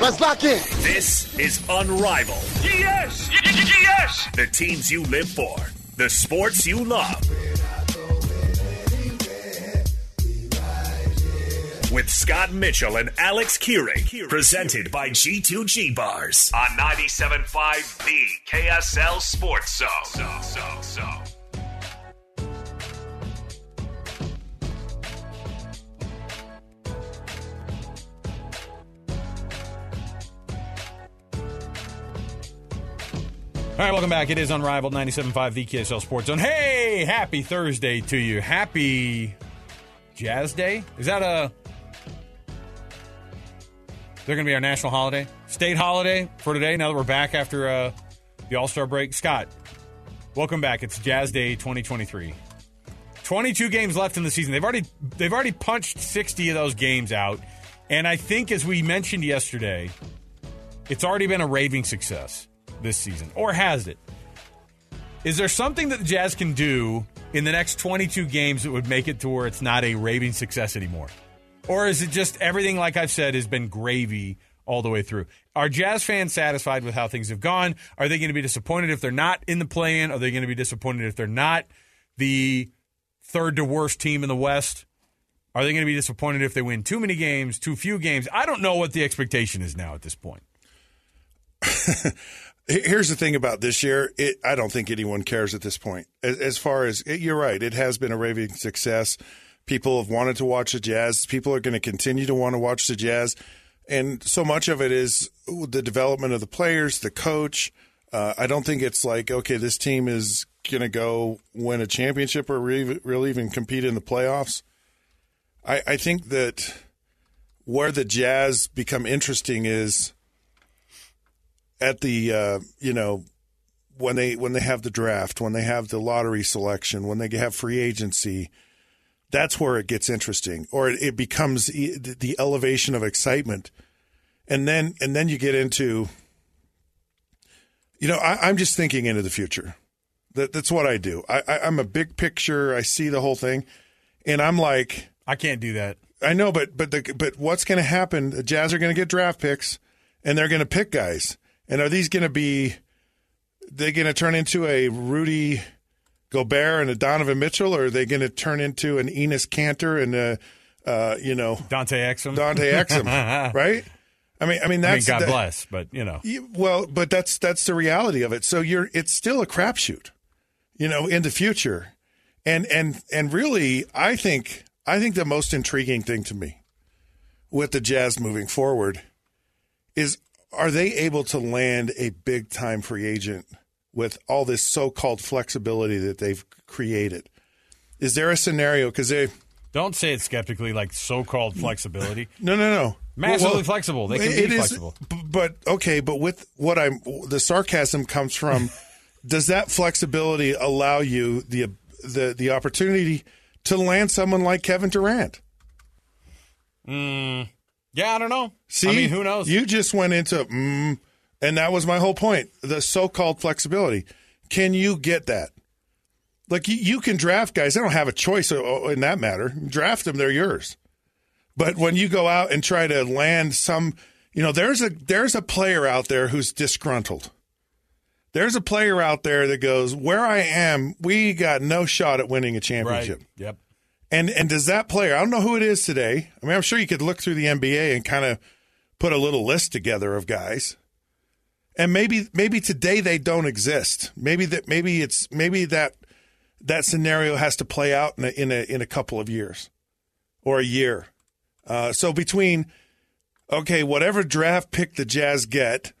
Let's lock in. This is Unrivaled. Yes! Yes! The teams you live for, the sports you love. With Scott Mitchell and Alex Kirry, presented by G2G Bars on 97.5 The KSL Sports Zone. So, so, so. All right, welcome back. It is Unrivaled 97.5 VKSL Sports Zone. Hey, happy Thursday to you. Happy Jazz Day. Is that a. They're going to be our national holiday, state holiday for today. Now that we're back after uh, the All Star break, Scott, welcome back. It's Jazz Day 2023. 22 games left in the season. They've already they've already punched 60 of those games out, and I think as we mentioned yesterday, it's already been a raving success this season, or has it? Is there something that the Jazz can do in the next 22 games that would make it to where it's not a raving success anymore? Or is it just everything, like I've said, has been gravy all the way through? Are Jazz fans satisfied with how things have gone? Are they going to be disappointed if they're not in the play in? Are they going to be disappointed if they're not the third to worst team in the West? Are they going to be disappointed if they win too many games, too few games? I don't know what the expectation is now at this point. Here's the thing about this year. It, I don't think anyone cares at this point. As, as far as you're right, it has been a raving success. People have wanted to watch the Jazz. People are going to continue to want to watch the Jazz, and so much of it is the development of the players, the coach. Uh, I don't think it's like okay, this team is going to go win a championship or really, really even compete in the playoffs. I, I think that where the Jazz become interesting is at the uh, you know when they when they have the draft, when they have the lottery selection, when they have free agency, that's where it gets interesting, or it, it becomes the elevation of excitement, and then and then you get into, you know, I, I'm just thinking into the future. That that's what I do. I, I I'm a big picture. I see the whole thing, and I'm like, I can't do that. I know, but but the, but what's going to happen? The Jazz are going to get draft picks, and they're going to pick guys. And are these going to be? They going to turn into a Rudy Gobert and a Donovan Mitchell, or are they going to turn into an Enes Kanter and a, uh, you know, Dante Exum? Dante Exum, right? I mean, I mean that's I mean, God that- bless, but you know, well, but that's that's the reality of it. So you're it's still a crapshoot, you know, in the future, and and and really, I think I think the most intriguing thing to me with the Jazz moving forward is are they able to land a big time free agent with all this so called flexibility that they've created? Is there a scenario because they don't say it skeptically, like so-called flexibility. no no no Massively Well, flexible. They can it be is- flexible. but okay, but with what I'm, the sarcasm comes from. does that flexibility allow you the the the opportunity to land someone like Kevin Durant? Mm, yeah, I don't know. See, I mean, who knows? You just went into, mm, and that was my whole point. The so-called flexibility. Can you get that? Like you, you can draft guys. They don't have a choice in that matter. Draft them; they're yours. But when you go out and try to land some, you know, there's a there's a player out there who's disgruntled. There's a player out there that goes, "Where I am, we got no shot at winning a championship." Right. Yep. And and does that player? I don't know who it is today. I mean, I'm sure you could look through the NBA and kind of put a little list together of guys. And maybe maybe today they don't exist. Maybe that maybe it's maybe that that scenario has to play out in a in a, in a couple of years or a year. Uh, so between okay, whatever draft pick the Jazz get,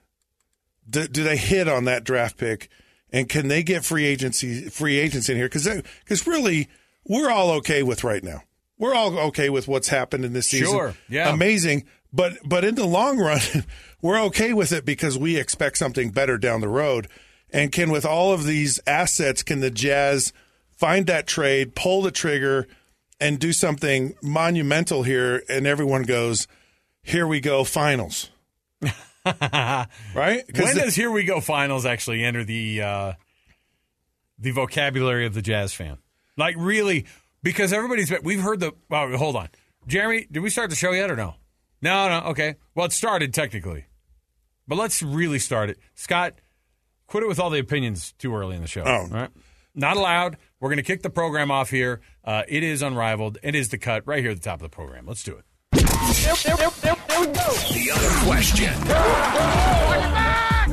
do, do, they hit on that draft pick, and can they get free agency free agents in here? Because because really, we're all okay with right now. We're all okay with what's happened in this season. Sure, yeah, amazing. But but in the long run, we're okay with it because we expect something better down the road. And can with all of these assets, can the Jazz find that trade, pull the trigger? and do something monumental here, and everyone goes, "Here we go, finals." right? When the, does "Here we go, finals" actually enter the uh, the vocabulary of the jazz fan? Like really, because everybody's we've heard the. Well, hold on, Jeremy. Did we start the show yet or no? No, no. Okay. Well, it started technically, but let's really start it. Scott, quit it with all the opinions too early in the show. Oh, right. Not allowed. We're going to kick the program off here. Uh, it is unrivaled. It is the cut right here at the top of the program. Let's do it. There, there, there, there we go. The other question.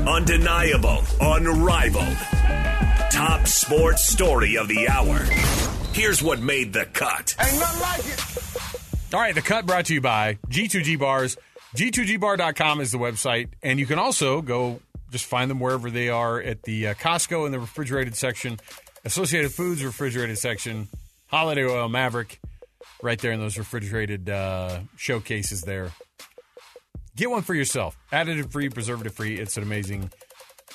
Undeniable, unrivaled. Top sports story of the hour. Here's what made the cut. Ain't nothing like it. All right, the cut brought to you by G2G Bars. G2GBar.com is the website, and you can also go just find them wherever they are at the uh, Costco in the refrigerated section Associated Foods refrigerated section, Holiday Oil Maverick, right there in those refrigerated uh, showcases there. Get one for yourself. Additive free, preservative free. It's an amazing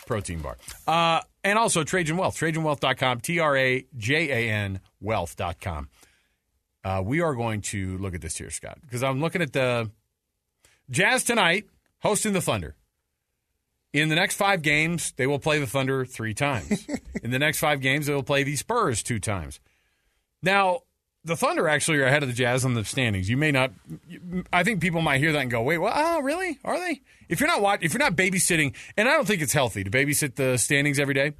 protein bar. Uh, and also Trajan Wealth, TrajanWealth.com, T R A J A N Wealth.com. Uh, we are going to look at this here, Scott, because I'm looking at the Jazz tonight hosting the Thunder. In the next five games, they will play the Thunder three times. In the next five games, they will play the Spurs two times. Now, the Thunder actually are ahead of the Jazz on the standings. You may not. I think people might hear that and go, "Wait, well, oh, really? Are they?" If you're not watch, if you're not babysitting, and I don't think it's healthy to babysit the standings every day.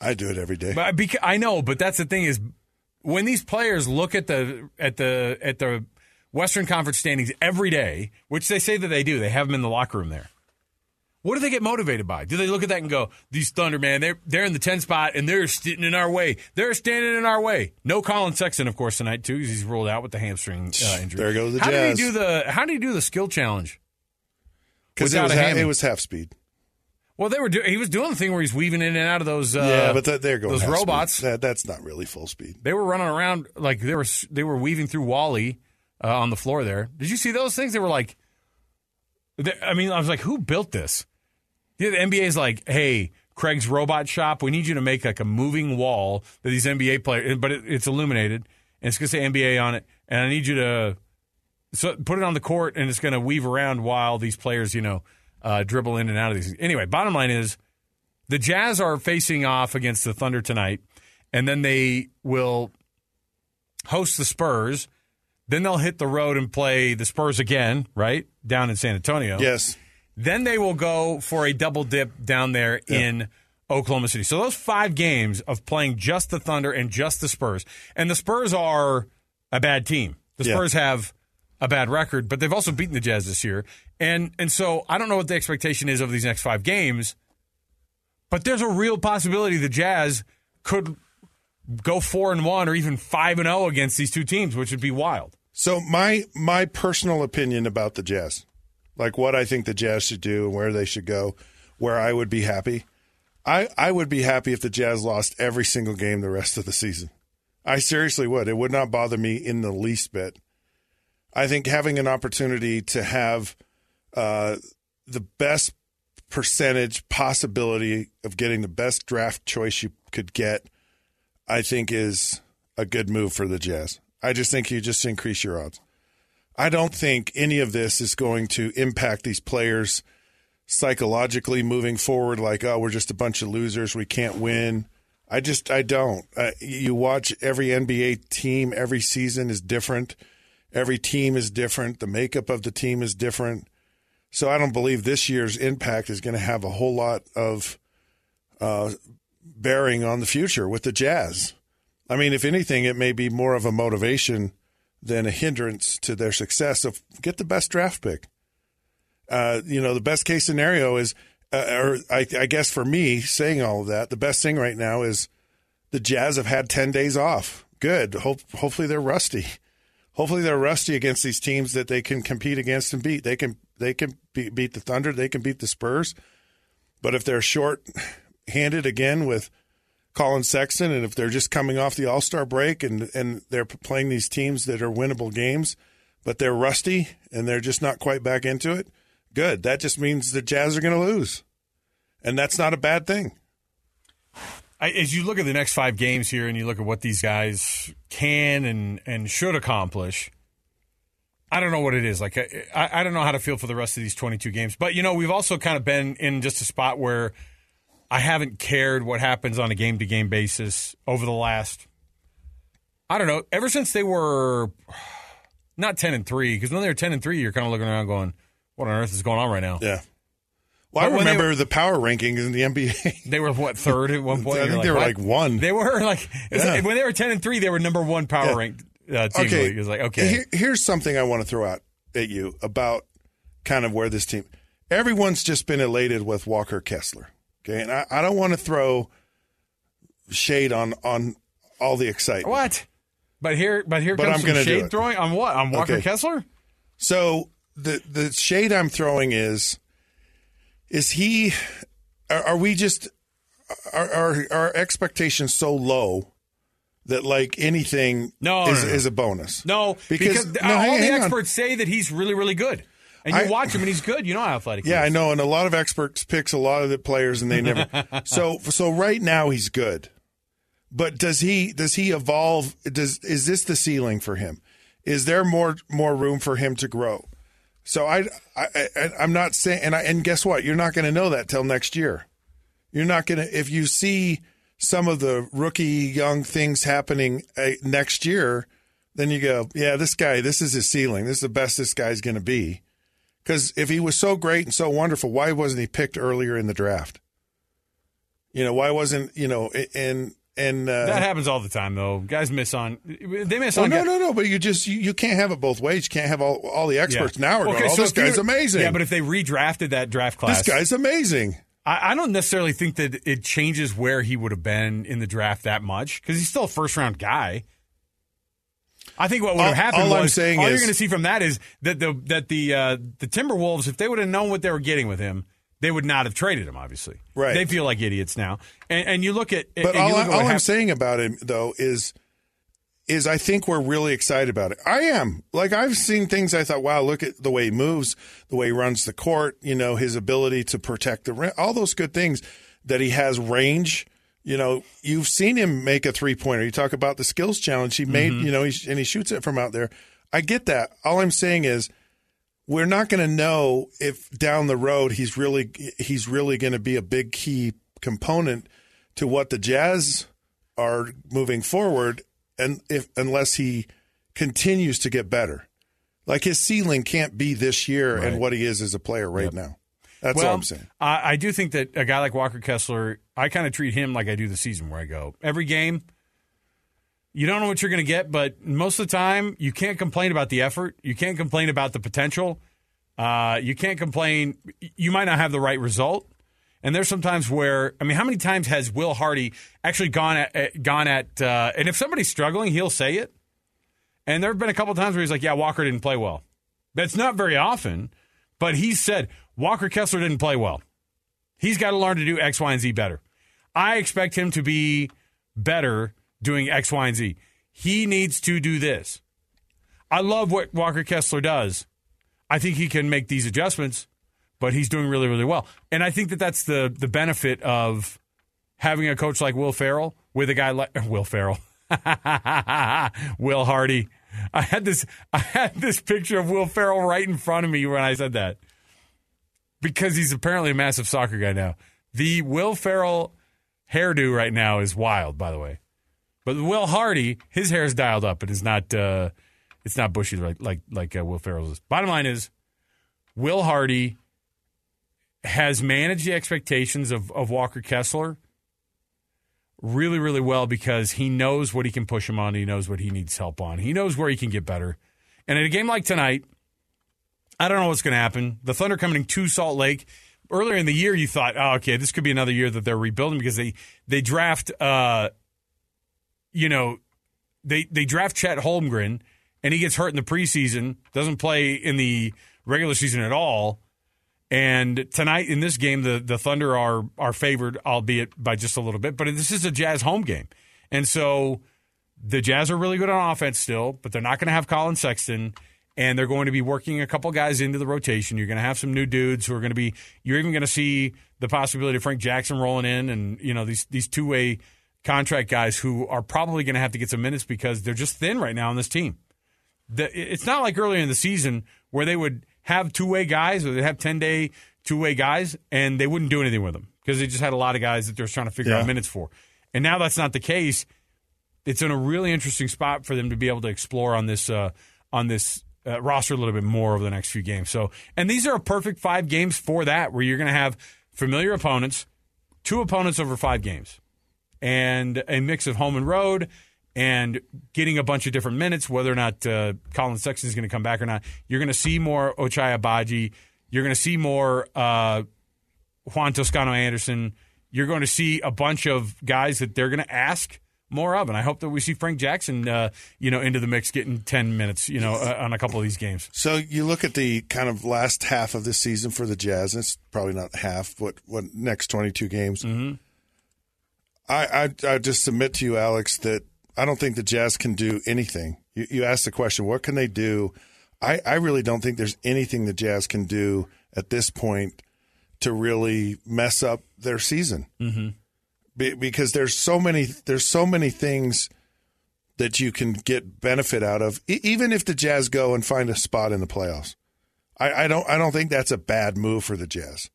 I do it every day. But because, I know, but that's the thing is, when these players look at the at the at the Western Conference standings every day, which they say that they do, they have them in the locker room there. What do they get motivated by? Do they look at that and go, "These Thunder, man, they're they're in the ten spot and they're sitting in our way. They're standing in our way." No Collin Sexton, of course, tonight too. He's ruled out with the hamstring uh, injury. There goes the how Jazz. did he do the How did he do the skill challenge? Because it, it was half speed. Well, they were. Do- he was doing the thing where he's weaving in and out of those. Uh, yeah, but th- they're going those robots. That, that's not really full speed. They were running around like they were. They were weaving through Wally uh, on the floor there. Did you see those things? They were like. They, I mean, I was like, who built this? Yeah, the NBA is like, hey, Craig's Robot Shop, we need you to make like a moving wall that these NBA players, but it, it's illuminated and it's going to say NBA on it, and I need you to so put it on the court and it's going to weave around while these players, you know, uh, dribble in and out of these. Anyway, bottom line is the Jazz are facing off against the Thunder tonight, and then they will host the Spurs. Then they'll hit the road and play the Spurs again, right down in San Antonio. Yes. Then they will go for a double dip down there yeah. in Oklahoma City. So those five games of playing just the Thunder and just the Spurs, and the Spurs are a bad team. The Spurs yeah. have a bad record, but they've also beaten the Jazz this year. And and so I don't know what the expectation is of these next five games, but there's a real possibility the Jazz could go four and one or even five and zero oh against these two teams, which would be wild. So my my personal opinion about the Jazz like what I think the Jazz should do and where they should go, where I would be happy. I, I would be happy if the Jazz lost every single game the rest of the season. I seriously would. It would not bother me in the least bit. I think having an opportunity to have uh, the best percentage possibility of getting the best draft choice you could get, I think is a good move for the Jazz. I just think you just increase your odds. I don't think any of this is going to impact these players psychologically moving forward. Like, oh, we're just a bunch of losers. We can't win. I just I don't. Uh, you watch every NBA team every season is different. Every team is different. The makeup of the team is different. So I don't believe this year's impact is going to have a whole lot of uh, bearing on the future with the Jazz. I mean, if anything, it may be more of a motivation than a hindrance to their success of get the best draft pick. Uh, you know, the best case scenario is, uh, or I, I guess for me saying all of that, the best thing right now is the Jazz have had 10 days off. Good. Hope, hopefully they're rusty. Hopefully they're rusty against these teams that they can compete against and beat. They can they can beat, beat the Thunder. They can beat the Spurs. But if they're short handed again with Collin Sexton, and if they're just coming off the All Star break and and they're playing these teams that are winnable games, but they're rusty and they're just not quite back into it, good. That just means the Jazz are going to lose, and that's not a bad thing. I, as you look at the next five games here, and you look at what these guys can and and should accomplish. I don't know what it is. Like I, I don't know how to feel for the rest of these 22 games. But you know, we've also kind of been in just a spot where I haven't cared what happens on a game to game basis over the last, I don't know, ever since they were not 10 and 3, because when they were 10 and 3, you're kind of looking around going, what on earth is going on right now? Yeah. Well, I remember were, the power rankings in the NBA. They were what third at one point. I think like, they were what? like one. They were like yeah. when they were ten and three, they were number one power yeah. ranked uh, team. Okay, it was like okay. Here, here's something I want to throw out at you about kind of where this team. Everyone's just been elated with Walker Kessler. Okay, and I, I don't want to throw shade on on all the excitement. What? But here, but here but comes I'm some shade throwing on what? On Walker okay. Kessler? So the the shade I'm throwing is is he? Are, are we just are, are our expectations so low that like anything no, is, no, no. is a bonus? No, because, because no, all hang, the experts on. say that he's really really good. And you I, watch him, and he's good. You know how athletic. Yeah, I know, and a lot of experts picks a lot of the players, and they never. so, so right now he's good, but does he does he evolve? Does is this the ceiling for him? Is there more more room for him to grow? So I, I, I am not saying, and I, and guess what? You're not going to know that till next year. You're not going to if you see some of the rookie young things happening uh, next year, then you go, yeah, this guy, this is his ceiling. This is the best this guy's going to be. Because if he was so great and so wonderful, why wasn't he picked earlier in the draft? You know, why wasn't you know? And and uh, that happens all the time, though. Guys miss on. They miss oh, on. No, guys. no, no. But you just you, you, can't have it both ways. You can't have all, all the experts yeah. now. Are okay, going, oh, so this guy's amazing. Yeah, but if they redrafted that draft class, this guy's amazing. I, I don't necessarily think that it changes where he would have been in the draft that much because he's still a first round guy. I think what would have happened all, all was all is, all you're going to see from that is that the that the uh, the Timberwolves, if they would have known what they were getting with him, they would not have traded him. Obviously, right? They feel like idiots now. And, and you look at, but all, I, all I'm saying about him though is, is I think we're really excited about it. I am. Like I've seen things I thought, wow, look at the way he moves, the way he runs the court. You know, his ability to protect the rim, all those good things that he has range. You know, you've seen him make a three pointer. You talk about the skills challenge he made. Mm-hmm. You know, he, and he shoots it from out there. I get that. All I'm saying is we're not going to know if down the road he's really he's really going to be a big key component to what the Jazz are moving forward, and if unless he continues to get better, like his ceiling can't be this year right. and what he is as a player right yep. now. That's well, all I'm saying. I, I do think that a guy like Walker Kessler, I kind of treat him like I do the season, where I go every game you don't know what you're going to get, but most of the time, you can't complain about the effort. You can't complain about the potential. Uh, you can't complain. You might not have the right result. And there's sometimes where I mean, how many times has Will Hardy actually gone at gone at? Uh, and if somebody's struggling, he'll say it. And there have been a couple times where he's like, "Yeah, Walker didn't play well." That's not very often, but he said Walker Kessler didn't play well. He's got to learn to do X, Y, and Z better. I expect him to be better doing X, Y, and Z. He needs to do this. I love what Walker Kessler does. I think he can make these adjustments, but he's doing really, really well. And I think that that's the the benefit of having a coach like Will Ferrell with a guy like Will Ferrell, Will Hardy. I had this I had this picture of Will Ferrell right in front of me when I said that because he's apparently a massive soccer guy now. The Will Ferrell hairdo right now is wild, by the way. But Will Hardy, his hair is dialed up. It is not. Uh, it's not bushy like like like uh, Will Ferrell's. Bottom line is, Will Hardy has managed the expectations of of Walker Kessler really really well because he knows what he can push him on. He knows what he needs help on. He knows where he can get better. And in a game like tonight, I don't know what's going to happen. The Thunder coming to Salt Lake earlier in the year, you thought, oh, okay, this could be another year that they're rebuilding because they they draft, uh, you know, they they draft Chet Holmgren and he gets hurt in the preseason, doesn't play in the regular season at all. And tonight in this game, the the Thunder are are favored, albeit by just a little bit. But this is a Jazz home game, and so the Jazz are really good on offense still, but they're not going to have Collin Sexton and they're going to be working a couple guys into the rotation. You're going to have some new dudes who are going to be. You're even going to see the possibility of Frank Jackson rolling in, and you know these these two way contract guys who are probably going to have to get some minutes because they're just thin right now on this team. The, it's not like earlier in the season where they would have two way guys or they have ten day two way guys and they wouldn't do anything with them because they just had a lot of guys that they're trying to figure yeah. out minutes for. And now that's not the case. It's in a really interesting spot for them to be able to explore on this uh, on this uh, roster a little bit more over the next few games. So, and these are a perfect five games for that, where you're going to have familiar opponents, two opponents over five games, and a mix of home and road, and getting a bunch of different minutes. Whether or not uh, Collin Sexton is going to come back or not, you're going to see more Ochai Agbaji. You're going to see more uh, Juan Toscano Anderson. You're going to see a bunch of guys that they're going to ask more of. And I hope that we see Frank Jackson, uh, you know, into the mix, getting ten minutes, you know, uh, on a couple of these games. So you look at the kind of last half of this season for the Jazz. And it's probably not half, but what next twenty two games. Mm-hmm. I, I I just submit to you, Alex, that I don't think the Jazz can do anything. You, you asked the question, what can they do? I, I really don't think there's anything the Jazz can do at this point to really mess up their season. Mm-hmm because there's so many there's so many things that you can get benefit out of, even if the Jazz go and find a spot in the playoffs. I, I don't I don't think that's a bad move for the Jazz.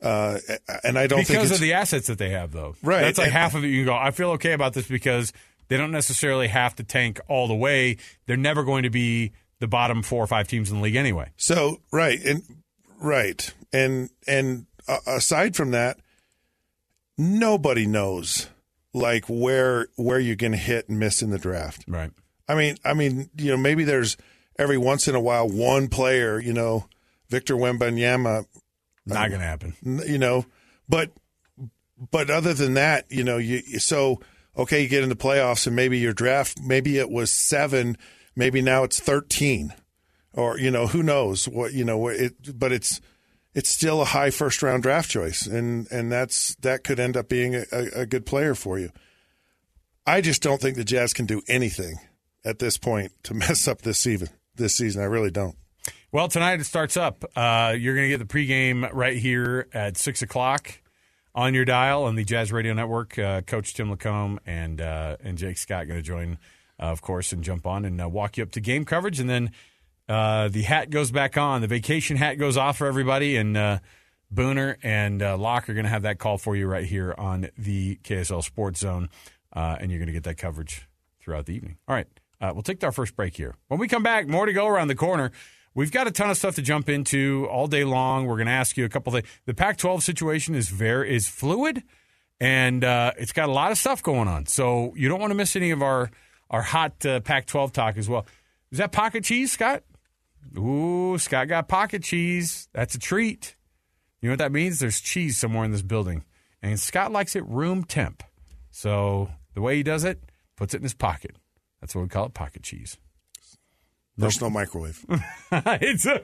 Uh, and I don't because of the assets that they have, though. Right, that's like and, half of it. You go. I feel okay about this because they don't necessarily have to tank all the way. They're never going to be the bottom four or five teams in the league anyway. So right and right and and uh, aside from that, nobody knows like where where you're going to hit and miss in the draft. Right. I mean, I mean, you know, maybe there's every once in a while one player, you know, Victor Wembanyama. Not um, going to happen. You know, but but other than that, you know, you so okay, you get in the playoffs and maybe your draft, maybe it was seven, maybe now it's thirteen, or you know, who knows what you know, it, but it's it's still a high first round draft choice, and and that's that could end up being a, a, good player for you. I just don't think the Jazz can do anything at this point to mess up this season. This season, I really don't. Well, tonight it starts up. Uh, you're going to get the pregame right here at six o'clock on your dial on the Jazz Radio Network. Uh, Coach Tim Lacombe and uh, and Jake Scott going to join, uh, of course, and jump on and uh, walk you up to game coverage, and then uh, the hat goes back on. The vacation hat goes off for everybody, and Booner and Locke are going to have that call for you right here on the KSL Sports Zone, and you're going to get that coverage throughout the evening. All right, we'll take our first break here. When we come back, more to go around the corner. We've got a ton of stuff to jump into all day long. We're going to ask you a couple things. The Pac-12 situation is very is fluid, and uh, it's got a lot of stuff going on. So you don't want to miss any of our our hot Pac-12 talk as well. Is that pocket cheese, Scott? Ooh, Scott got pocket cheese. That's a treat. You know what that means? There's cheese somewhere in this building. And Scott likes it room temp. So the way he does it, puts it in his pocket. That's what we call it pocket cheese. There's no microwave. it's a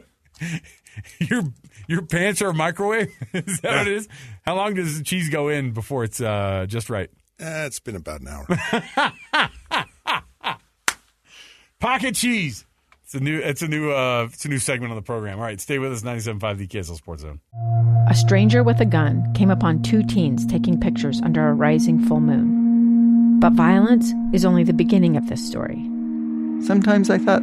your your pants are a microwave. is that yeah. what it is? How long does the cheese go in before it's uh, just right? Eh, it's been about an hour. Pocket cheese. It's a new. It's a new. Uh, it's a new segment on the program. All right, stay with us. 97.5 the KSL Sports Zone. A stranger with a gun came upon two teens taking pictures under a rising full moon. But violence is only the beginning of this story. Sometimes I thought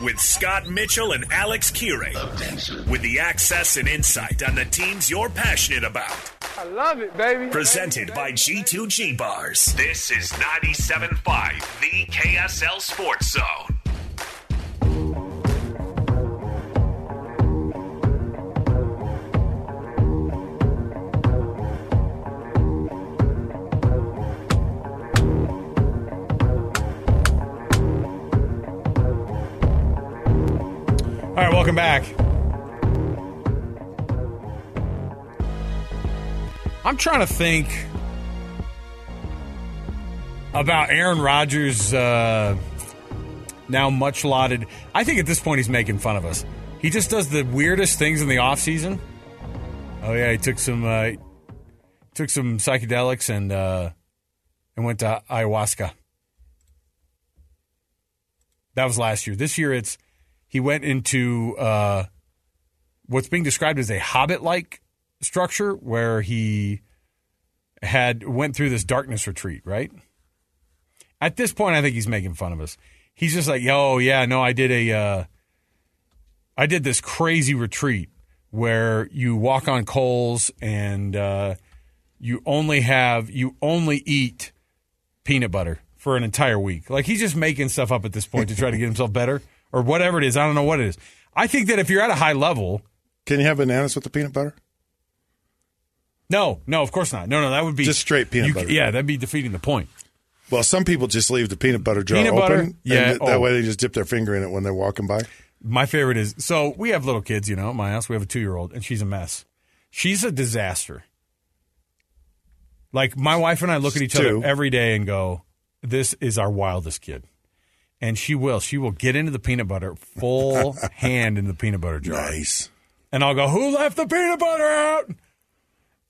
with Scott Mitchell and Alex Kirry. With the access and insight on the teams you're passionate about. I love it, baby. Presented by G2G Bars. This is 97.5, the KSL Sports Zone. Welcome back. I'm trying to think about Aaron Rodgers' uh, now much lauded. I think at this point he's making fun of us. He just does the weirdest things in the offseason. Oh yeah, he took some uh, took some psychedelics and uh, and went to ayahuasca. That was last year. This year it's he went into uh, what's being described as a hobbit-like structure where he had went through this darkness retreat. Right at this point, I think he's making fun of us. He's just like, "Yo, yeah, no, I did a, uh, I did this crazy retreat where you walk on coals and uh, you only have you only eat peanut butter for an entire week." Like he's just making stuff up at this point to try to get himself better or whatever it is. I don't know what it is. I think that if you're at a high level, Can you have bananas with the peanut butter? no, no, of course not. No, no, that would be Just straight peanut you- butter. Yeah, that'd be defeating the point. Well, some people just leave the peanut butter jar Peanut open. butter? and Yeah, th- that oh. way they just dip their finger in it when they're walking by. My favorite is so we have little kids, you know, at my house. We have a two year old, and she's a mess. She's a disaster. Like my wife and I look at each Two. other every day and go, "This is our wildest kid," and she will. She will get into the peanut butter, full hand in the peanut butter jar, Nice. and I'll go, "Who left the peanut butter out?"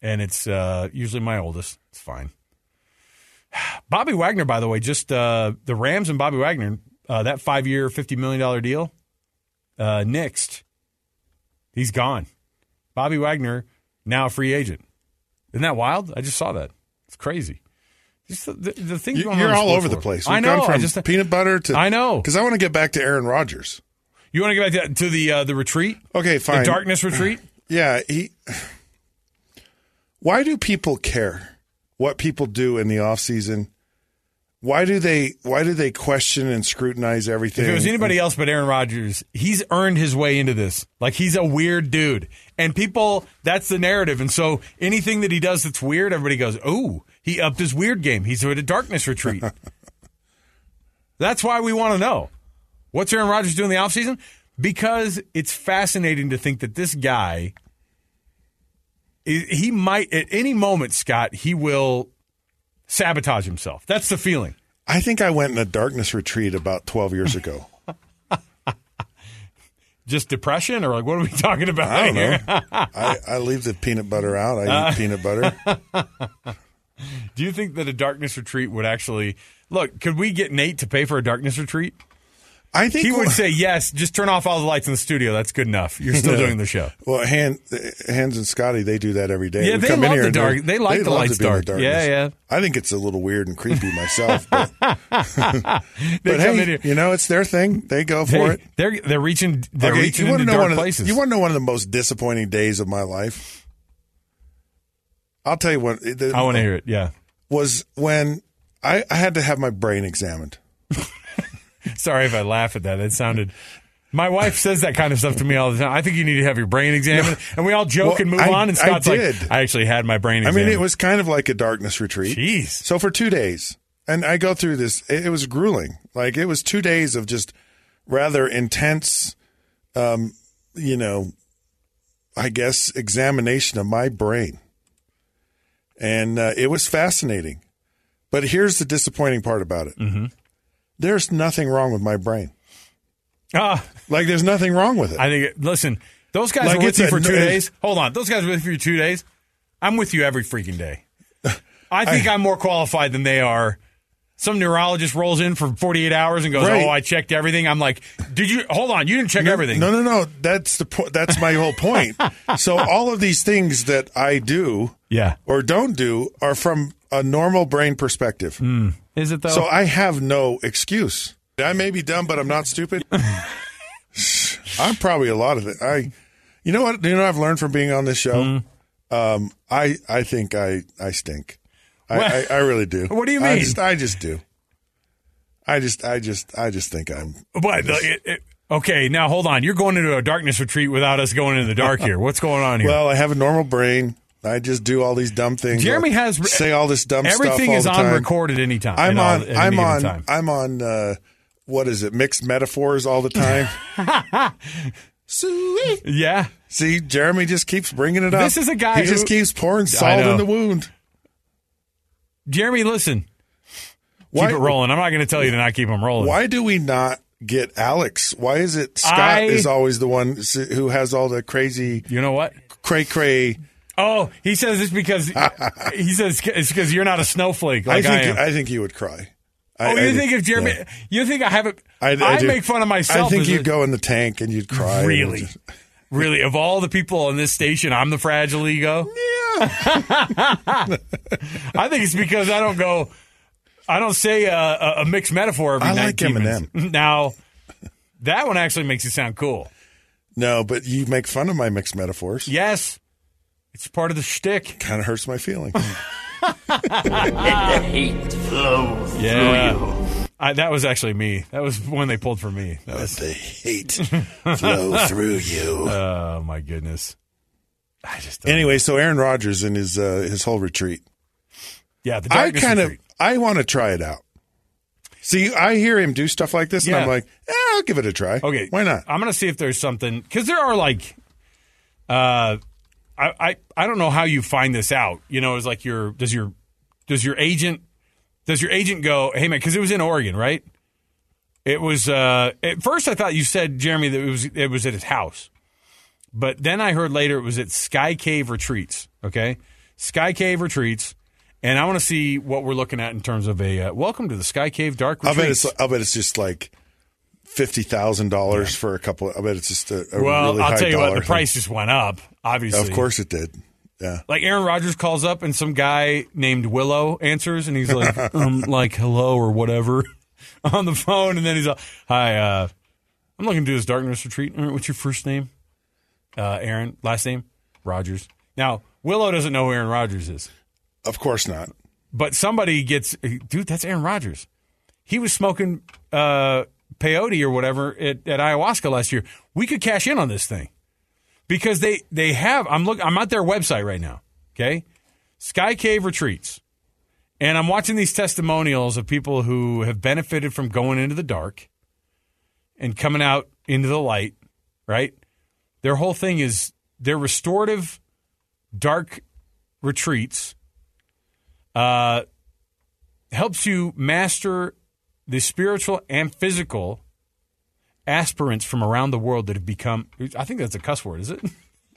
And it's uh, usually my oldest. It's fine. Bobby Wagner, by the way, just uh, the Rams and Bobby Wagner, uh, that five year, $50 million deal, uh, nixed. He's gone. Bobby Wagner, now a free agent. Isn't that wild? I just saw that. It's crazy. The, the, things you, you're all over the place. I We've know. gone from I just, peanut butter to I know. because I want to get back to Aaron Rodgers. you want to get back to, to the uh, the retreat? Okay, fine. The darkness retreat? Yeah, he. Why do people care what people do in the off season? Why do they? Why do they question and scrutinize everything? If it was anybody else but Aaron Rodgers, he's earned his way into this. Like he's a weird dude, and people that's the narrative. And so anything that he does that's weird, everybody goes, "Oh, he upped his weird game. He's at a darkness retreat." that's why we want to know what's Aaron Rodgers doing in the offseason? because it's fascinating to think that this guy he might at any moment, Scott, he will sabotage himself. That's the feeling. I think I went in a darkness retreat about 12 years ago. Just depression, or like what are we talking about I here? I, I leave the peanut butter out. I Uh, eat peanut butter. Do you think that a darkness retreat would actually look? Could we get Nate to pay for a darkness retreat? I think he would say yes. Just turn off all the lights in the studio. That's good enough. You're still Yeah. doing the show. Well, Han, Hans and Scotty, they do that every day. Yeah, We they come in here the dark- they like the love lights in the dark. Yeah, yeah. I think it's a little weird and creepy myself, but, They but come in hey, here. you know, it's their thing. They go for They, it. they're they're reaching they're Okay, reaching into dark the- places. you want to know one of the most disappointing days of my life? I'll tell you what. the- I want to hear it. Yeah. Was when I, I had to have my brain examined. Sorry if I laugh at that. It sounded. My wife says that kind of stuff to me all the time. I think you need to have your brain examined, and we all joke Well, and move I- on. And I Scott's like, "I actually had my brain examined. I mean, it was kind of like a darkness retreat. Jeez. So for two days, and I go through this. It, it was grueling. Like it was two days of just rather intense, um, you know, I guess examination of my brain, and uh, it was fascinating. But here's the disappointing part about it. Mm-hmm. There's nothing wrong with my brain. Ah, Like there's nothing wrong with it. I think. It, listen, those guys Like, were with you for two days. Hold on, those guys were with you for two days. I'm with you every freaking day. I think I, am more qualified than they are some neurologist rolls in for 48 hours and goes, Right. "Oh, I checked everything." I'm like, "Did you hold on? You didn't check No, everything." No, no, no. That's the po- that's my whole point. so all of these things that I do, Yeah. or don't do, are from a normal brain perspective. Is it though? So I have no excuse. I may be dumb, but I'm not stupid. I'm probably a lot of it. I, you know what? You know what I've learned from being on this show. Mm-hmm. Um, I I think I I stink. I, I, I really do. What do you I mean? just I just do. I just I just I just think I'm. But the- it- it- okay, now hold on. You're going into a darkness retreat without us going into the dark here. What's going on here? Well, I have a normal brain. I just do all these dumb things. Jeremy has say all this dumb stuff. everything is on time. any time. I'm at all- on. I'm on. time. I'm on. Uh, what is it? Mixed metaphors all the time. Sweet. Yeah. See, Jeremy just keeps bringing it up. This is a guy He just keeps pouring salt in the wound. Jeremy, listen. Why- keep it rolling. I'm not going to tell you to not keep them rolling. Why do we not get Alex? Why is it Scott I- is always the one who has all the crazy You know what? cray cray? Oh, he says it's because he says it's because you're not a snowflake like I I, think am. I think you would cry. I- oh, you I think if Jeremy? yeah. You think I haven't? I, I, I make fun of myself. I think you'd a- go in the tank and you'd cry. Really? Just- Really, of all the people on this station, I'm the fragile ego. Yeah. I think it's because I don't go. I don't say a, a, a mixed metaphor every I like 19 minutes. Eminem. Now, that one actually makes you sound cool. no, but you make fun of my mixed metaphors. Yes, it's part of the shtick. Kind of hurts my feelings. hate flow Yeah. I, that was actually me. That was when they pulled for me. That Let was, the hate flow through you. oh my goodness. I just don't- Anyway, so Aaron Rodgers and his uh, his whole retreat. yeah. The I kind of. I want to try it out. See, I hear him do stuff like this, and I'm like, eh, I'll give it a try. Okay, why not? I'm gonna see if there's something because there are like, uh, I, I I don't know how you find this out. You know, it's like your does your does your agent does your agent go, hey man, because it was in Oregon, right? It was uh, at first I thought you said Jeremy that it was it was at his house, but then I heard later it was at Sky Cave Retreats. Okay, Sky Cave Retreats. And I want to see what we're looking at in terms of a uh, welcome to the Sky Cave Dark I'll bet it's I'll bet it's just like fifty thousand dollars for a couple. I bet it's just a, a well, really I'll tell you what, the thing. price just went up. Obviously, Of course it did. Yeah. Like Aaron Rodgers calls up and some guy named Willow answers and he's like, um, like hello or whatever on the phone, and then he's like, hi, uh, I'm looking to do this darkness retreat. What's your first name? Uh, Aaron. Last name? Rodgers. Now Willow doesn't know who Aaron Rodgers is, Of course not. but somebody gets, dude, that's Aaron Rodgers. He was smoking uh, peyote or whatever at, at ayahuasca last year. We could cash in on this thing because they they have. I'm look. I'm at their website right now. Okay, Sky Cave Retreats, and I'm watching these testimonials of people who have benefited from going into the dark and coming out into the light. Right, their whole thing is they're restorative dark retreats. Uh, helps you master the spiritual and physical aspirants from around the world that have become. I think that's a cuss word, is it?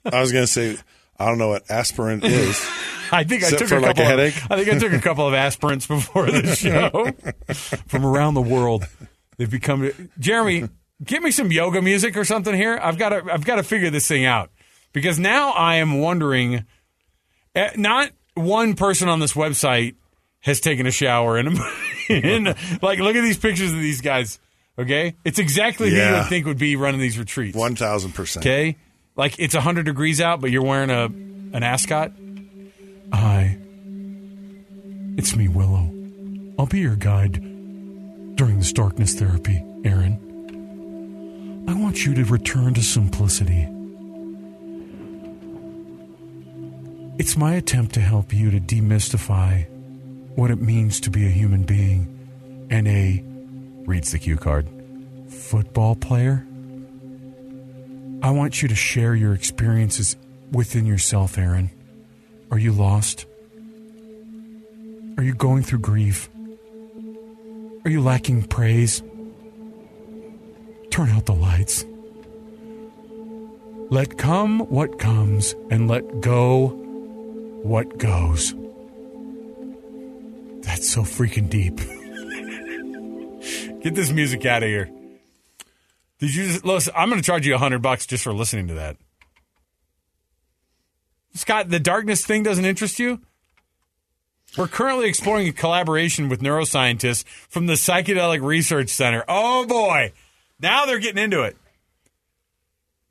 I was going to say I don't know what aspirant is. I think I took a like couple. a of, headache? I think I took a couple of aspirants before the show from around the world. They've become Jeremy. Get me some yoga music or something here. I've got to. I've got to figure this thing out because now I am wondering. eh, Not one person on this website has taken a shower in, in like look at these pictures of these guys. Okay, it's exactly who you would think would be running these retreats. One thousand percent. Okay, like it's hundred degrees out, but you're wearing a an ascot. Hi, it's me, Willow. I'll be your guide during this darkness therapy, Aaron. I want you to return to simplicity. It's my attempt to help you to demystify what it means to be a human being and a reads the cue card football player. I want you to share your experiences within yourself, Aaron. Are you lost? Are you going through grief? Are you lacking praise? Turn out the lights. Let come what comes and let go what goes. That's so freaking deep. Get this music out of here. Did you just listen? I'm going to charge you a hundred bucks just for listening to that. Scott, the darkness thing doesn't interest you? We're currently exploring a collaboration with neuroscientists from the Psychedelic Research Center. Oh boy, now they're getting into it.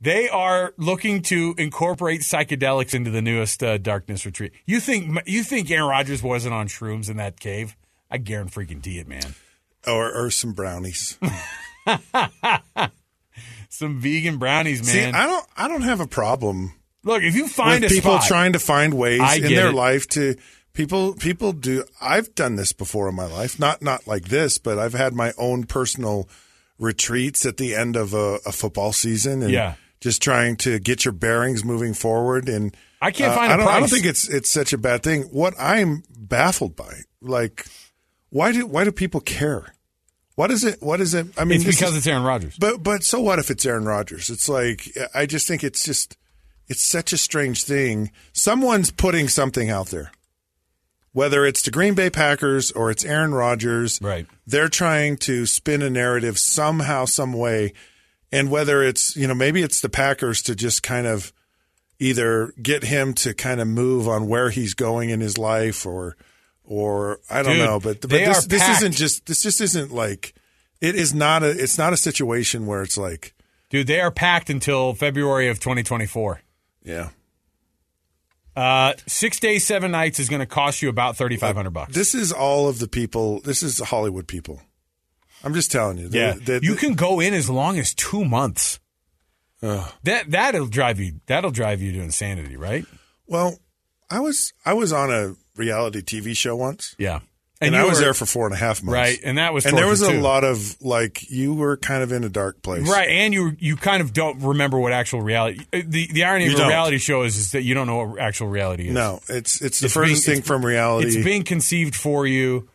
They are looking to incorporate psychedelics into the newest uh, darkness retreat. You think you think Aaron Rodgers wasn't on shrooms in that cave? I guarantee it, man. Or, or some brownies. some vegan brownies, man. See, I don't. I don't have a problem. Look, if you find people spot, trying to find ways in their it. life to people people do I've done this before in my life. Not not like this, but I've had my own personal retreats at the end of a, a football season and Yeah. just trying to get your bearings moving forward and I can't uh, find a I don't, I don't think it's it's such a bad thing. What I'm baffled by, like why do why do people care? What is it? What is it? I mean, it's because is- it's Aaron Rodgers. but but so what if it's Aaron Rodgers? It's like I just think it's just it's such a strange thing. Someone's putting something out there. Whether it's the Green Bay Packers or it's Aaron Rodgers, Right. They're trying to spin a narrative somehow, some way, and whether it's you know maybe it's the Packers to just kind of either get him to kind of move on where he's going in his life, or or I don't Dude, know, but but this this packed. isn't just this just isn't like it is not a it's not a situation where it's like Dude, they are packed until February of 2024. yeah Uh, six days, seven nights is going to cost you about 3500 bucks. This is all of the people. This is Hollywood people. I'm just telling you. Yeah, They- they- you can go in as long as two months. That that'll drive you. That'll drive you to insanity, right? Well, I was I was on a reality TV show once, Yeah, and, you I was were- there for four and a half months, Right, and that was and there was a too. lot of like you were kind of in a dark place, right, and you you kind of don't remember what actual reality. uh, The the irony You of a reality show is, is that you don't know what actual reality is. No, it's it's the It's furthest being- thing from reality. It's being conceived for you.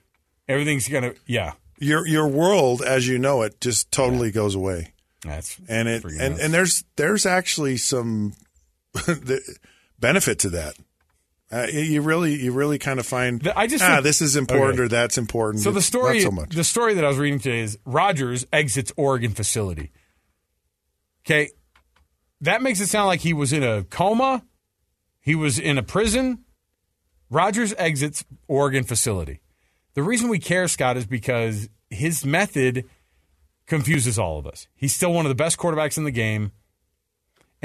Everything's gonna yeah. your your world as you know it just totally goes away. That's and it and, nuts. and there's there's actually some the benefit to that. Uh, you really you really kind of find The- I just ah think- this is important Okay. or that's important. So the story, so much. the story that I was reading today is Rodgers exits Oregon facility. Okay, that makes it sound like he was in a coma, he was in a prison. Rodgers exits Oregon facility. The reason we care, Scott, is because his method confuses all of us. He's still one of the best quarterbacks in the game,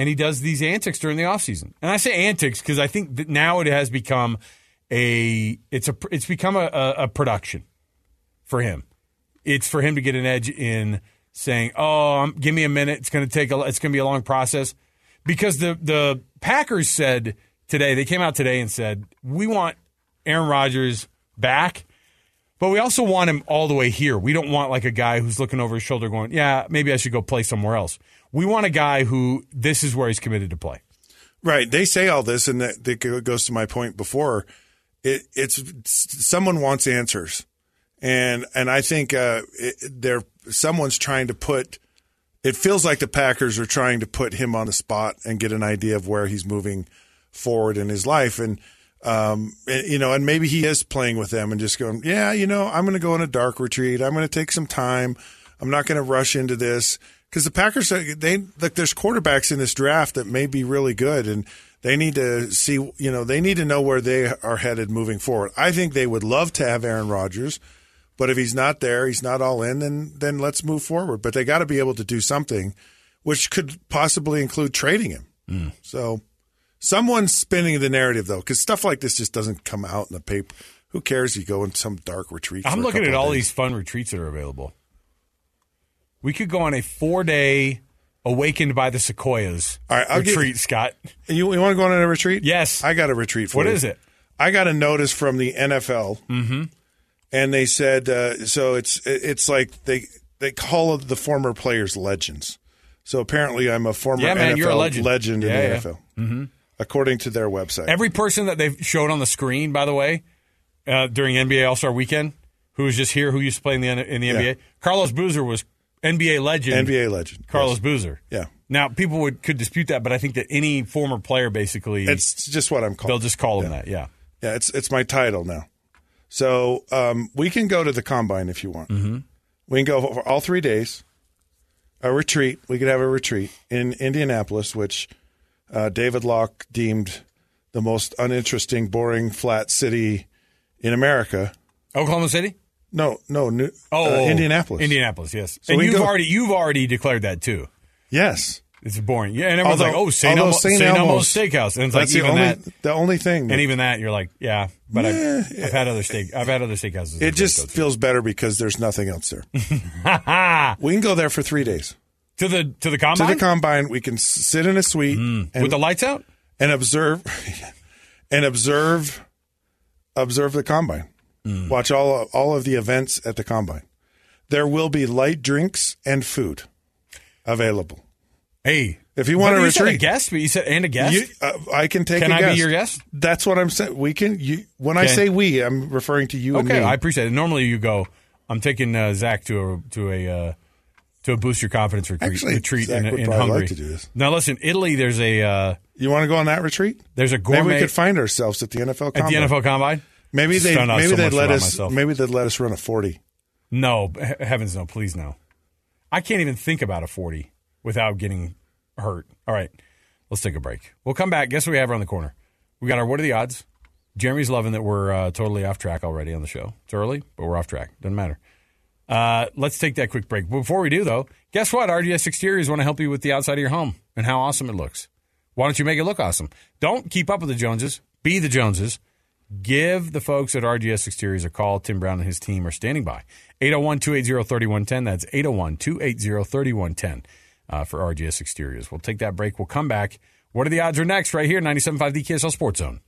and he does these antics during the offseason. And I say antics because I think that now it has become a it's a it's become a, a, a production for him. It's for him to get an edge in saying, "Oh, um, give me a minute. It's going to take a it's going to be a long process." Because the the Packers said today, they came out today and said, "We want Aaron Rodgers back." But we also want him all the way here. We don't want like a guy who's looking over his shoulder going, "Yeah, maybe I should go play somewhere else." We want a guy who this is where he's committed to play. Right. They say all this, and that, that goes to my point before. It, it's someone wants answers, and and I think uh, there someone's trying to put. It feels like the Packers are trying to put him on the spot and get an idea of where he's moving forward in his life, and um, and, you know, and maybe he is playing with them and just going, yeah, you know, I'm going to go on a dark retreat. I'm going to take some time. I'm not going to rush into this because the Packers uh, they like there's quarterbacks in this draft that may be really good and they need to see you know they need to know where they are headed moving forward. I think they would love to have Aaron Rodgers, but if he's not there, he's not all in, then then let's move forward. But they got to be able to do something, which could possibly include trading him. Hmm. So someone's spinning the narrative though, because stuff like this just doesn't come out in the paper. Who cares? You go in some dark retreat. I'm looking at all days. these fun retreats that are available. We could go on a four day awakened by the sequoias All right, I'll retreat, Scott. You, you want to go on a retreat? Yes. I got a retreat for What you. is it? I got a notice from the NFL, Mm-hmm. and they said uh, so. It's it's like they they call the former players legends. So apparently, I'm a former Yeah, man, NFL you're a legend. in Yeah, the yeah. NFL, Mm-hmm. according to their website. Every person that they've showed on the screen, by the way, uh, during NBA All Star Weekend, who was just here, who used to play in the in the. NBA, Carlos Boozer was NBA legend. NBA legend, Carlos yes. Boozer. Yeah. Now people would could dispute that, but I think that any former player basically It's just what I'm called. they'll just call him that. Yeah. Yeah, it's it's my title now. So um, we can go to the combine if you want. Mm-hmm. We can go for all three days. A retreat. We could have a retreat in Indianapolis, which uh, David Locke deemed the most uninteresting, boring, flat city in America. Oklahoma City? No, no, New, Oh, uh, Indianapolis. Indianapolis, yes. So and you've go- already you've already declared that too. Yes. It's boring. Yeah, and everyone's Although- like, "Oh, St. although Elmo, St. Elmo's Elmo's- Steakhouse," and it's like That's the even only that, the only thing. that- and even that, you're like, "Yeah," but I've, I've had other steak, I've had other steakhouses. it just feels better because there's nothing else there. we can go there for three days. To the to the combine. To the combine, we can sit in a suite and, with the lights out. and observe and observe observe the combine. Hmm. Watch all all of the events at the combine. There will be light drinks and food available. Hey, If you want to said a retreat, guest, but you said and a guest. You, uh, I can take. Can a I be your guest? That's what I'm saying. We can. You, when I say we, I'm referring to you and okay, me. I appreciate it. Normally, you go. I'm taking uh, Zach to a to a uh, to a boost your confidence retreat, Actually, retreat Zach in, would in probably like Hungary. to do this. Now, listen, Italy. There's a uh, you want to go on that retreat? there's a Maybe gourmet we could find ourselves at the NFL. at the Combine. NFL Combine. Maybe they maybe so they'd let us myself. maybe they'd let us run a forty. No, heavens no, please no. I can't even think about a 40 without getting hurt. All right, let's take a break. We'll come back. Guess what we have around the corner? We got our What are the Odds? Jeremy's loving that we're uh, totally off track already on the show. It's early, but we're off track. Doesn't matter. Uh, let's take that quick break. Before we do, though, guess what? RGS Exteriors want to help you with the outside of your home and how awesome it looks. Why don't you make it look awesome? Don't keep up with the Joneses. Be the Joneses. Give the folks at RGS Exteriors a call. Tim Brown and his team are standing by. 801 280 3110. That's 801 280 3110 uh, for RGS Exteriors. We'll take that break. We'll come back. What are the odds are next right here, 97.5 the KSL Sports Zone.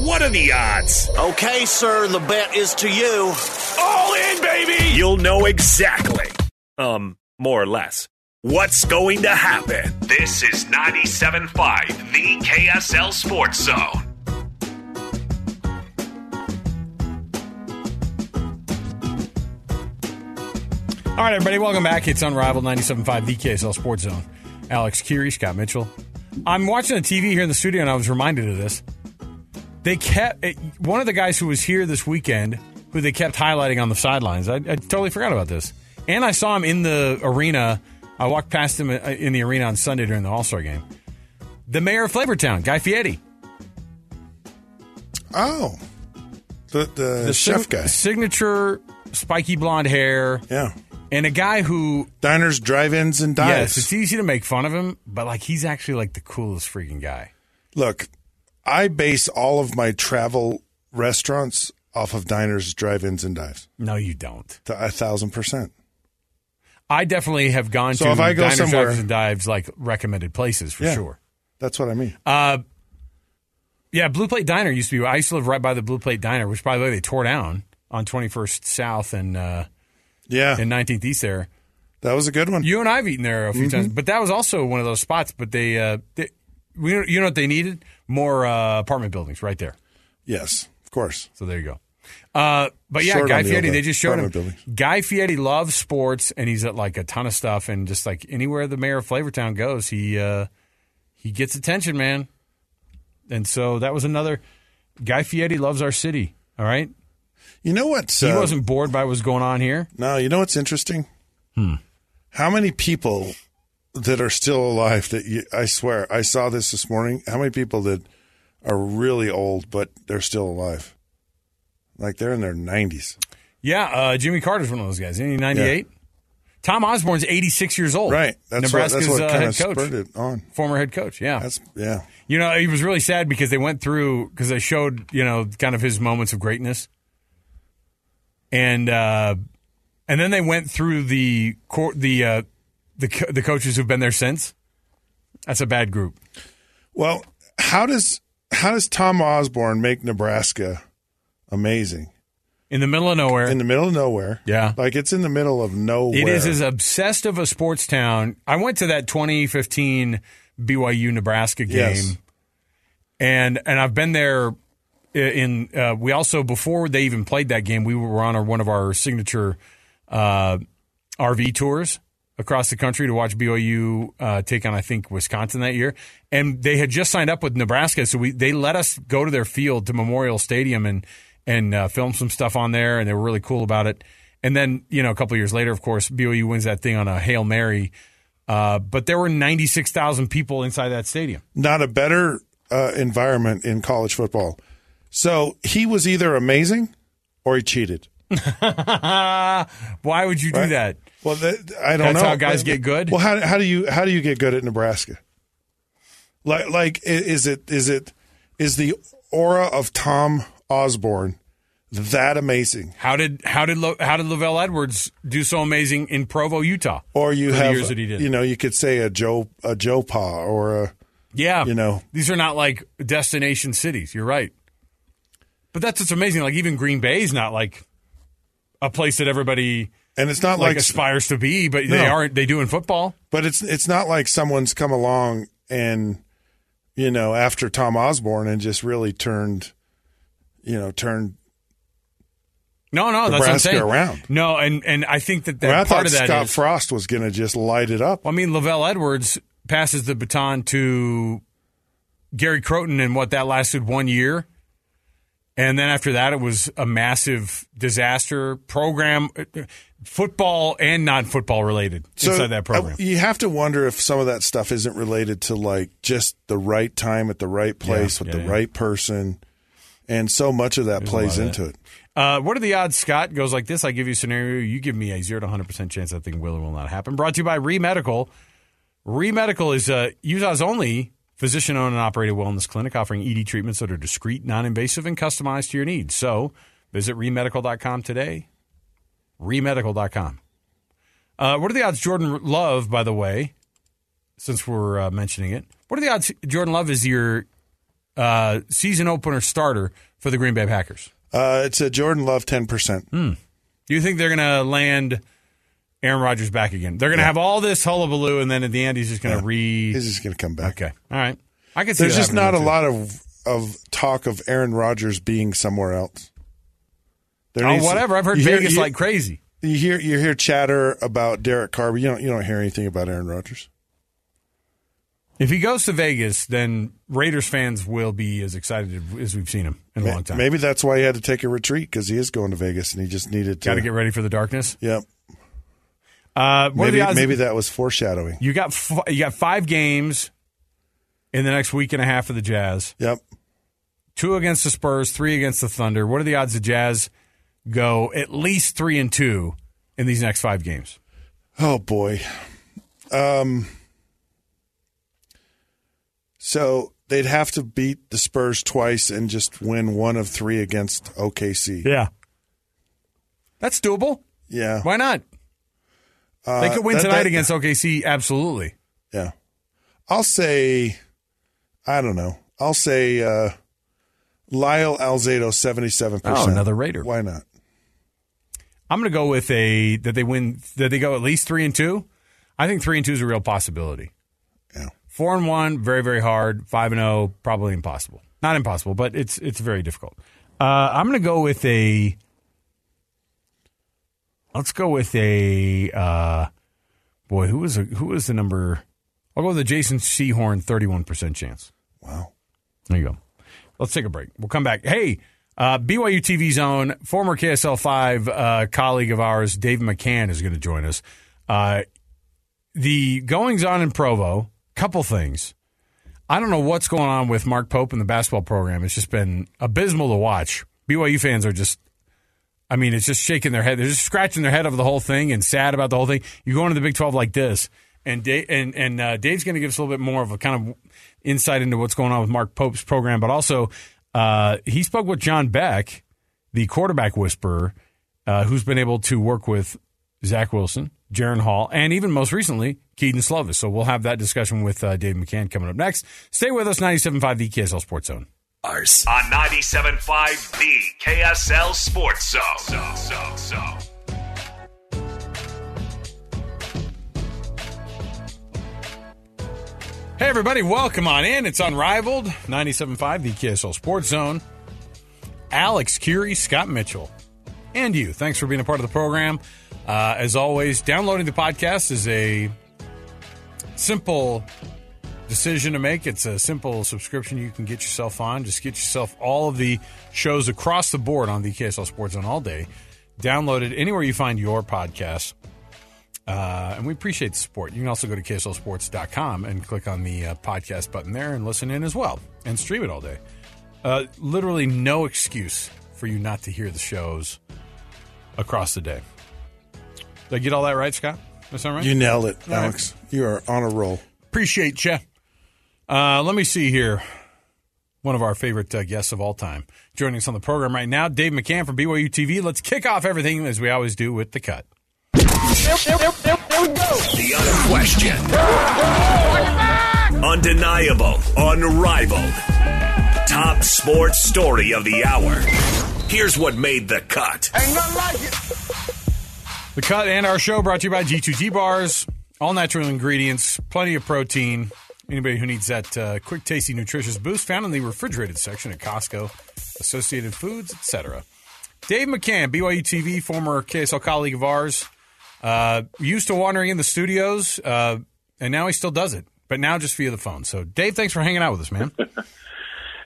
What are the odds? Okay, sir, the bet is to you. All in, baby! You'll know exactly. Um, more or less. What's going to happen? This is 97.5, the KSL Sports Zone. All right, everybody, welcome back. It's Unrivaled 97.5 the KSL Sports Zone. Alex Kirry, Scott Mitchell. I'm watching the TV here in the studio, and I was reminded of this. They kept it, one of the guys who was here this weekend, who they kept highlighting on the sidelines. I, I totally forgot about this, and I saw him in the arena. I walked past him uh, in the arena on Sunday during the All Star game. The mayor of Flavortown, Guy Fieri, Oh, the the, the chef sig- guy. signature spiky blonde hair, Yeah, and a guy who diners, drive-ins, and dives. Yes, it's easy to make fun of him, but like he's actually like the coolest freaking guy. Look, I base all of my travel restaurants off of diners, drive-ins, and dives. No, you don't. Th- A thousand percent. I definitely have gone So to if I go diners, drive-ins, and dives like recommended places for Yeah. sure. That's what I mean. Uh, yeah, Blue Plate Diner used to be. I used to live right by the Blue Plate Diner, which by the way they tore down on Twenty First South and uh, Yeah, In Nineteenth East there. that was a good one. You and I've eaten there a few Mm-hmm. times, but that was also one of those spots. But they, uh, they we, you know what they needed? More uh, apartment buildings right there. yes, of course. So there you go. Uh, but yeah, Short Guy the Fieri, they just showed him. buildings. Guy Fieri loves sports, and he's at like a ton of stuff, and just like anywhere the mayor of Flavortown goes, he uh, he gets attention, man. And so that was another. Guy Fieri loves our city. All right, You know what? he wasn't bored by what's going on here. No, you know what's interesting? Hmm. How many people that are still alive that you, I swear I saw this this morning? How many people that are really old but they're still alive? Like they're in their nineties, Yeah, uh, Jimmy Carter's one of those guys. Isn't he ninety eight? Tom Osborne's eighty six years old. right? That's Nebraska's what, that's what uh, kind head of coach, spurred it on. former head coach. Yeah, That's yeah. You know, he was really sad because they went through because they showed you know kind of his moments of greatness, and uh, and then they went through the co- the uh, the co- the coaches who've been there since. That's a bad group. Well, how does how does Tom Osborne make Nebraska amazing In the middle of nowhere, in the middle of nowhere? Yeah. like it's in the middle of nowhere. it is as obsessed of a sports town. I went to that 2015 BYU Nebraska game, Yes. and and I've been there. In uh, we also before they even played that game, we were on our, one of our signature uh, RV tours across the country to watch BYU uh, take on I think Wisconsin that year, and they had just signed up with Nebraska, so we they let us go to their field to Memorial Stadium and and uh, film some stuff on there, and they were really cool about it. And then, you know, a couple years later, of course, BYU wins that thing on a Hail Mary. Uh, but there were 96,000 people inside that stadium. Not a better uh, environment in college football. So he was either amazing or he cheated. Why would you do Right. that? Well, I don't That's know. how guys But- get good? Well, how, how do you how do you get good at Nebraska? Like like is it is it is the aura of Tom Osborne that amazing? How did how did Lo, how did LaVell Edwards do so amazing in Provo, Utah? Or you have years that he did. you know you could say a Joe a Joe Pa or a Yeah. you know These are not like destination cities. You're right. But that's what's amazing. Like even Green Bay is not like a place that everybody and it's not like, like, aspires to be, but they aren't they do in football. but it's it's not like someone's come along and you know after Tom Osborne and just really turned you know turned No, no, that's what I'm saying. around. No, and and I think that, that I part thought of that Scott is- Frost was going to just light it up. I mean, LaVell Edwards passes the baton to Gary Crowton, and what that lasted one year. And then after that, it was a massive disaster program, football and non football related inside that program. uh, you have to wonder if some of that stuff isn't related to like just the right time at the right place Yeah, with yeah, the yeah. right person, and so much of that There's plays of into that. it. Uh, what are the odds, Scott? Goes like this I give you a scenario, you give me a 0 to 100% chance that thing will or will not happen. Brought to you by Remedical. Remedical is uh, Utah's only physician owned and operated wellness clinic offering ED treatments that are discreet, non invasive, and customized to your needs. So visit remedical.com today. Remedical.com. Uh, what are the odds Jordan Love, by the way, since we're uh, mentioning it, what are the odds Jordan Love is your uh, season opener starter for the Green Bay Packers? Uh, it's a Jordan Love ten percent. Do you think they're going to land Aaron Rodgers back again? They're going to have all this hullabaloo, and then at the end, he's just going to re. He's just going to come back. Okay, all right. I can see. There's just not a too. lot of of talk of Aaron Rodgers being somewhere else. There Oh, whatever. I've heard hear- Vegas you- like crazy. You hear you hear chatter about Derek Carr, but you don't you don't hear anything about Aaron Rodgers. If he goes to Vegas, then Raiders fans will be as excited as we've seen him in a long time. Maybe that's why he had to take a retreat because he is going to Vegas and he just needed to Got to get ready for the darkness. Yep. Uh, Maybe odds? maybe that was foreshadowing. you got f- you got five games in the next week and a half of the Jazz. Yep. Two against the Spurs, three against the Thunder. What are the odds the Jazz go at least three and two in these next five games? Oh boy. Um so they'd have to beat the Spurs twice and just win one of three against OKC. Yeah. That's doable. Yeah. Why not? Uh, they could win that- tonight that- against OKC. Absolutely. Yeah. I'll say I don't know. I'll say uh Lyle Alzado 77%. Oh, another Raider. Why not? I'm going to go with a that they win that they go at least three and two. I think three and two is a real possibility. Yeah. Four and one, very very hard. Five and zero, probably impossible. Not impossible, but it's it's very difficult. Uh, I'm going to go with a. Let's go with a. Uh, boy, who was a, who was the number? I'll go with the Jason Sehorn, thirty-one percent chance. Wow. There you go. Let's take a break. We'll come back. Hey, uh, BYU TV Zone, former KSL 5 uh, colleague of ours, Dave McCann, is going to join us. Uh, the goings on in Provo, couple things. I don't know what's going on with Mark Pope and the basketball program. It's just been abysmal to watch. BYU fans are just, I mean, it's just shaking their head. They're just scratching their head over the whole thing and sad about the whole thing. You go into the Big 12 like this, and Dave, and, and uh, Dave's going to give us a little bit more of a kind of insight into what's going on with Mark Pope's program, but also uh, he spoke with John Beck, the quarterback whisperer, uh, who's been able to work with Zach Wilson, Jaren Hall, and even most recently, Kedon Slovis. So we'll have that discussion with uh, Dave McCann coming up next. Stay with us, 97.5 the KSL Sports Zone. Ours. On 97.5 The KSL Sports Zone. So, so, so. Hey, everybody, welcome on in. It's Unrivaled, 97.5 the KSL Sports Zone. Alex Kirry, Scott Mitchell, and you. Thanks for being a part of the program. Uh, as always, downloading the podcast is a simple decision to make. It's a simple subscription you can get yourself on. Just get yourself all of the shows across the board on the KSL Sports on all day. Download it anywhere you find your podcasts. Uh, and we appreciate the support. You can also go to KSLSports.com and click on the uh, podcast button there and listen in as well and stream it all day. Uh, literally no excuse for you not to hear the shows across the day. Did I get all that right, Scott? That sound right? You nailed it, All Alex. You are on a roll. Appreciate you. Uh, let me see here. One of our favorite uh, guests of all time joining us on the program right now, Dave McCann from BYU TV. Let's kick off everything as we always do with the cut. The unquestioned, undeniable, unrivaled, top sports story of the hour. Here's what made the cut. Ain't nothing like it. The cut and our show brought to you by G2G Bars. All natural ingredients, plenty of protein. Anybody who needs that uh, quick, tasty, nutritious boost found in the refrigerated section at Costco, Associated Foods, etc. Dave McCann, BYU TV, former KSL colleague of ours, uh, used to wandering in the studios, uh, and now he still does it, but now just via the phone. So, Dave, thanks for hanging out with us, man.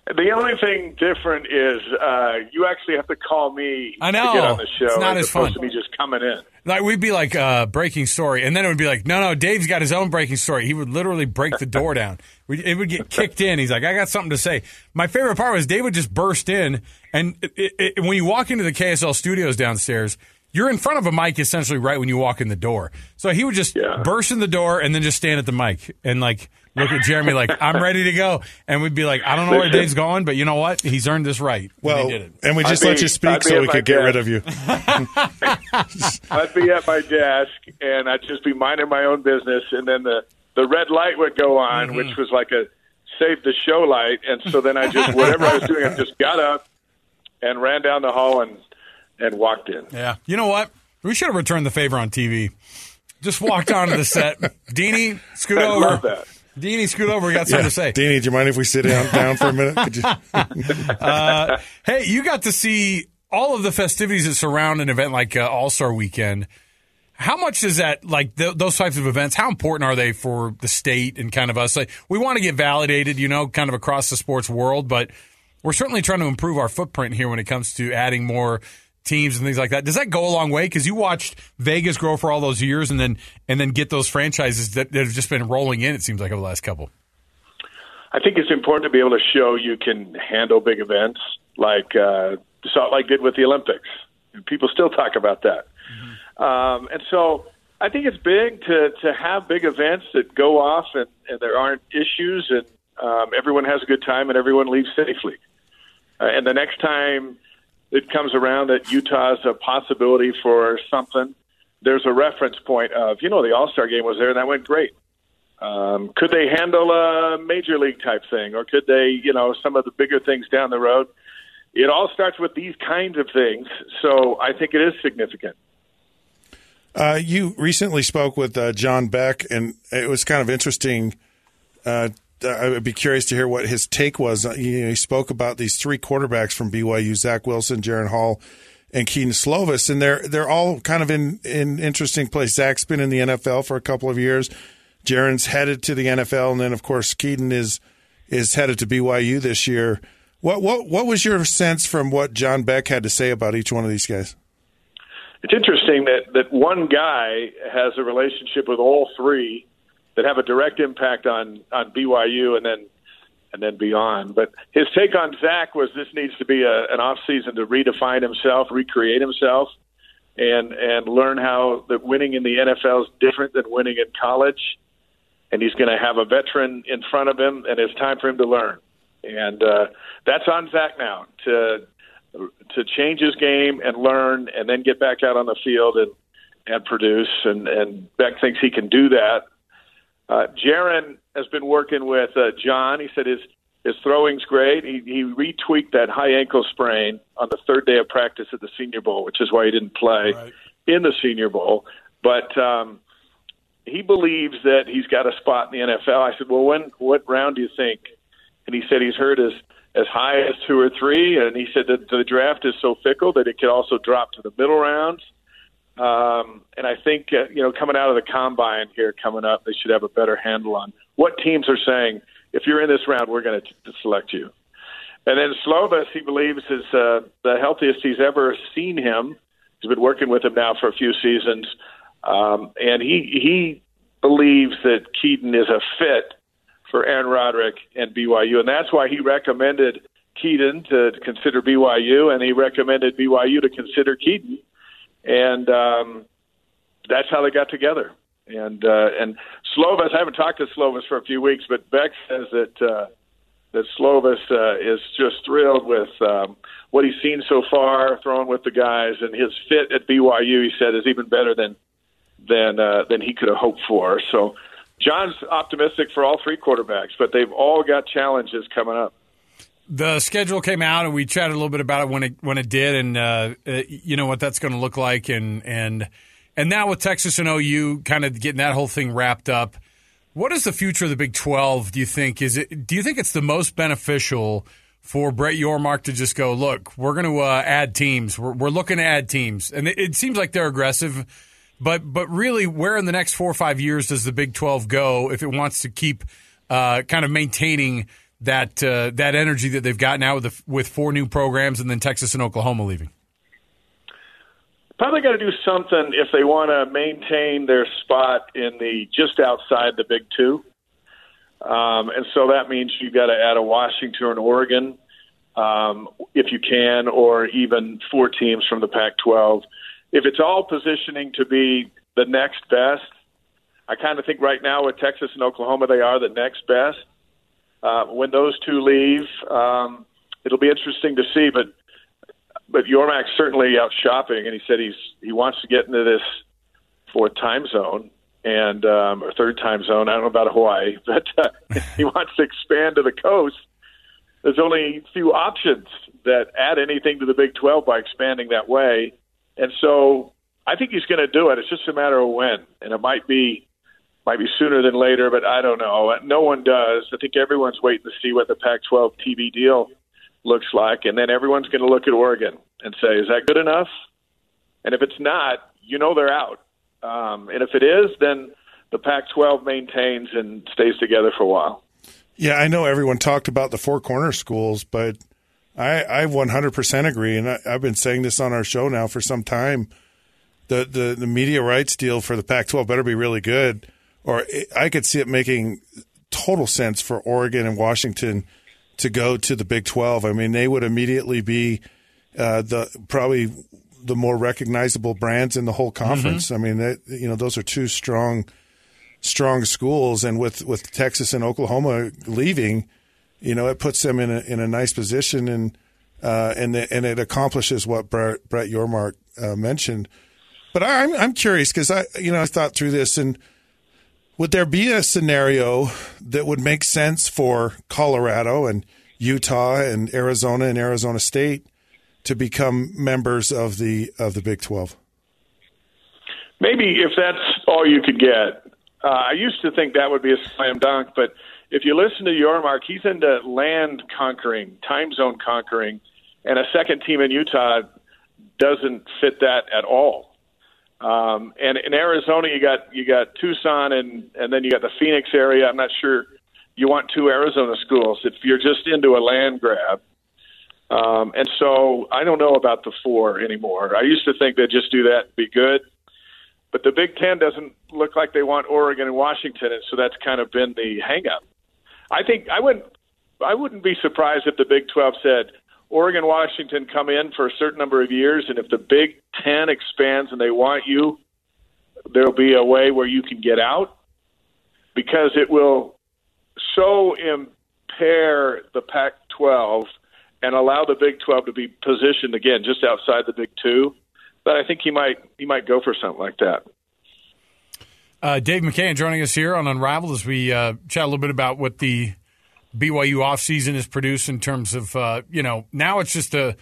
The only thing different is uh, you actually have to call me I know. to get on the show It's not as as fun. to me just coming in. Like we'd be like uh, breaking story, and then it would be like, no, no, Dave's got his own breaking story. He would literally break the door down. It would get kicked in. He's like, I got something to say. My favorite part was Dave would just burst in, and it, it, when you walk into the KSL studios downstairs, you're in front of a mic essentially right when you walk in the door. So he would just burst in the door and then just stand at the mic and like look at Jeremy like, I'm ready to go. And we'd be like, I don't know where Listen. Dave's going, but you know what? He's earned this right. Well, and he did it. and we just I'd let be- you I'd speak so we could get desk. rid of you. I'd be at my desk and I'd just be minding my own business, and then the the red light would go on, Mm-hmm. which was like a save the show light, and so then I just whatever I was doing, I just got up and ran down the hall and and walked in. Yeah. You know what? We should have returned the favor on TV. Just walked onto the set. Deanie, scoot I over. Deanie, scoot over. We got something Yeah. to say. Deanie, do you mind if we sit down, down for a minute? You? Uh, hey, you got to see all of the festivities that surround an event like uh, All Star Weekend. How much is that, like th- those types of events, how important are they for the state and kind of us? Like, we want to get validated, you know, kind of across the sports world, but we're certainly trying to improve our footprint here when it comes to adding more teams and things like that. Does that go a long way? Because you watched Vegas grow for all those years and then and then get those franchises that, that have just been rolling in, it seems like, over the last couple. I think it's important to be able to show you can handle big events like uh, Salt Lake did with the Olympics. People still talk about that. Um, and so I think it's big to, to have big events that go off and, and there aren't issues and um, everyone has a good time and everyone leaves safely. Uh, and the next time it comes around that Utah's a possibility for something, there's a reference point of, you know, the All Star game was there and that went great. Um, could they handle a major league type thing, or could they, you know, some of the bigger things down the road? It all starts with these kinds of things, so I think it is significant. Uh, you recently spoke with uh, John Beck, and it was kind of interesting. Uh, I would be curious to hear what his take was. Uh, You know, he spoke about these three quarterbacks from BYU: Zach Wilson, Jaren Hall, and Kedon Slovis, and they're they're all kind of in in interesting place. Zach's been in the NFL for a couple of years. Jaren's headed to the NFL, and then of course Kedon is is headed to BYU this year. What what what was your sense from what John Beck had to say about each one of these guys? It's interesting that that one guy has a relationship with all three that have a direct impact on on BYU and then and then beyond. But his take on Zach was this needs to be a, an off season to redefine himself, recreate himself, and and learn how that winning in the NFL is different than winning in college. And he's going to have a veteran in front of him, and it's time for him to learn. And uh, that's on Zach now to to change his game and learn, and then get back out on the field and and produce. And and Beck thinks he can do that. Uh, Jaren has been working with uh, John. He said his his throwing's great. He he retweaked that high ankle sprain on the third day of practice at the Senior Bowl, which is why he didn't play in the Senior Bowl. But um, he believes that he's got a spot in the NFL. I said, well, when what round do you think? And he said he's heard as as high as two or three, and he said that the draft is so fickle that it could also drop to the middle rounds. Um, and I think uh, you know, coming out of the combine here, coming up, they should have a better handle on what teams are saying. If you're in this round, we're going to select you. And then Slovis, he believes, is uh, the healthiest he's ever seen him He's been working with him now for a few seasons, um, and he he believes that Kedon is a fit for Aaron Roderick and BYU, and that's why he recommended Kedon to consider BYU, and he recommended BYU to consider Kedon, and um, that's how they got together. And uh, and Slovis, I haven't talked to Slovis for a few weeks, but Beck says that uh, that Slovis uh, is just thrilled with um, what he's seen so far, throwing with the guys, and his fit at BYU. He said is even better than than uh, than he could have hoped for. So John's optimistic for all three quarterbacks, but they've all got challenges coming up. The schedule came out, and we chatted a little bit about it when it when it did, and uh, uh you know what that's going to look like, and and and now with Texas and OU kind of getting that whole thing wrapped up. What is the future of the Big Twelve? Do you think is it? Do you think it's the most beneficial for Brett Yormark to just go? Look, we're going to uh, add teams. We're, we're looking to add teams, and it, it seems like they're aggressive but but really, where in the next four or five years does the Big Twelve go if it wants to keep uh, kind of maintaining that uh, that energy that they've got now with the, with four new programs and then Texas and Oklahoma leaving? Probably got to do something if they want to maintain their spot in the just outside the Big Two. Um, and so that means you've got to add a Washington and Oregon, um, if you can, or even four teams from the Pac-12 if it's all positioning to be the next best, I kind of think right now with Texas and Oklahoma, they are the next best. Uh, when those two leave, um, it'll be interesting to see. But but Yormark's certainly out shopping, and he said he's he wants to get into this fourth time zone and um, or third time zone. I don't know about Hawaii, but uh, he wants to expand to the coast. There's only a few options that add anything to the Big 12 by expanding that way. And so I think he's going to do it. It's just a matter of when, and it might be might be sooner than later, but I don't know. No one does. I think everyone's waiting to see what the Pac-12 TV deal looks like, and then everyone's going to look at Oregon and say, "Is that good enough?" And if it's not, you know they're out. Um, and if it is, then the Pac-12 maintains and stays together for a while. Yeah, I know everyone talked about the four corner schools, but I, I 100% agree, and I, have been saying this on our show now for some time. The, the the media rights deal for the Pac-12 better be really good, or I could see it making total sense for Oregon and Washington to go to the Big 12. I mean, they would immediately be uh, the probably the more recognizable brands in the whole conference. Mm-hmm. I mean, that, you know, those are two strong strong schools, and with with Texas and Oklahoma leaving you know, it puts them in a in a nice position and uh, and the, and it accomplishes what Brett, Brett Yormark uh, mentioned. But I, I'm I'm curious because I you know I thought through this and would there be a scenario that would make sense for Colorado and Utah and Arizona and Arizona State to become members of the of the Big Twelve? Maybe if that's all you could get. Uh, I used to think that would be a slam dunk, but if you listen to Yormark, he's into land conquering, time zone conquering, and a second team in Utah doesn't fit that at all. Um, and in Arizona, you got you got Tucson, and and then you got the Phoenix area. I'm not sure you want two Arizona schools if you're just into a land grab. Um, and so I don't know about the four anymore. I used to think they'd just do that, and be good. But the Big Ten doesn't look like they want Oregon and Washington, and so that's kind of been the hangup. I think I wouldn't I wouldn't be surprised if the Big 12 said Oregon, Washington come in for a certain number of years, and if the Big Ten expands and they want you, there'll be a way where you can get out because it will so impair the Pac 12 and allow the Big 12 to be positioned again just outside the Big Two. But I think he might he might go for something like that. Uh, Dave McCann joining us here on Unrivaled as we uh, chat a little bit about what the BYU offseason has produced in terms of, uh, you know, now it's just a,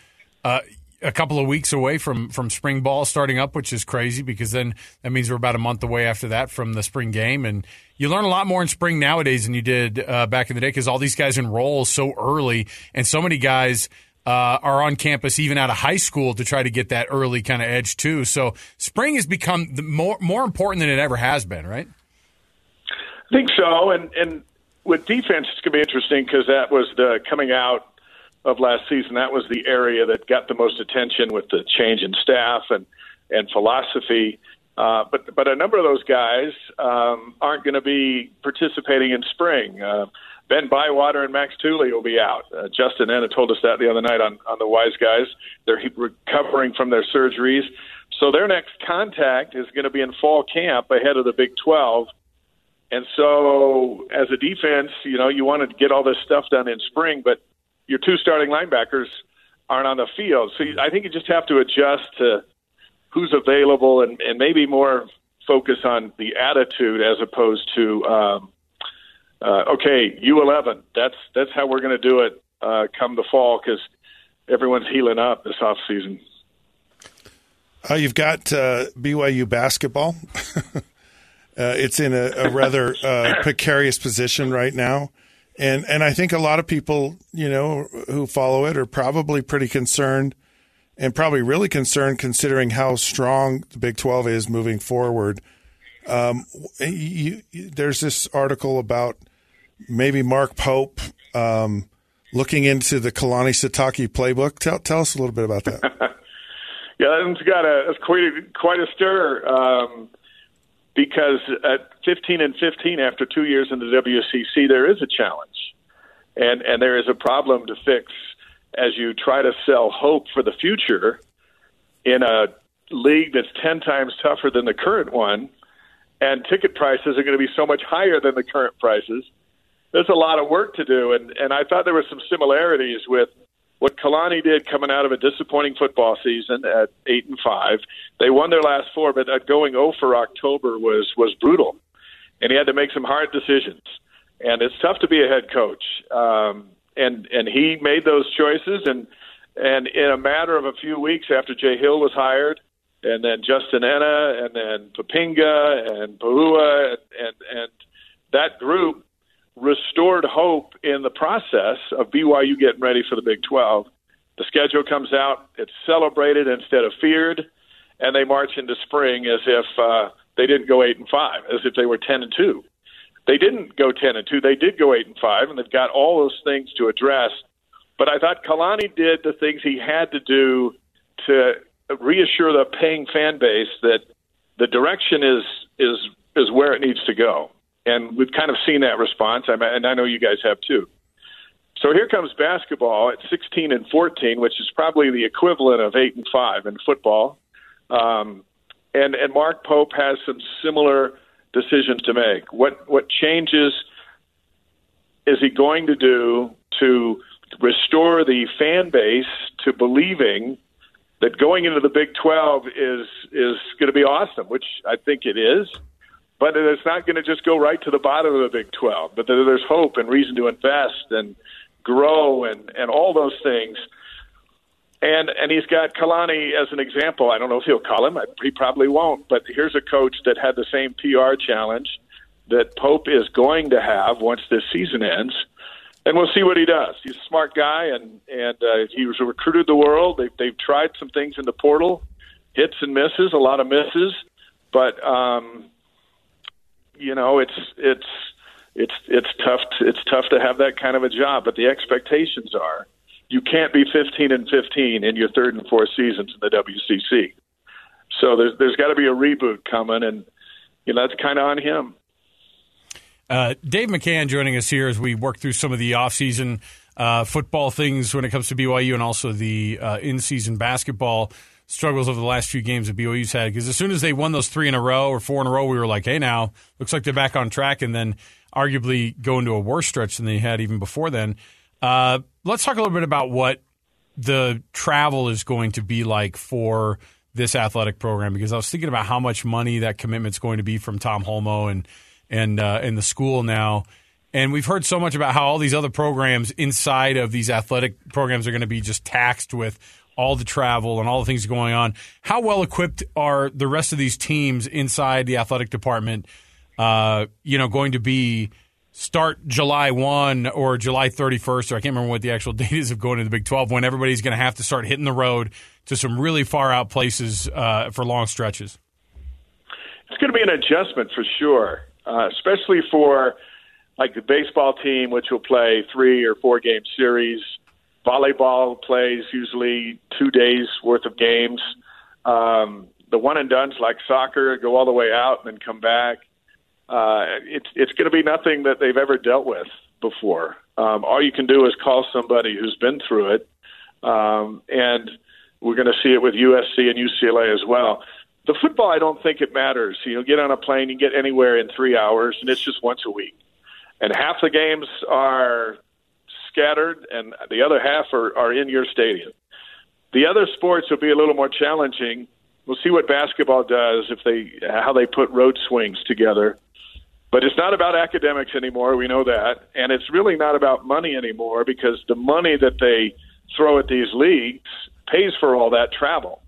a, a couple of weeks away from, from spring ball starting up, which is crazy because then that means we're about a month away after that from the spring game. And you learn a lot more in spring nowadays than you did uh, back in the day because all these guys enroll so early and so many guys – uh, are on campus even out of high school to try to get that early kind of edge too. So spring has become more more important than it ever has been, right? I think so, and and with defense, it's going to be interesting because that was the coming out of last season. That was the area that got the most attention with the change in staff, and and philosophy. Uh, but but a number of those guys um, aren't going to be participating in spring. Uh, Ben Bywater and Max Tooley will be out. Uh, Justin Ena told us that the other night on, on the Wise Guys. They're recovering from their surgeries. So their next contact is going to be in fall camp ahead of the Big 12. And so, as a defense, you know, you want to get all this stuff done in spring, but your two starting linebackers aren't on the field. So I think you just have to adjust to who's available and, and maybe more focus on the attitude as opposed to um, uh, okay, U11. That's that's how we're going to do it uh, come the fall because everyone's healing up this off season. Uh, you've got uh, BYU basketball. Uh, it's in a, a rather uh, precarious position right now, and and I think a lot of people, you know, who follow it are probably pretty concerned, and probably really concerned considering how strong the Big Twelve is moving forward. Um, you, you, there's this article about maybe Mark Pope um, looking into the Kalani Sitake playbook. Tell, tell us a little bit about that. yeah, that's got a it's quite a, quite a stir um, because at 15 and 15 after two years in the WCC, there is a challenge, and and there is a problem to fix as you try to sell hope for the future in a league that's 10 times tougher than the current one. And ticket prices are going to be so much higher than the current prices. There's a lot of work to do, and and I thought there were some similarities with what Kalani did coming out of a disappointing football season at eight and five. They won their last four, but going 0 for October was was brutal, and he had to make some hard decisions. And it's tough to be a head coach, um, and and he made those choices, and and in a matter of a few weeks after Jay Hill was hired, and then Justin Ena, and then Poppinga and Po'uha, and and, and that group restored hope in the process of BYU getting ready for the Big 12. The schedule comes out, it's celebrated instead of feared, and they march into spring as if uh, they didn't go 8 and 5, as if they were 10 and 2. They didn't go 10 and 2, they did go 8 and 5, and they've got all those things to address. But I thought Kalani did the things he had to do to reassure the paying fan base that the direction is is is where it needs to go and we've kind of seen that response. And I know you guys have too. So here comes basketball at 16 and 14, which is probably the equivalent of eight and five in football. Um, and and Mark Pope has some similar decisions to make. What what changes is he going to do to restore the fan base to believing that going into the Big 12 is is going to be awesome, which I think it is but it's not going to just go right to the bottom of the Big 12. But there's hope and reason to invest and grow and and all those things. And and he's got Kalani as an example. I don't know if he'll call him. He probably won't. But here's a coach that had the same PR challenge that Pope is going to have once this season ends. And we'll see what he does. He's a smart guy, and and uh, he was recruited the world. They've they've tried some things in the portal, hits and misses, a lot of misses. But um, you know, it's it's it's it's tough. To, it's tough to have that kind of a job, but the expectations are you can't be 15 and 15 in your third and fourth seasons in the WCC. So there's there's got to be a reboot coming, and you know that's kind of on him. Uh, Dave McCann joining us here as we work through some of the offseason uh, football things when it comes to BYU and also the uh, in-season basketball struggles over the last few games that BYU's had. Because as soon as they won those three in a row or four in a row, we were like, hey, now looks like they're back on track, and then arguably go into a worse stretch than they had even before then. Uh, let's talk a little bit about what the travel is going to be like for this athletic program because I was thinking about how much money that commitment's going to be from Tom Holmoe and and uh, and the school now. And we've heard so much about how all these other programs inside of these athletic programs are going to be just taxed with all the travel and all the things going on. How well equipped are the rest of these teams inside the athletic department? Uh, you know, going to be start July one or July thirty first, or I can't remember what the actual date is of going to the Big Twelve. When everybody's going to have to start hitting the road to some really far out places uh, for long stretches. It's going to be an adjustment for sure, uh, especially for like the baseball team, which will play three or four game series volleyball plays usually two days worth of games. Um, the one and duns like soccer go all the way out and then come back. Uh, it's it's going to be nothing that they've ever dealt with before. Um, all you can do is call somebody who's been through it, um, and we're going to see it with USC and UCLA as well. The football, I don't think it matters. You know, get on a plane, you get anywhere in three hours, and it's just once a week. And half the games are scattered, and the other half are, are in your stadium. The other sports will be a little more challenging. We'll see what basketball does if they how they put road swings together. But it's not about academics anymore. We know that, and it's really not about money anymore because the money that they throw at these leagues pays for all that travel.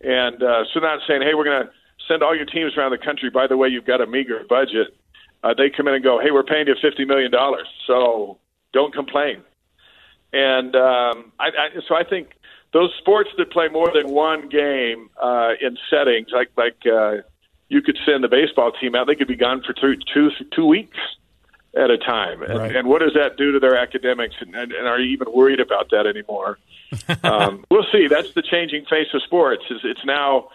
And uh, so, not saying, "Hey, we're going to send all your teams around the country." By the way, you've got a meager budget. Uh, they come in and go, "Hey, we're paying you fifty million dollars, so don't complain." And um, I, I, so I think those sports that play more than one game uh, in settings, like like uh, you could send the baseball team out, they could be gone for two two two weeks at a time. And, Right. and what does that do to their academics? And, and, and are you even worried about that anymore? um, we'll see. That's the changing face of sports. Is it's now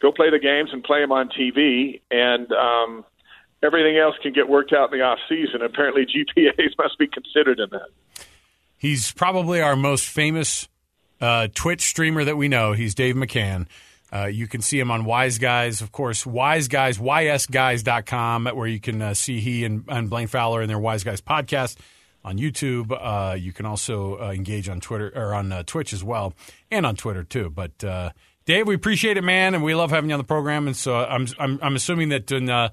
go play the games and play them on TV, and um, everything else can get worked out in the off season. Apparently, GPAs must be considered in that. He's probably our most famous uh, Twitch streamer that we know. He's Dave McCann. Uh, you can see him on Wise Guys, of course, Wise Guys, ysguys.com, where you can uh, see he and, and Blaine Fowler in their Wise Guys podcast on YouTube. Uh, you can also uh, engage on Twitter or on uh, Twitch as well, and on Twitter too. But Dave, we appreciate it, man, and we love having you on the program. And so I'm I'm, I'm assuming that uh,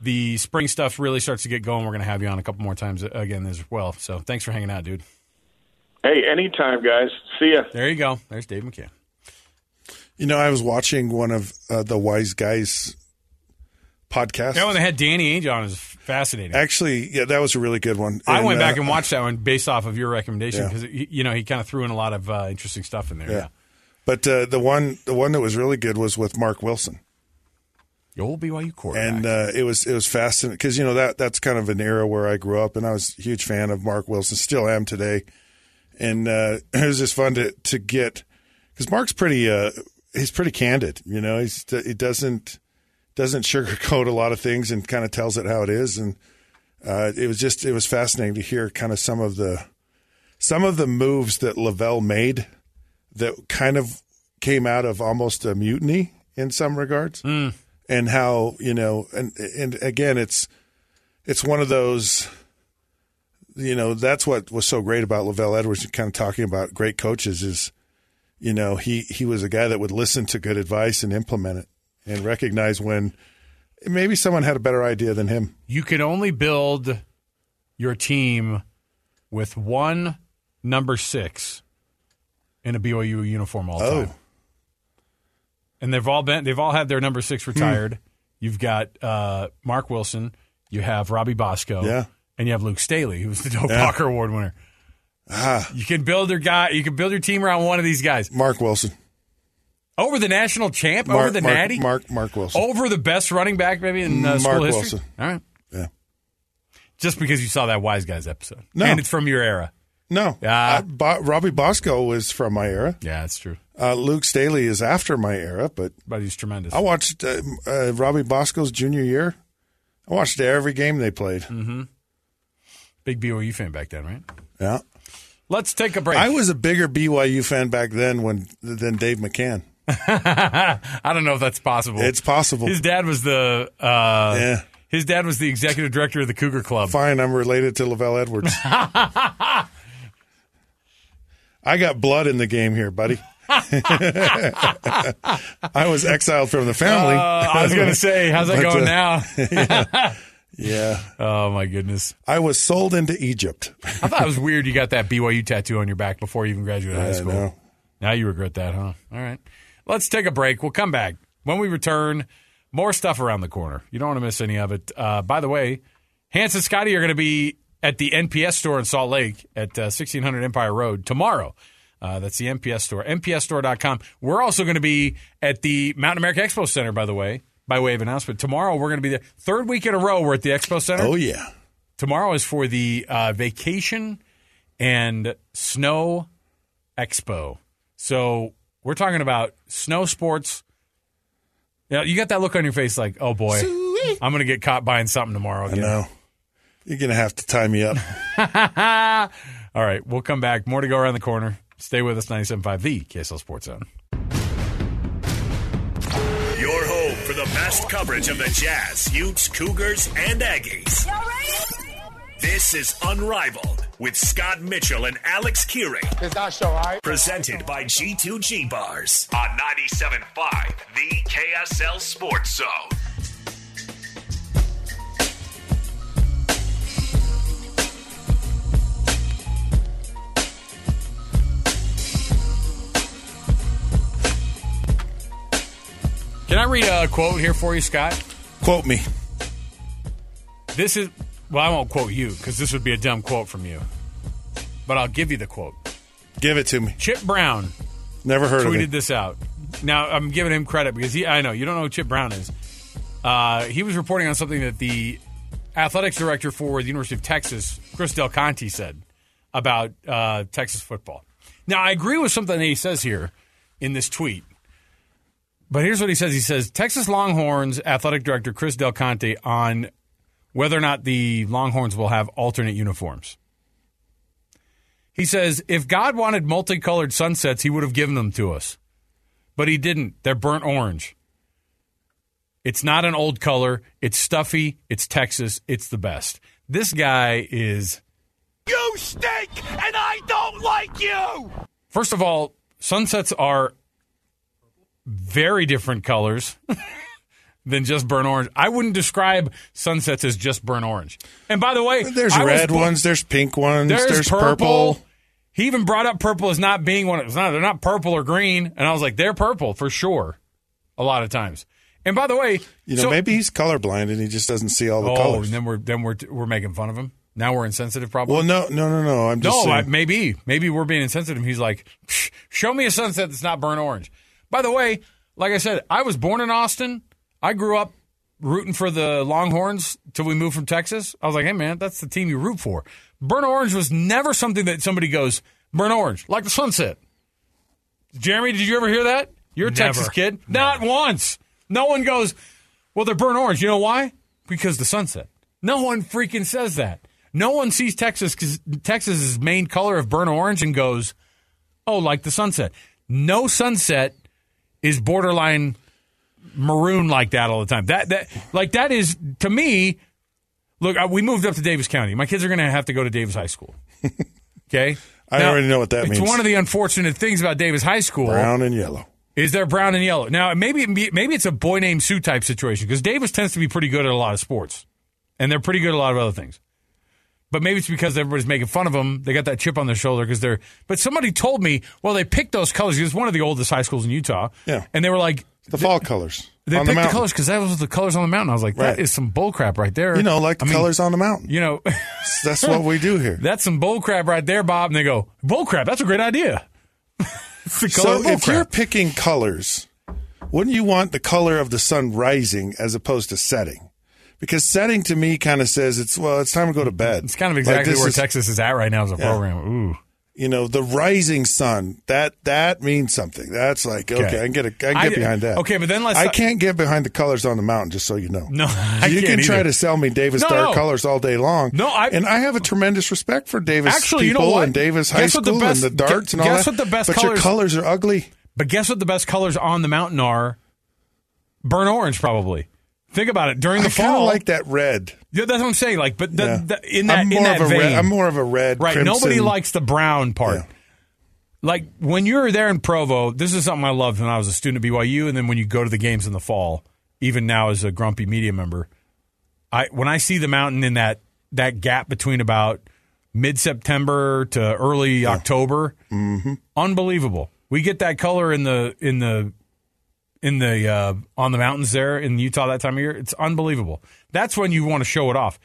the spring stuff really starts to get going, we're going to have you on a couple more times again as well. So thanks for hanging out, dude. Hey, anytime, guys. See ya. There you go. There's Dave McCann. You know, I was watching one of uh, the Wise Guys podcasts. That one they had Danny Ainge on is fascinating. Actually, yeah, that was a really good one. I went uh, back and watched that one based off of your recommendation Yeah. because you know he kind of threw in a lot of uh, interesting stuff in there. Yeah. But uh, the one, the one that was really good was with Mark Wilson. The old BYU quarterback. and uh, it was it was fascinating because you know that that's kind of an era where I grew up, and I was a huge fan of Mark Wilson, still am today, and uh, it was just fun to to get because Mark's pretty uh, he's pretty candid, you know, he's he doesn't doesn't sugarcoat a lot of things and kind of tells it how it is, and uh, it was just it was fascinating to hear kind of some of the some of the moves that LaVell made that kind of came out of almost a mutiny in some regards and how you know and and again it's it's one of those you know that's what was so great about LaVell Edwards kind of talking about great coaches is you know he he was a guy that would listen to good advice and implement it and recognize when maybe someone had a better idea than him you can only build your team with one number six in a BYU uniform all the Oh. time. And they've all been they've all had their number Hmm. six retired. You've got uh, Mark Wilson, you have Robbie Bosco, Yeah. and you have Luke Staley, who was the Doak Yeah. Walker Award winner. ah You can build your guy. You can build your team around one of these guys Mark Wilson over the national champ, Mark, over the Mark, natty, Mark Mark Wilson over the best running back maybe in uh, Mark school history. Wilson. All right, yeah just because you saw that Wise Guys episode, No. and it's from your era. no uh, Bo- Robbie Bosco was from my era Yeah, that's true. Uh, Luke Staley is after my era but But he's tremendous. I watched uh, uh, Robbie Bosco's junior year. I watched every game they played. Mm-hmm. Big BYU fan back then, right? Yeah, Let's take a break. I was a bigger BYU fan back then when than Dave McCann. I don't know if that's possible. It's possible. His dad was the uh, Yeah. His dad was the executive director of the Cougar Club. Fine, I'm related to LaVell Edwards. I got blood in the game here, buddy. I was exiled from the family. Uh, I was going to say, how's that But, going uh, now? yeah. yeah. Oh my goodness! I was sold into Egypt. I thought it was weird you got that BYU tattoo on your back before you even graduated high school. know. Now you regret that, huh? All right. Let's take a break. We'll come back. When we return, more stuff around the corner. You don't want to miss any of it. Uh, by the way, Hans and Scotty are going to be at the NPS store in Salt Lake at uh, 1600 Empire Road tomorrow. Uh, that's the MPS store, npsstore.com. We're also going to be at the Mountain America Expo Center, by the way, by way of announcement. Tomorrow, we're going to be there. Third week in a row, we're at the Expo Center. Oh, yeah. Tomorrow is for the uh, vacation and snow expo. So we're talking about snow sports Yeah, you got that look on your face like, oh boy, I'm going to get caught buying something tomorrow. I know. You're going to have to tie me up. All right, we'll come back. More to go around the corner. Stay with us, 97.5, the KSL Sports Zone. Your home for the best coverage of the Jazz, Utes, Cougars, and Aggies. This is Unrivaled with Scott Mitchell and Alex Kirry. Is that show right? Presented by G2G Bars on 97.5, the KSL Sports Zone. Can I read a quote here for you, Scott? Quote me. This is, well, I won't quote you because this would be a dumb quote from you. But I'll give you the quote. Give it to me. Chip Brown Never heard of tweeted this out. Now, I'm giving him credit because he, I know, you don't know who Chip Brown is. Uh, he was reporting on something that the athletics director for the University of Texas, Chris Del Conte, said about uh, Texas football. Now, I agree with something that he says here in this tweet. But here's what he says. He says Texas Longhorns athletic director Chris Del Conte on whether or not the Longhorns will have alternate uniforms. He says if God wanted multicolored sunsets, he would have given them to us. But he didn't. They're burnt orange. It's not an old color. It's stuffy. It's Texas. It's the best. This guy is. You stink, and I don't like you. First of all, sunsets are very different colors than just burnt orange. I wouldn't describe sunsets as just burnt orange. And by the way, There's I red bo- ones. There's pink ones. There's, There's, purple. He even brought up purple as not being one. It's not. They're not purple or green. And I was like, they're purple for sure. A lot of times. And by the way, You know, so- maybe he's colorblind and he just doesn't see all the colors. oh, colors. and then we're then we're we're making fun of him. Now we're insensitive, probably. Well, no, no, no, no. I'm just no, I, maybe maybe we're being insensitive. He's like, show me a sunset that's not burnt orange. By the way, like I said, I was born in Austin. I grew up rooting for the Longhorns till we moved from Texas. I was like, hey man, that's the team you root for. Burnt orange was never something that somebody goes burnt orange like the sunset. Jeremy, did you ever hear that? You're a Never. Texas kid. Not once. No one goes, well, they're burnt orange. You know why? Because the sunset. No one freaking says that. No one sees Texas because Texas's main color of burnt orange and goes, oh, like the sunset. No sunset is borderline maroon like that all the time. That that like that is to me. Look, we moved up to Davis County. My kids are going to have to go to Davis High School. Okay, I already know what that it's means. one of the unfortunate things about Davis High School. Brown and yellow. Is there brown and yellow? Now, maybe maybe it's a boy named Sue type situation because Davis tends to be pretty good at a lot of sports, and they're pretty good at a lot of other things. But maybe it's because everybody's making fun of them. They got that chip on their shoulder because they're. But somebody told me, well, they picked those colors. It's one of the oldest high schools in Utah. Yeah. and they were like, The fall colors. they picked the the, colors because that was the colors on the mountain. I was like, that Right. is some bull crap right there. You know, like the I mean, colors on the mountain. You know, That's what we do here. that's some bull crap right there, Bob. And they go, bull crap. That's a great idea. it's the color So if you're picking colors, wouldn't you want the color of the sun rising as opposed to setting? Because setting to me kind of says it's well, it's time to go to bed. It's kind of exactly this where is- Texas is at right now as a Yeah. program. Ooh. You know, the rising sun that that means something. That's like okay, Okay. I can get a, I can I- get behind that. okay, but then let's- I can't get behind the colors on the mountain. Just so you know. No, I you can try to sell me Davis No, Dark no. colors all day long. No, I- and I have a tremendous respect for Davis Actually, you know what? and Davis High Guess what the best- and the darts and all guess that. what the best but your colors- colors are ugly. But guess what the best colors on the mountain are? Burn orange, probably. Think about it. During the I fall, of like that red. Yeah, that's what I'm saying. Like, but the, Yeah. the, in that I'm in more that of a vein, red. I'm more of a red. right? crimson. Nobody likes the brown part. Yeah. Like when you're there in Provo, this is something I loved when I was a student at BYU, and then when you go to the games in the fall, even now as a grumpy media member, I when I see the mountain in that that gap between about mid September to early October, Mm-hmm. unbelievable. We get that color in the in the in the uh, on the mountains there in Utah that time of year. It's unbelievable. That's when you want to show it off.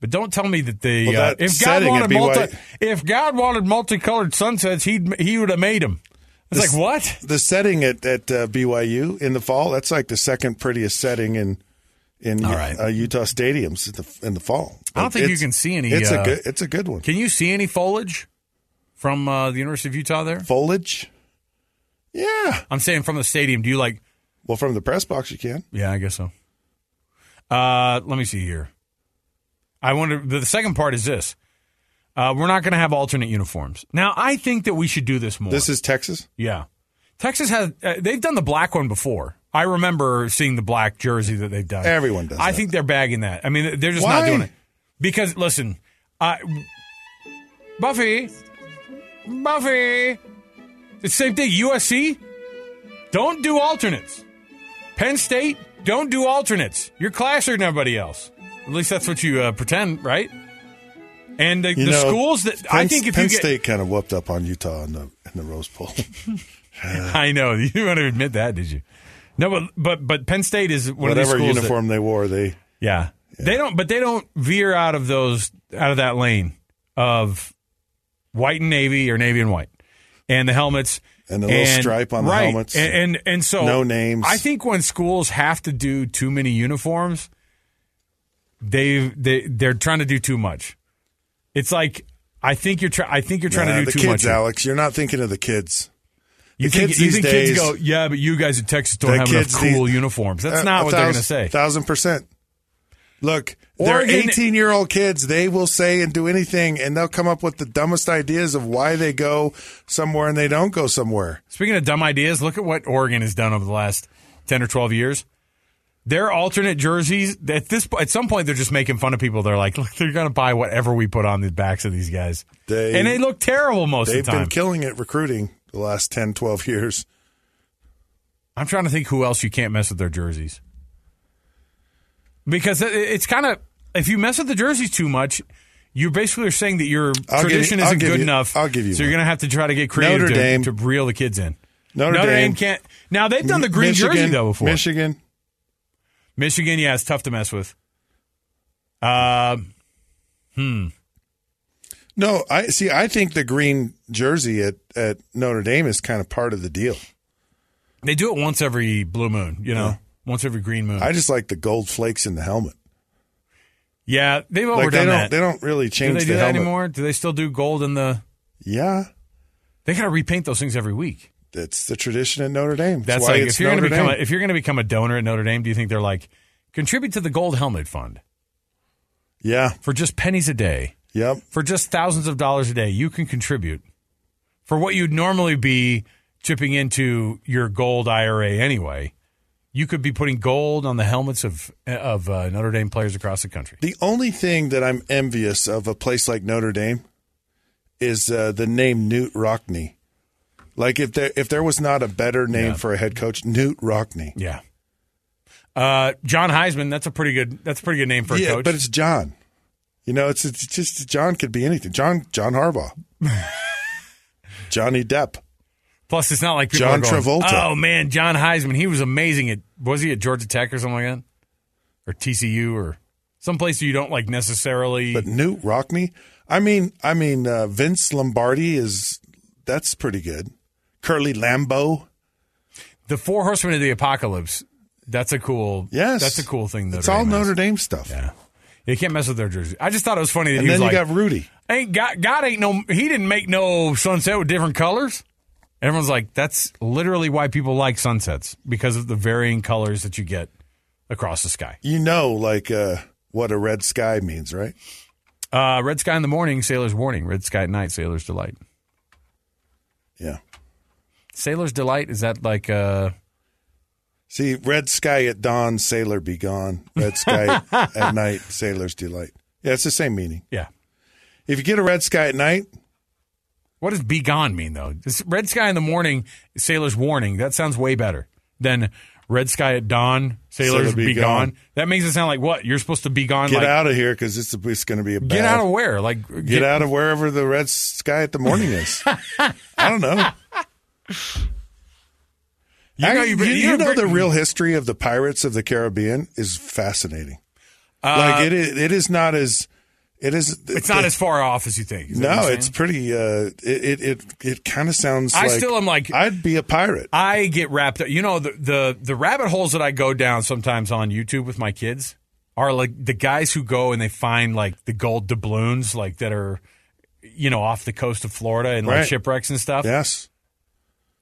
But don't tell me that the Well, uh, if God wanted multi, if God wanted multicolored sunsets, he'd he would have made them. It's This- like what? The setting at at uh, BYU in the fall. That's like the second prettiest setting in in right. uh, Utah stadiums in the in the fall. I don't think you can see any. It's uh, a good. It's a good one. Can you see any foliage from uh, the University of Utah there? Foliage. Yeah. I'm saying from the stadium. Do you like Well, from the press box, you can. Yeah, I guess so. Uh, let me see here. I wonder. The second part is this: uh, we're not going to have alternate uniforms. Now, I think that we should do this more. This is Texas. Yeah, Texas has. Uh, they've done the black one before. I remember seeing the black jersey that they've done. Everyone does. I that. think they're bagging that. I mean, they're just Why? not doing it because listen, I, Buffy, Buffy, it's the same thing. USC, don't do alternates. Penn State, don't do alternates. You're classier than everybody else. At least that's what you uh, pretend, right? And the, the know, schools that I think if Penn you get, State kind of whooped up on Utah in the in the Rose Bowl. I know you didn't want to admit that, did you? No, but but but Penn State is one Whatever of schools that- uniform they wore, they Yeah. They don't but they don't veer out of those out of that lane of white and navy or navy and white. And the helmets And the little stripe on the right. helmets. And, and and so No names. I think when schools have to do too many uniforms, they they they're trying to do too much. It's like I think you're try, I think you're trying Nah, to do the too kids, much. Alex. You're not thinking of the kids. You the think, kids you think days, kids go, yeah, but you guys at Texas don't have enough cool these- uniforms. That's Uh, not what they're going to say. Thousand percent. Look, they're 18 year old kids. They will say and do anything, and they'll come up with the dumbest ideas of why they go somewhere and they don't go somewhere. Speaking of dumb ideas, look at what Oregon has done over the last ten or twelve years. Their alternate jerseys at this at some point they're just making fun of people. They're like, look, they're going to buy whatever we put on the backs of these guys, They- and they look terrible most of the time. They've been killing it recruiting the last 10, 12 years. I'm trying to think who else you can't mess with their jerseys because it's kind of if you mess with the jerseys too much. You basically are saying that your I'll give you- tradition isn't good you- enough. I'll give you So you're going to have to try to get creative Notre to, Dame. to reel the kids in. Notre, Dame. Dame, can't. Now they've done the green Michigan, jersey though before. Michigan. Michigan, yeah, it's tough to mess with. Uh, hmm. No, I see. I think the green jersey at, at Notre Dame is kind of part of the deal. They do it once every blue moon, you know, once every green moon. I just like the gold flakes in the helmet. yeah, they've Like overdone they don't, that. they don't really do change they do the that helmet anymore? Do they still do gold in the? Yeah, They got to repaint those things every week. that's the tradition at Notre Dame. That's why like if you're going to become a, if you're going to become a donor at Notre Dame, do you think they're like contribute to the Gold Helmet Fund yeah, for just pennies a day, yep. for just thousands of dollars a day? You can contribute for what you'd normally be chipping into your gold IRA anyway. You could be putting gold on the helmets of of uh, Notre Dame players across the country. The only thing that I'm envious of a place like Notre Dame is uh, the name Knute Rockne. Like if there if there was not a better name Yeah. for a head coach, Knute Rockne. Yeah. Uh, John Heisman, that's a pretty good that's a pretty good name for a yeah, coach. but it's John. You know, it's it's just John could be anything. John John Harbaugh, Johnny Depp. Plus, it's not like people John are going, Travolta. Oh man, John Heisman, he was amazing at was he at Georgia Tech or something like that, or TCU or someplace you don't like necessarily. But Knute Rockne, I mean, I mean, uh, Vince Lombardi is that's pretty good. Curly Lambeau, the Four Horsemen of the Apocalypse, that's a cool. yes, that's a cool thing. Notre It's all Dame. Notre Dame stuff. Yeah, you can't mess with their jersey. I just thought it was funny that And he then was you like, got Rudy. "Ain't God, God ain't no. He didn't make no sunset with different colors." Everyone's like, "That's literally why people like sunsets because of the varying colors that you get across the sky." You know, like uh, what a red sky means, right? Uh, red sky in the morning, sailor's warning. Red sky at night, sailor's delight. Yeah. Sailor's delight is that like uh See, red sky at dawn, sailor be gone. Red sky at night, sailor's delight. Yeah, it's the same meaning. yeah. If you get a red sky at night, What does be gone mean though? This red sky in the morning, sailor's warning. That sounds way better than red sky at dawn, sailors Sailor be be, gone. gone. That makes it sound like what? You're supposed to be gone. get like, out of here because it's, it's going to be a bad. Get out of where? Like Get out of wherever the red sky at the morning is. I don't know. You know, you, you- you you know the real history of the pirates of the Caribbean is fascinating. Uh, like it is, it is not as it is. It's not as far off as you think. No, it's pretty. Uh, it it it, it kind of sounds. I like still am like I'd be a pirate. I get wrapped up. You know, the, the the rabbit holes that I go down sometimes on YouTube with my kids are like the guys who go and they find like the gold doubloons, like that are, you know, off the coast of Florida and like Right. shipwrecks and stuff. Yes,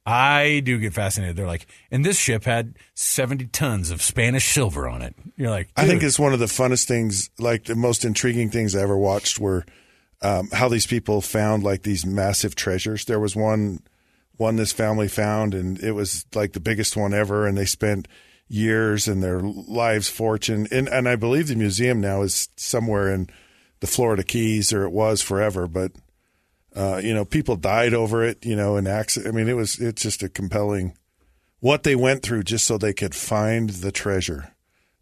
I do get fascinated. They're like, and this ship had 70 tons of Spanish silver on it. You're like, I think it's one of the funnest things, like the most intriguing things I ever watched were um, how these people found like these massive treasures. There was one, one this family found, and it was like the biggest one ever, and they spent years and their lives fortune. And and I believe the museum now is somewhere in the Florida Keys, or it was forever, but. Uh, you know, people died over it. You know, in accident. I mean, it was it's just a compelling what they went through just so they could find the treasure.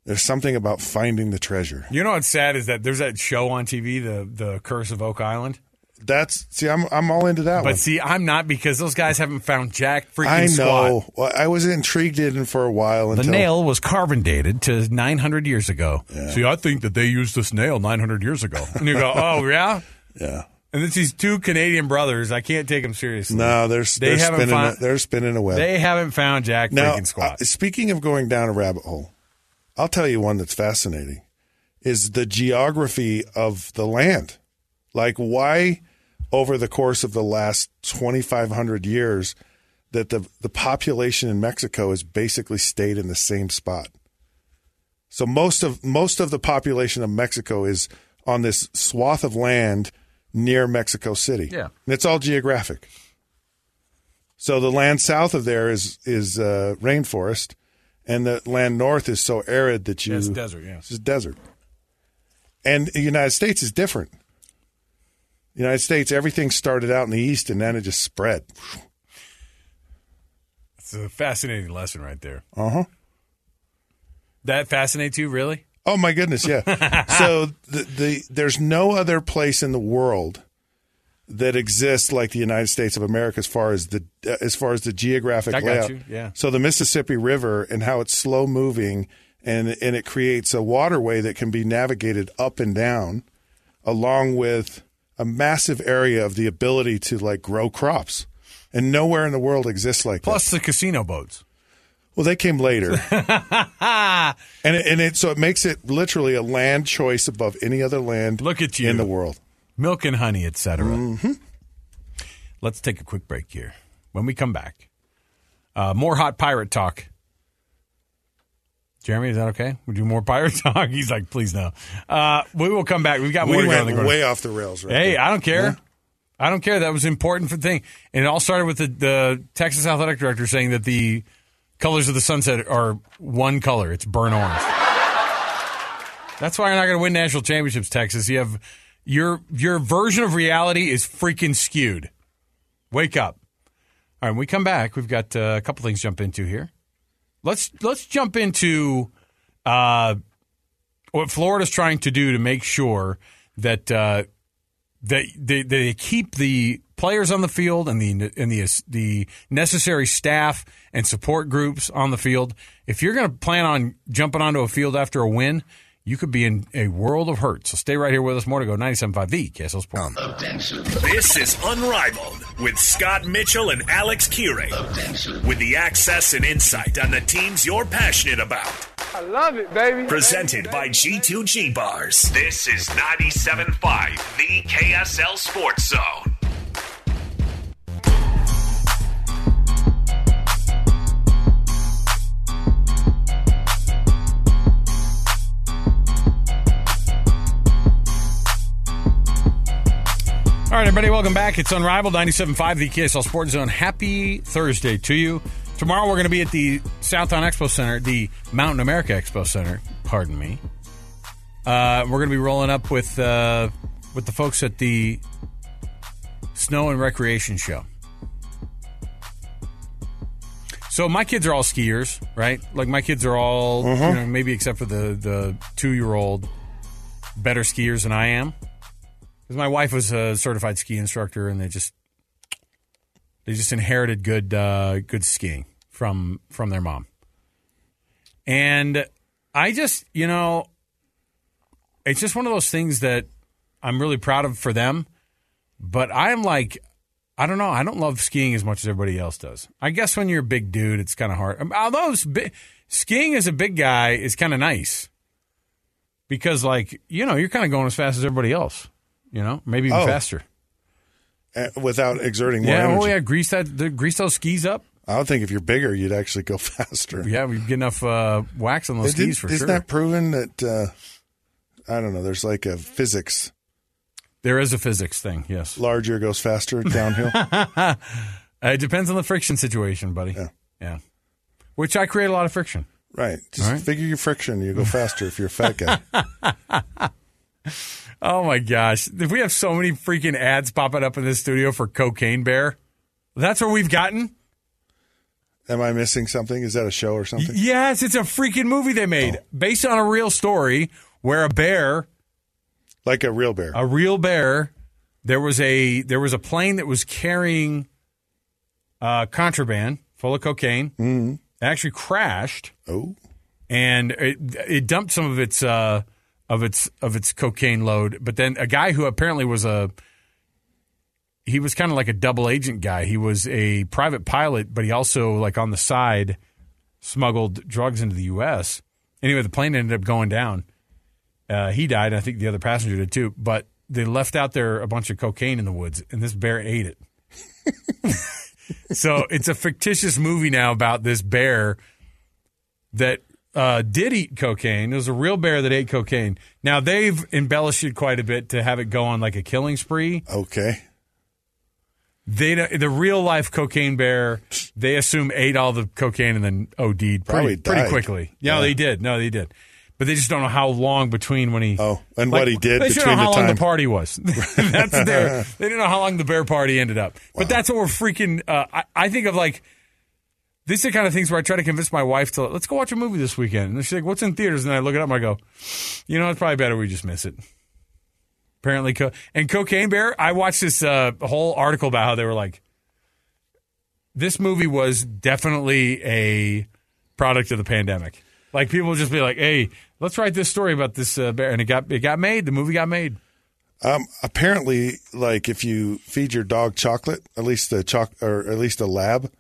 There's something about finding the treasure. You know what's sad is that there's that show on TV, the the Curse of Oak Island. That's see, I'm I'm all into that But one. see, I'm not because those guys haven't found jack freaking I squat. know. Well, I was intrigued in for a while The nail was carbon dated to 900 years ago. See, I think that they used this nail 900 years ago. And you go, oh, yeah? Yeah. And it's these two Canadian brothers. I can't take them seriously. No, they're They they're haven't spinning found- a, they're spinning a web. They haven't found jack now, freaking squat. uh, speaking of going down a rabbit hole, I'll tell you one that's fascinating is the geography of the land. Like why over the course of the last 2500 years that the the population in Mexico has basically stayed in the same spot. So most of most of the population of Mexico is on this swath of land near Mexico City. Yeah. And it's all geographic. So the land south of there is is uh, rainforest, and the land north is so arid that you Yeah, it's desert, yeah. it's desert. And the United States is different. The United States, everything started out in the east, and then it just spread. It's a fascinating lesson right there. Uh huh. That fascinates you, really? Oh my goodness, yeah. so the, the there's no other place in the world that exists like the United States of America as far as the as far as the geographic I layout. you, yeah. So the Mississippi River and how it's slow moving and and it creates a waterway that can be navigated up and down along with a massive area of the ability to like grow crops. And nowhere in the world exists like that. Plus the casino boats. Well, they came later, and it, and it so it makes it literally a land choice above any other land. Look at you in the world. Milk and honey, etc. Mm-hmm. Let's take a quick break here. When we come back, uh, more hot pirate talk. Jeremy, is that okay? We do more pirate talk. He's like, please no. Uh, we will come back. We've got more We to go in went the corner. way off the rails, right? Hey, there. I don't care. Yeah. I don't care. That was important for thing. And it all started with the, the Texas athletic director saying that the colors of the sunset are one color. It's burnt orange. That's why you're not going to win national championships, Texas. You have your your version of reality is freaking skewed. Wake up. All right, when we come back, we've got uh, a couple things to jump into here. Let's let's jump into uh, what Florida's trying to do to make sure that uh, that they, they keep the players on the field and the and the the necessary staff and support groups on the field. If you're going to plan on jumping onto a field after a win, you could be in a world of hurt. So stay right here with us. More to go. 97.5 The KSL Sports. Um, this is Unrivaled with Scott Mitchell and Alex Kirry. With the access and insight on the teams you're passionate about. I love it, baby. Presented by G2G Bars. This is 97.5 The KSL Sports Zone. All right, everybody, welcome back. It's Unrivaled 97.5, the KSL Sports Zone. Happy Thursday to you. Tomorrow we're going to be at the South Towne Expo Center, the Mountain America Expo Center, pardon me. Uh, we're going to be rolling up with uh, with the folks at the Snow and Recreation Show. So my kids are all skiers, right? Like my kids are all, you know, maybe except for the the two year old, better skiers than I am. Because my wife was a certified ski instructor, and they just they just inherited good uh, good skiing from from their mom. And I just, you know, it's just one of those things that I'm really proud of for them. But I'm like, I don't know. I don't love skiing as much as everybody else does. I guess when you're a big dude, it's kind of hard. Um, Although skiing as a big guy is kind of nice because, like, you know, you're kind of going as fast as everybody else. You know, maybe even Oh. faster. Uh, without exerting more Yeah, energy. oh yeah, grease that, the, grease those skis up. I would think if you're bigger, you'd actually go faster. Yeah, we get enough uh, wax on those Isn't- skis for isn't sure. that proven that? Uh, I don't know. There's like a physics. there is a physics thing, yes. Larger goes faster downhill. Uh, it depends on the friction situation, buddy. Yeah. Yeah. Which I create a lot of friction. right. Just right. figure your friction. You go faster if you're a fat guy. Oh my gosh. If we have so many freaking ads popping up in this studio for Cocaine Bear, that's where we've gotten? Am I missing something? Is that a show or something? Yes, it's a freaking movie they made based on a real story where a bear, Like a real bear. a real bear, there was a there was a plane that was carrying uh, contraband full of cocaine. Mm-hmm. It actually crashed. Oh. and it, it dumped some of its uh, of its of its cocaine load. But then a guy who apparently was a he was kind of like a double agent guy. He was a private pilot, but he also like on the side smuggled drugs into the U.S. Anyway, the plane ended up going down. Uh, he died. I think the other passenger did too. But they left out there a bunch of cocaine in the woods, and this bear ate it. so it's a fictitious movie now about this bear that uh, did eat cocaine. It was a real bear that ate cocaine. Now they've embellished it quite a bit to have it go on like a killing spree. Okay. They the real life cocaine bear. They assume ate all the cocaine and then OD'd Probably pretty, pretty quickly. Yeah, Yeah. they did. No, they did. But they just don't know how long between when he. Oh, and what he did They between know how the long time. the party was. that's their. They didn't know how long the bear party ended up. But that's what we're freaking. Uh, I, I think of like. These are the kind of things where I try to convince my wife to let's go watch a movie this weekend. And she's like, "What's in theaters?" And I look it up and I go, "You know, it's probably better we just miss it." Apparently, co- and Cocaine Bear. I watched this uh, whole article about how they were like, this movie was definitely a product of the pandemic. Like people would just be like, "Hey, let's write this story about this uh, bear," and it got it got made. The movie got made. Um, apparently, like if you feed your dog chocolate, at least the choc or at least a lab,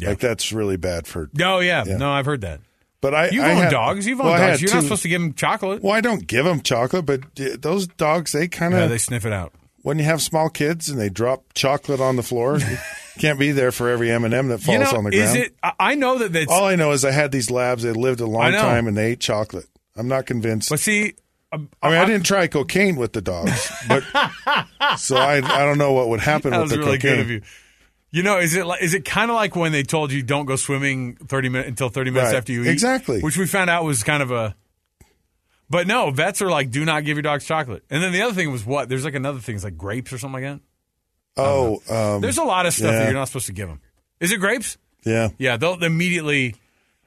like that's really bad for. Oh yeah, Yeah. no, I've heard that. But I, You've I owned had- dogs. You've well, owned I dogs. You're not supposed to give them chocolate. Well, I don't give them chocolate, but those dogs they kind of Yeah, they sniff it out. when you have small kids and they drop chocolate on the floor, you can't be there for every M and m that falls you know, on the is ground. it? I- I know that that's. All I know is I had these labs. They lived a long time and they ate chocolate. I'm not convinced. but see, um, I mean, I didn't try cocaine with the dogs, but so I I don't know what would happen that with was the really cocaine. good of you. You know, is it like, is it kind of like when they told you don't go swimming thirty minutes until thirty minutes Right. after you eat? Exactly. Which we found out was kind of a. But no, vets are like, do not give your dogs chocolate. And then the other thing was what? There's like another thing, it's like grapes or something like that. Oh, um, There's a lot of stuff that you're not supposed to give them. Is it grapes? yeah. Yeah, they'll immediately.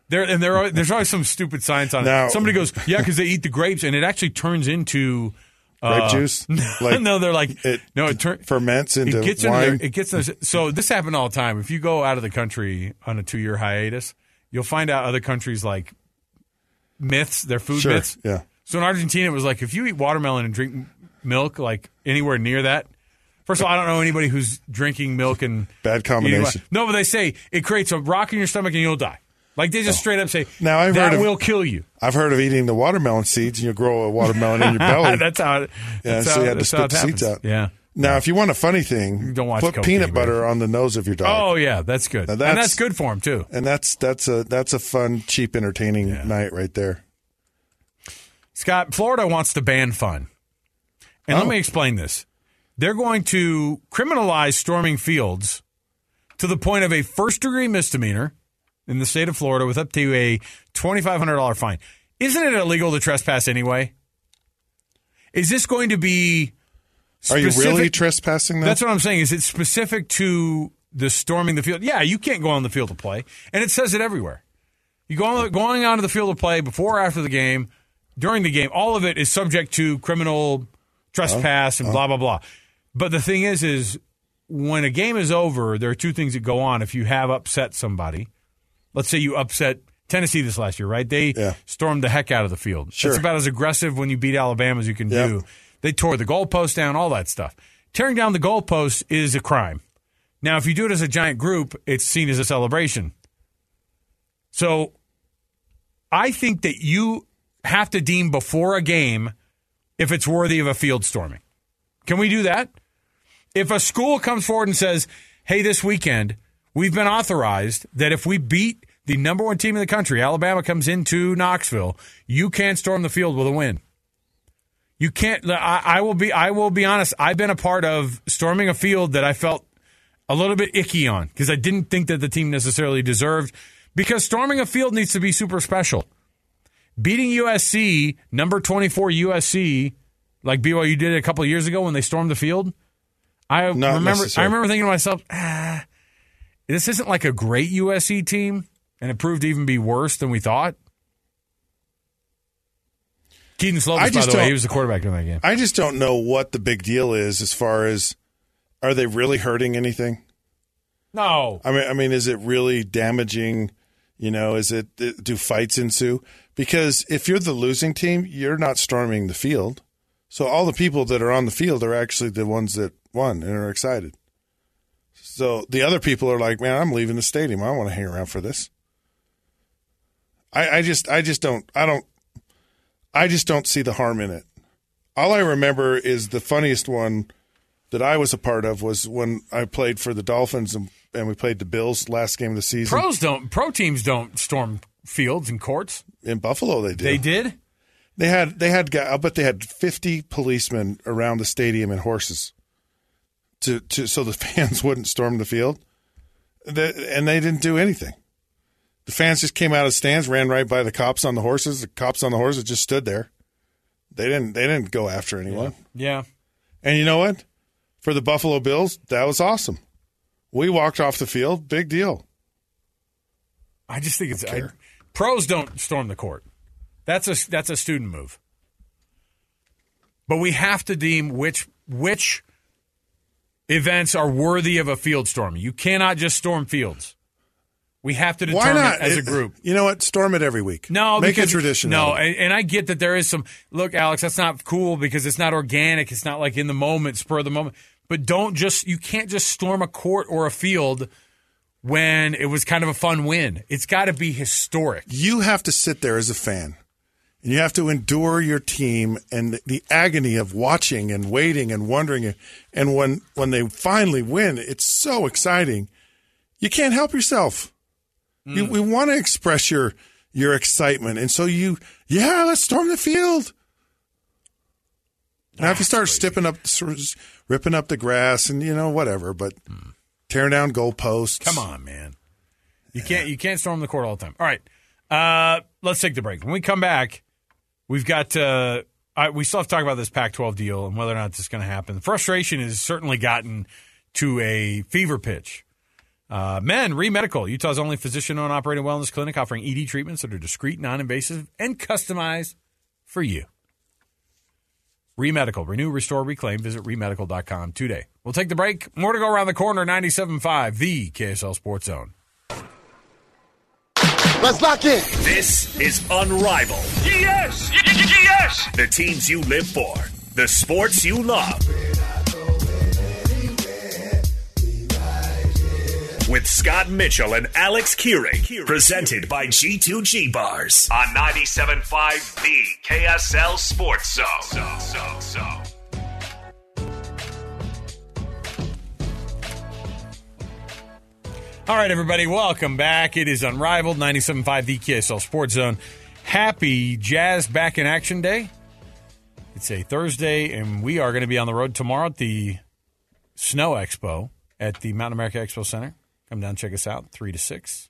There and there are, there's always some stupid science on Now- it. Somebody goes, yeah, because they eat the grapes, and it actually turns into Grape uh, juice? Like, no, they're like It no, it turns ferments into it gets wine. into it gets into, so this happened all the time. If you go out of the country on a two year hiatus, you'll find out other countries like myths, their food Sure, myths. yeah. So in Argentina, it was like if you eat watermelon and drink milk, like anywhere near that. First of all, I don't know anybody who's drinking milk and Bad combination. No, but they say it creates a rock in your stomach and you'll die. Like they just oh. straight up say, Oh. Now, I've that heard of- will kill you. I've heard of eating the watermelon seeds, and you grow a watermelon in your belly. that's how. It, yeah, that's so how, you had to that's spit the seeds out. Yeah. Now, if you want a funny thing, Don't watch put cocaine, peanut butter on the nose of your dog. Oh yeah, that's good. Now, and that's- that's good for him too. and that's that's a that's a fun, cheap, entertaining night right there. Scott, Florida wants to ban fun. And let Oh. me explain this. They're going to criminalize storming fields to the point of a first degree misdemeanor in the state of Florida with up to a $2,500 fine. Isn't it illegal to trespass anyway? Is this going to be. Are you really trespassing? That? That's what I'm saying. Is it specific to the storming the field? Yeah, you can't go on the field to play, and it says it everywhere. You go on, going onto the field to play before or after the game, during the game. All of it is subject to criminal trespass uh, and uh. blah blah blah. But the thing is, is when a game is over, there are two things that go on. If you have upset somebody, let's say you upset Tennessee this last year, right? They Yeah. stormed the heck out of the field. Sure. It's about as aggressive when you beat Alabama as you can Yep. do. They tore the goalpost down, all that stuff. Tearing down the goalpost is a crime. Now, if you do it as a giant group, it's seen as a celebration. So I think that you have to deem before a game if it's worthy of a field storming. Can we do that? If a school comes forward and says, hey, this weekend, we've been authorized that if we beat the number one team in the country, Alabama comes into Knoxville, you can't storm the field with a win. You can't. I, I will be. I will be honest. I've been a part of storming a field that I felt a little bit icky on because I didn't think that the team necessarily deserved. Because storming a field needs to be super special. Beating USC, number twenty-four USC, like BYU did a couple years ago when they stormed the field. I Not remember. I remember thinking to myself, ah, this isn't like a great USC team, and it proved to even be worse than we thought. Kedon Slovis, by the way, he was the quarterback in that game. I just don't know what the big deal is as far as are they really hurting anything? No, I mean, I mean, is it really damaging? You know, is it do fights ensue? Because if you're the losing team, you're not storming the field. So all the people that are on the field are actually the ones that won and are excited. So the other people are like, "Man, I'm leaving the stadium. I don't want to hang around for this." I, I just, I just don't, I don't, I just don't see the harm in it. All I remember is the funniest one that I was a part of was when I played for the Dolphins and, and we played the Bills last game of the season. Pros don't. Pro teams don't storm fields and courts. In Buffalo, they did. They did. They had they had I bet they had fifty policemen around the stadium and horses, to to so the fans wouldn't storm the field, The- and they didn't do anything. The fans just came out of the stands, ran right by the cops on the horses. The cops on the horses just stood there. They didn't they didn't go after anyone. Yeah. And you know what? For the Buffalo Bills, that was awesome. We walked off the field, big deal. I just think it's I, pros don't storm the court. That's a that's a student move. But we have to deem which which events are worthy of a field storm. You cannot just storm fields. We have to Why determine not as a It- group. You know what? Storm it every week. No, make because, a tradition. No, it. and, and I get that there is some. Look, Alex, that's not cool because it's not organic. It's not like in the moment, spur of the moment. But don't just. You can't just storm a court or a field when it was kind of a fun win. It's got to be historic. you have to sit there as a fan and you have to endure your team and the agony of watching and waiting and wondering and when when they finally win it's so exciting you can't help yourself you, we want to express your your excitement and so you yeah let's storm the field now if you start stipping up ripping up the grass and you know whatever but tearing down goalposts Come on, man. You can't you can't storm the court all the time. All right, uh, let's take the break. When we come back, we've got uh, I, we still have to talk about this Pac-12 deal and whether or not this is going to happen. The frustration has certainly gotten to a fever pitch. Uh, men, Remedical, Utah's only physician-owned operated wellness clinic offering ED treatments that are discreet, non-invasive, and customized for you. Remedical. Renew, restore, reclaim. Visit remedical.com today. We'll take the break. More to go around the corner. 97.5, the KSL Sports Zone. Let's lock in. This is Unrivaled. Yes! Yes! The teams you live for, the sports you love. With Scott Mitchell and Alex Kirry. Presented by G2G Bars. On 97.5, the KSL Sports Zone. So, so, so. All right, everybody, welcome back. It is Unrivaled 97.5 the KSL Sports Zone. Happy Jazz Back in Action Day. It's a Thursday, and we are going to be on the road tomorrow at the Snow Expo at the Mountain America Expo Center. Come down, check us out, 3 to 6.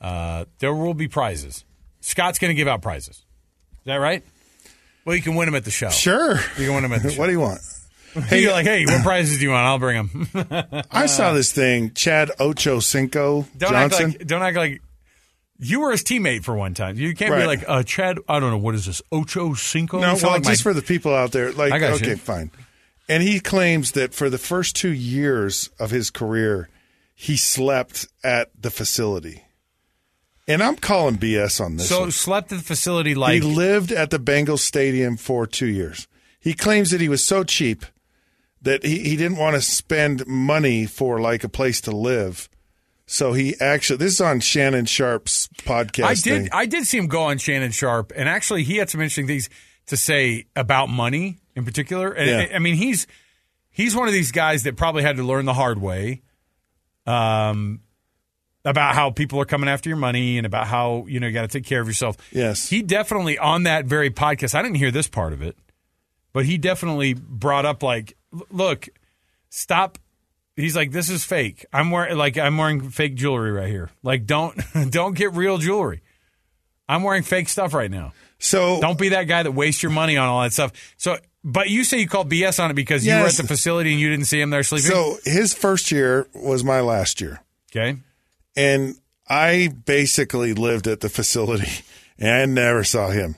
Uh, there will be prizes. Scott's going to give out prizes. Is that right? Well, you can win them at the show. Sure. You can win them at the show. what do you want Hey, you're like, hey, what prizes do you want? I'll bring them. I saw this thing, Chad Ocho Cinco Don't Johnson. act like don't act like you were his teammate for one time. You can't be like uh, Chad. I don't know what is this Ocho Cinco. no, You sound well, like my- just for the people out there, like, I got okay, you. fine. And he claims that for the first two years of his career, he slept at the facility. And I'm calling BS on this. so one. slept at the facility like he lived at the Bengals Stadium for two years. He claims that he was so cheap that he, he didn't want to spend money for like a place to live. So he actually, this is on Shannon Sharpe's podcast. I did. thing. I did see him go on Shannon Sharpe, and actually, he had some interesting things to say about money in particular. And Yeah. I, I mean, he's he's one of these guys that probably had to learn the hard way. Um, about how people are coming after your money and about how you know you got to take care of yourself. Yes. He definitely on that very podcast. I didn't hear this part of it, but he definitely brought up like, look, stop. He's like, this is fake. I'm wearing like I'm wearing fake jewelry right here. Like, don't don't get real jewelry. I'm wearing fake stuff right now. So Don't be that guy that wastes your money on all that stuff. So, but you say you called BS on it because you were at Yes. the facility and you didn't see him there sleeping. So his first year was my last year. okay, And I basically lived at the facility and I never saw him.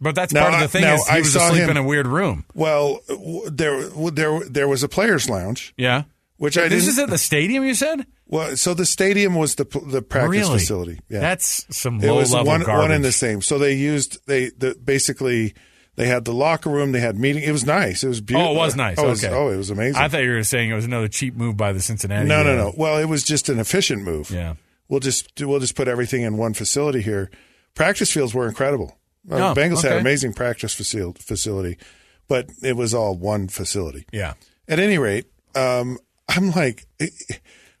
but that's Now, part of the I- thing now, is he I was saw asleep him- in a weird room. Well, w- there w- there there was a players lounge, Yeah, which I this didn't is at the stadium. You said Well, so the stadium was the the practice really facility. Yeah. That's some it low was level one garbage. one and the same. So they used they the, basically they had the locker room, they had meeting. It was nice. It was beautiful. Oh, it was nice. Oh, it was, okay. oh, it was amazing. I thought you were saying it was another cheap move by the Cincinnati. no, no, no. Well, it was just an efficient move. Yeah. We'll just we'll just put everything in one facility here. Practice fields were incredible. Uh, Oh, Bengals had okay. an amazing practice facility, but it was all one facility. Yeah. At any rate, um, I'm like,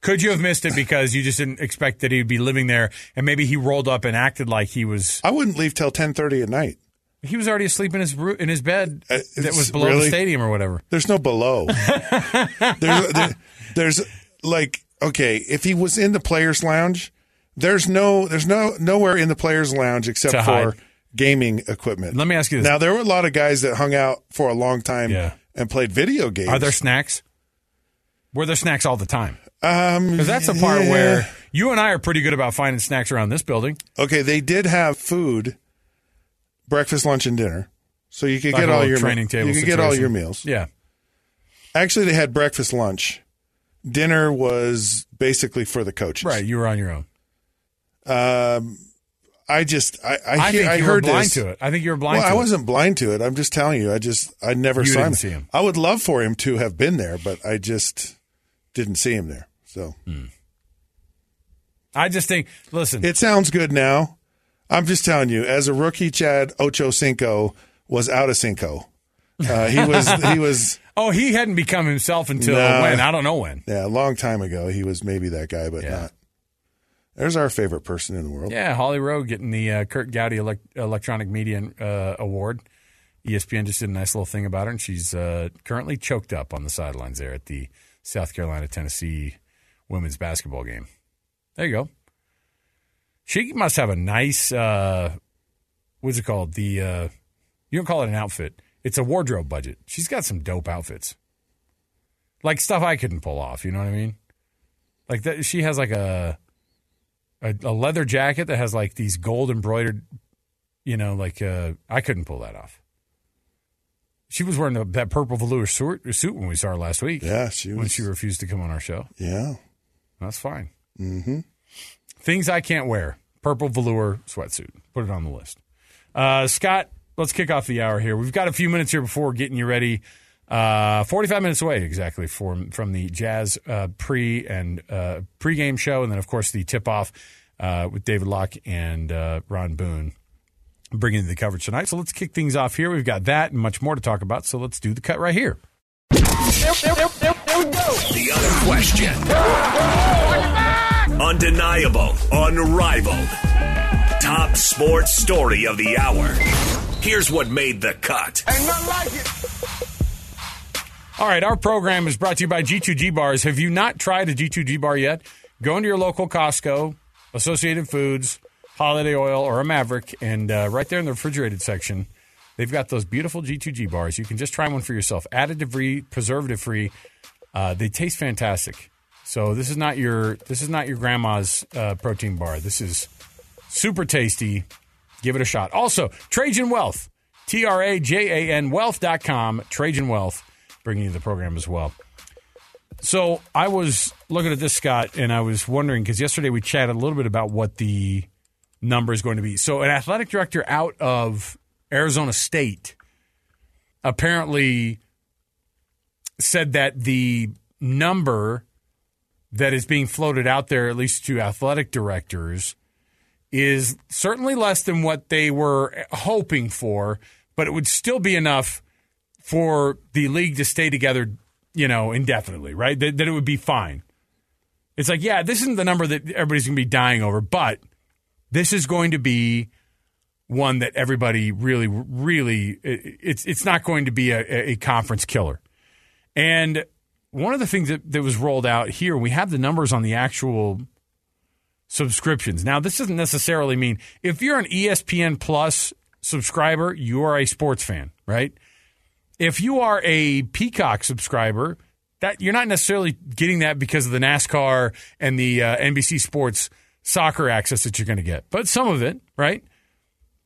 Could you have missed it because you just didn't expect that he'd be living there, and maybe he rolled up and acted like he was I wouldn't leave till 10:30 at night. He was already asleep in his in his bed Uh, that was below the stadium or whatever. There's no below. there's, there- there's like okay, if he was in the players' lounge, there's no there's no nowhere in the players' lounge except for hide. gaming equipment. Let me ask you this: Now there were a lot of guys that hung out for a long time Yeah. and played video games. Are there snacks? Were there snacks all the time? Um, Because that's the part yeah. where you and I are pretty good about finding snacks around this building. okay, they did have food, breakfast, lunch, and dinner, so you could get all your training table You could get all your meals. Yeah. Actually, they had breakfast, lunch. Dinner was basically for the coaches. Right. You were on your own. Um, I just I I, I hear- think I you heard were blind this. to it. I think you were blind Well, I it. wasn't blind to it. I'm just telling you. I just I never You saw him. him. I would love for him to have been there, but I just didn't see him there. So I just think, listen, it sounds good now. I'm just telling you, as a rookie, Chad Ocho Cinco was out of Cinco. Uh, he was he was oh, he hadn't become himself until No. when? I don't know when. yeah a long time ago. He was maybe that guy, but Yeah. not. There's our favorite person in the world. Yeah, Holly Rowe getting the uh, Curt Gowdy elec- Electronic Media uh, Award. ESPN just did a nice little thing about her, and she's uh, currently choked up on the sidelines there at the South Carolina Tennessee women's basketball game. There you go. She must have a nice, uh, what's it called? The uh, you don't call it an outfit; it's a wardrobe budget. She's got some dope outfits, like stuff I couldn't pull off. You know what I mean? Like that, she has like a a, a leather jacket that has like these gold embroidered, you know, like uh, I couldn't pull that off. She was wearing the, that purple velour suit, suit when we saw her last week. Yeah, she when she refused to come on our show. yeah. That's fine. Mm-hmm. Things I can't wear: purple velour sweatsuit. Put it on the list. Uh, Scott, let's kick off the hour here. We've got a few minutes here before getting you ready. Uh, Forty-five minutes away exactly from from the Jazz uh, pre and uh, pregame show, and then of course the tip-off uh, with David Locke and uh, Ron Boone bringing the coverage tonight. So let's kick things off here. We've got that and much more to talk about. So let's do the cut right here. The unquestioned, undeniable, unrivaled, top sports story of the hour. Here's what made the cut. All right, our program is brought to you by G2G Bars. Have you not tried a G2G bar yet? Go into your local Costco, Associated Foods, Holiday Oil, or a Maverick, and uh, right there in the refrigerated section, they've got those beautiful G2G bars. You can just try one for yourself. Additive free, preservative free. Uh, they taste fantastic. So this is not your this is not your grandma's uh, protein bar. This is super tasty. Give it a shot. Also, Trajan Wealth, T R A J A N Wealth.com, Trajan Wealth, bringing you the program as well. So I was looking at this, Scott, and I was wondering because yesterday we chatted a little bit about what the number is going to be. So an athletic director out of Arizona State apparently said that the number that is being floated out there, at least to athletic directors, is certainly less than what they were hoping for, but it would still be enough for the league to stay together, you know, indefinitely, right? That, that it would be fine. It's like, yeah, this isn't the number that everybody's going to be dying over, but this is going to be one that everybody really, really, it's it's not going to be a, a conference killer. And one of the things that, that was rolled out here, we have the numbers on the actual subscriptions. Now, this doesn't necessarily mean if you're an ESPN Plus subscriber, you are a sports fan, right? If you are a Peacock subscriber, that you're not necessarily getting that because of the NASCAR and the uh, NBC Sports soccer access that you're going to get, but some of it, right?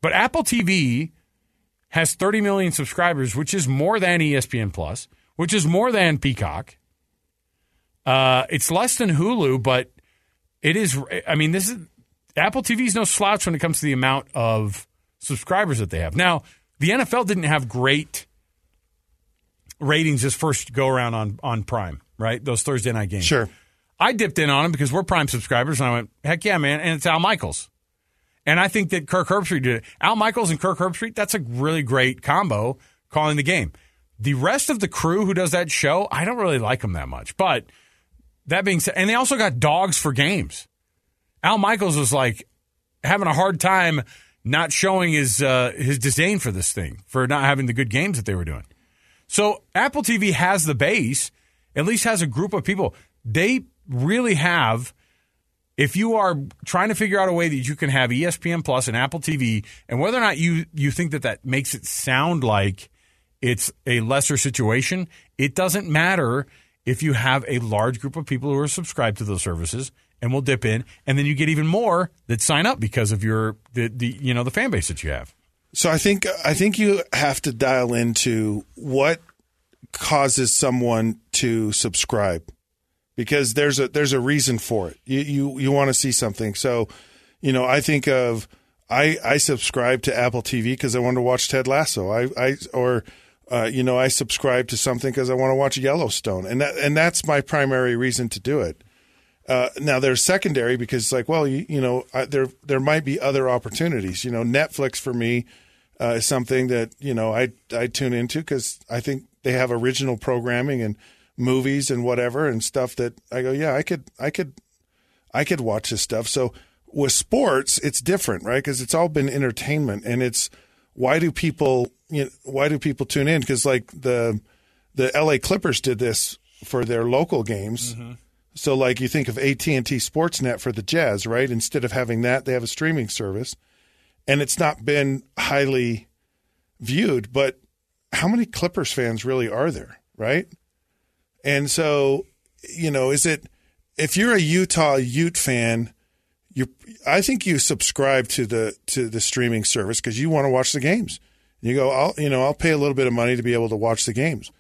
But Apple TV has 30 million subscribers, which is more than ESPN Plus, which is more than Peacock. Uh, it's less than Hulu, but it is. I mean, this is Apple TV is no slouch when it comes to the amount of subscribers that they have. Now, the NFL didn't have great ratings this first go around on on Prime, right? Those Thursday night games. Sure. I dipped in on them because we're Prime subscribers, and I went, heck yeah, man! And it's Al Michaels, and I think that Kirk Herbstreit did it. Al Michaels and Kirk Herbstreit, that's a really great combo calling the game. The rest of the crew who does that show, I don't really like them that much. But that being said, and they also got dogs for games. Al Michaels was like having a hard time not showing his uh, his disdain for this thing for not having the good games that they were doing. So Apple TV has the base, at least has a group of people. They really have. If you are trying to figure out a way that you can have ESPN Plus and Apple TV, and whether or not you you think that that makes it sound like it's a lesser situation, it doesn't matter if you have a large group of people who are subscribed to those services and will dip in, and then you get even more that sign up because of your the, the you know the fan base that you have. So I think I think you have to dial into what causes someone to subscribe because there's a there's a reason for it. You you you want to see something. So, you know, I think of I I subscribe to Apple TV because I want to watch Ted Lasso. I I or uh, you know I subscribe to something because I want to watch Yellowstone, and that and that's my primary reason to do it. Uh, now there's secondary because it's like, well, you, you know, I, there there might be other opportunities. You know, Netflix for me uh, is something that you know I I tune into because I think they have original programming and movies and whatever and stuff that I go, yeah, I could I could I could watch this stuff. So with sports, it's different, right? Because it's all been entertainment, and it's why do people you know, why do people tune in? Because like the the L.A. Clippers did this for their local games. Mm-hmm so, like you think of AT and T Sportsnet for the Jazz, right? Instead of having that, they have a streaming service, and it's not been highly viewed. But how many Clippers fans really are there, right? And so, you know, is it if you're a Utah Ute fan, you I think you subscribe to the to the streaming service because you want to watch the games. You go, I'll you know, I'll pay a little bit of money to be able to watch the games.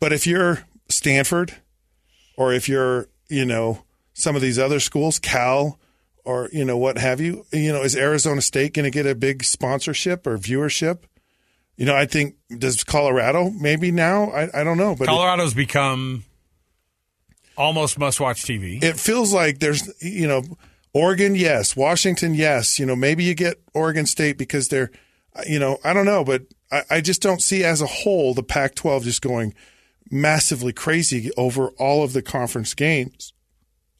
But if you're Stanford or if you're, you know, some of these other schools, Cal or, you know, what have you, you know, is Arizona State going to get a big sponsorship or viewership? You know, I think, does Colorado maybe now? I, I don't know. But Colorado's it, become almost must watch TV. It feels like there's, you know, Oregon, yes. Washington, yes. You know, maybe you get Oregon State because they're, you know, I don't know, but I, I just don't see as a whole the Pac 12 just going, massively crazy over all of the conference games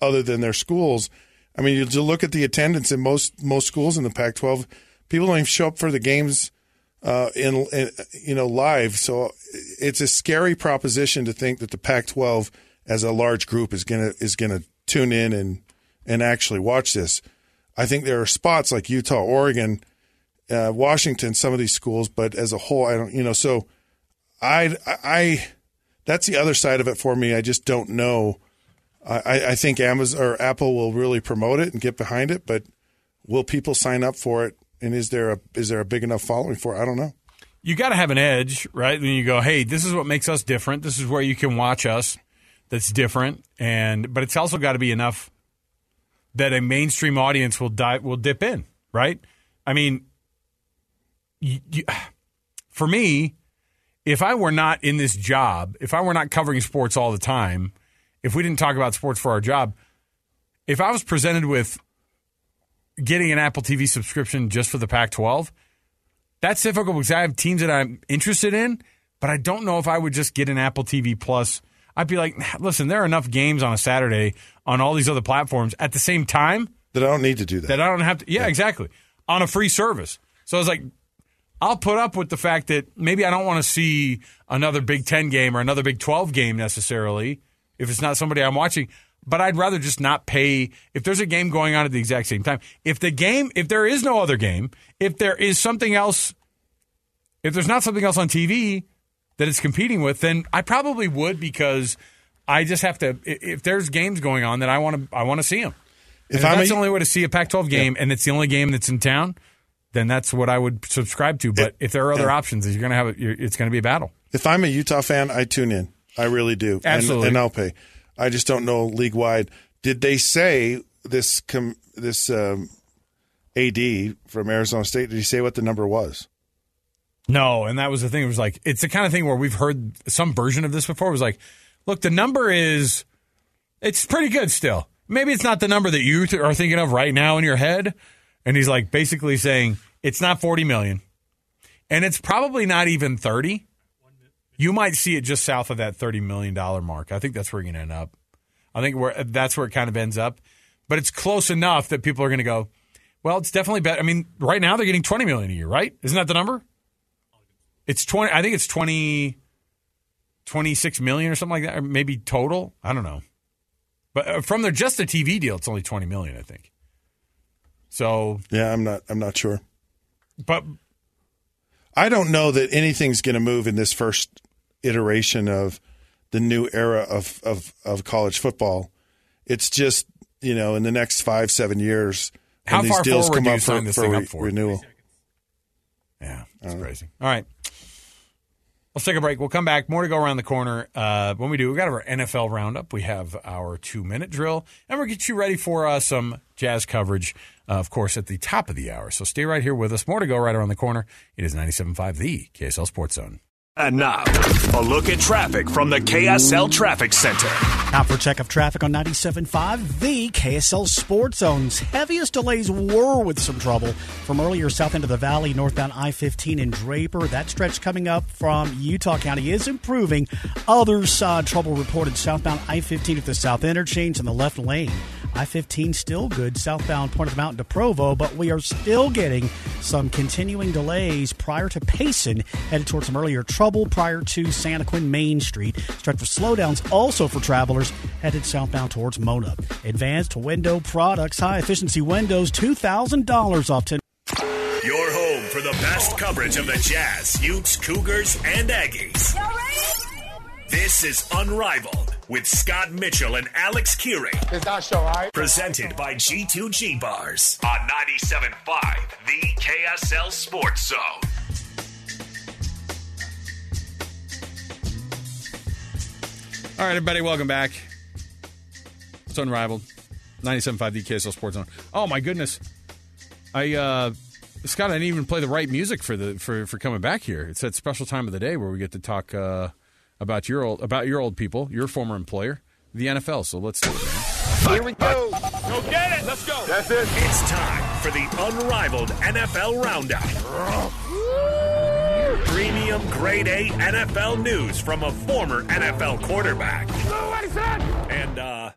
other than their schools. I mean, you look at the attendance in most most schools in the Pac-12. People don't even show up for the games uh, in, in, you know live. So it's a scary proposition to think that the Pac-12 as a large group is gonna is gonna tune in and and actually watch this. I think there are spots like Utah, Oregon, uh, Washington, some of these schools, but as a whole, I don't. You know, so I I that's the other side of it for me. I just don't know. I, I think Amazon or Apple will really promote it and get behind it, but will people sign up for it? And is there a is there a big enough following for it? I don't know. You got to have an edge, right? Then you go, hey, this is what makes us different. This is where you can watch us. That's different, and but it's also got to be enough that a mainstream audience will die will dip in, right? I mean, you, you, for me, if I were not in this job, if I were not covering sports all the time, if we didn't talk about sports for our job, if I was presented with getting an Apple TV subscription just for the Pac 12, that's difficult because I have teams that I'm interested in, but I don't know if I would just get an Apple TV Plus. I'd be like, listen, there are enough games on a Saturday on all these other platforms at the same time that I don't need to do that. that I don't have to. Yeah, exactly. On a free service. So I was like, I'll put up with the fact that maybe I don't want to see another Big Ten game or another Big Twelve game necessarily if it's not somebody I'm watching. But I'd rather just not pay if there's a game going on at the exact same time. If the game, if there is no other game, if there is something else, if there's not something else on TV that it's competing with, then I probably would because I just have to. If there's games going on, then I want to. I want to see them. If If, I'm that's a- the only way to see a Pac-12 game, and it's the only game that's in town, then that's what I would subscribe to. But if there are other yeah. options, you're going to have it. you're- It's going to be a battle. If I'm a Utah fan, I tune in. I really do. And- Absolutely. And, I'll pay. I just don't know league wide. Did they say this com- this um, AD from Arizona State? Did he say what the number was? No, and that was the thing. It was like it's the kind of thing where we've heard some version of this before. It was like, look, the number is it's pretty good still. Maybe it's not the number that you th- are thinking of right now in your head. And he's like basically saying it's not 40 million. And it's probably not even 30. You might see it just south of that 30 million dollar mark. I think that's where you're going to end up. I think where that's where it kind of ends up. But it's close enough that people are going to go, well, it's definitely better. I mean, right now they're getting 20 million a year, right? Isn't that the number? It's 20 I think it's 20 26 million or something like that or maybe total. I don't know. But uh, from their just the TV deal it's only 20 million, I think. So, Yeah, I'm not. I'm not sure. But I don't know that anything's going to move in this first iteration of the new era of, of, of college football. It's just you know in the next five seven years when How these far deals come up for, for re- up for? renewal. Yeah, it's crazy. All right. Let's take a break. We'll come back. More to go around the corner. Uh, when we do, we've got our NFL roundup. We have our two minute drill, and we'll get you ready for uh, some jazz coverage, uh, of course, at the top of the hour. So stay right here with us. More to go right around the corner. It is 97.5, the KSL Sports Zone. And now, a look at traffic from the KSL Traffic Center. Now for check of traffic on 97.5, the KSL Sports Zones. Heaviest delays were with some trouble from earlier south into the valley, northbound I-15 in Draper. That stretch coming up from Utah County is improving. Other side trouble reported southbound I-15 at the south interchange in the left lane. I-15 still good southbound Point of the Mountain to Provo, but we are still getting some continuing delays prior to Payson, headed towards some earlier trouble prior to Santaquin Main Street. Stretch for slowdowns also for travelers headed southbound towards Mona. Advanced window products, high efficiency windows, $2,000 off 10. Your home for the best coverage of the Jazz, Utes, Cougars, and Aggies. This is Unrivaled with Scott Mitchell and Alex Kirry. Is that show right? Presented by G2G Bars on 97.5, the KSL Sports Zone. All right, everybody, welcome back. It's Unrivaled. 97.5 the KSL Sports Zone. Oh, my goodness. I, uh, Scott, I didn't even play the right music for the for, for coming back here. It's that special time of the day where we get to talk uh, about your old about your old people, your former employer, the NFL. So let's do it, man. Here we go. Go get it. Let's go. That's it. It's time for the Unrivaled NFL Roundup. Premium grade A NFL news from a former NFL quarterback. And, uh,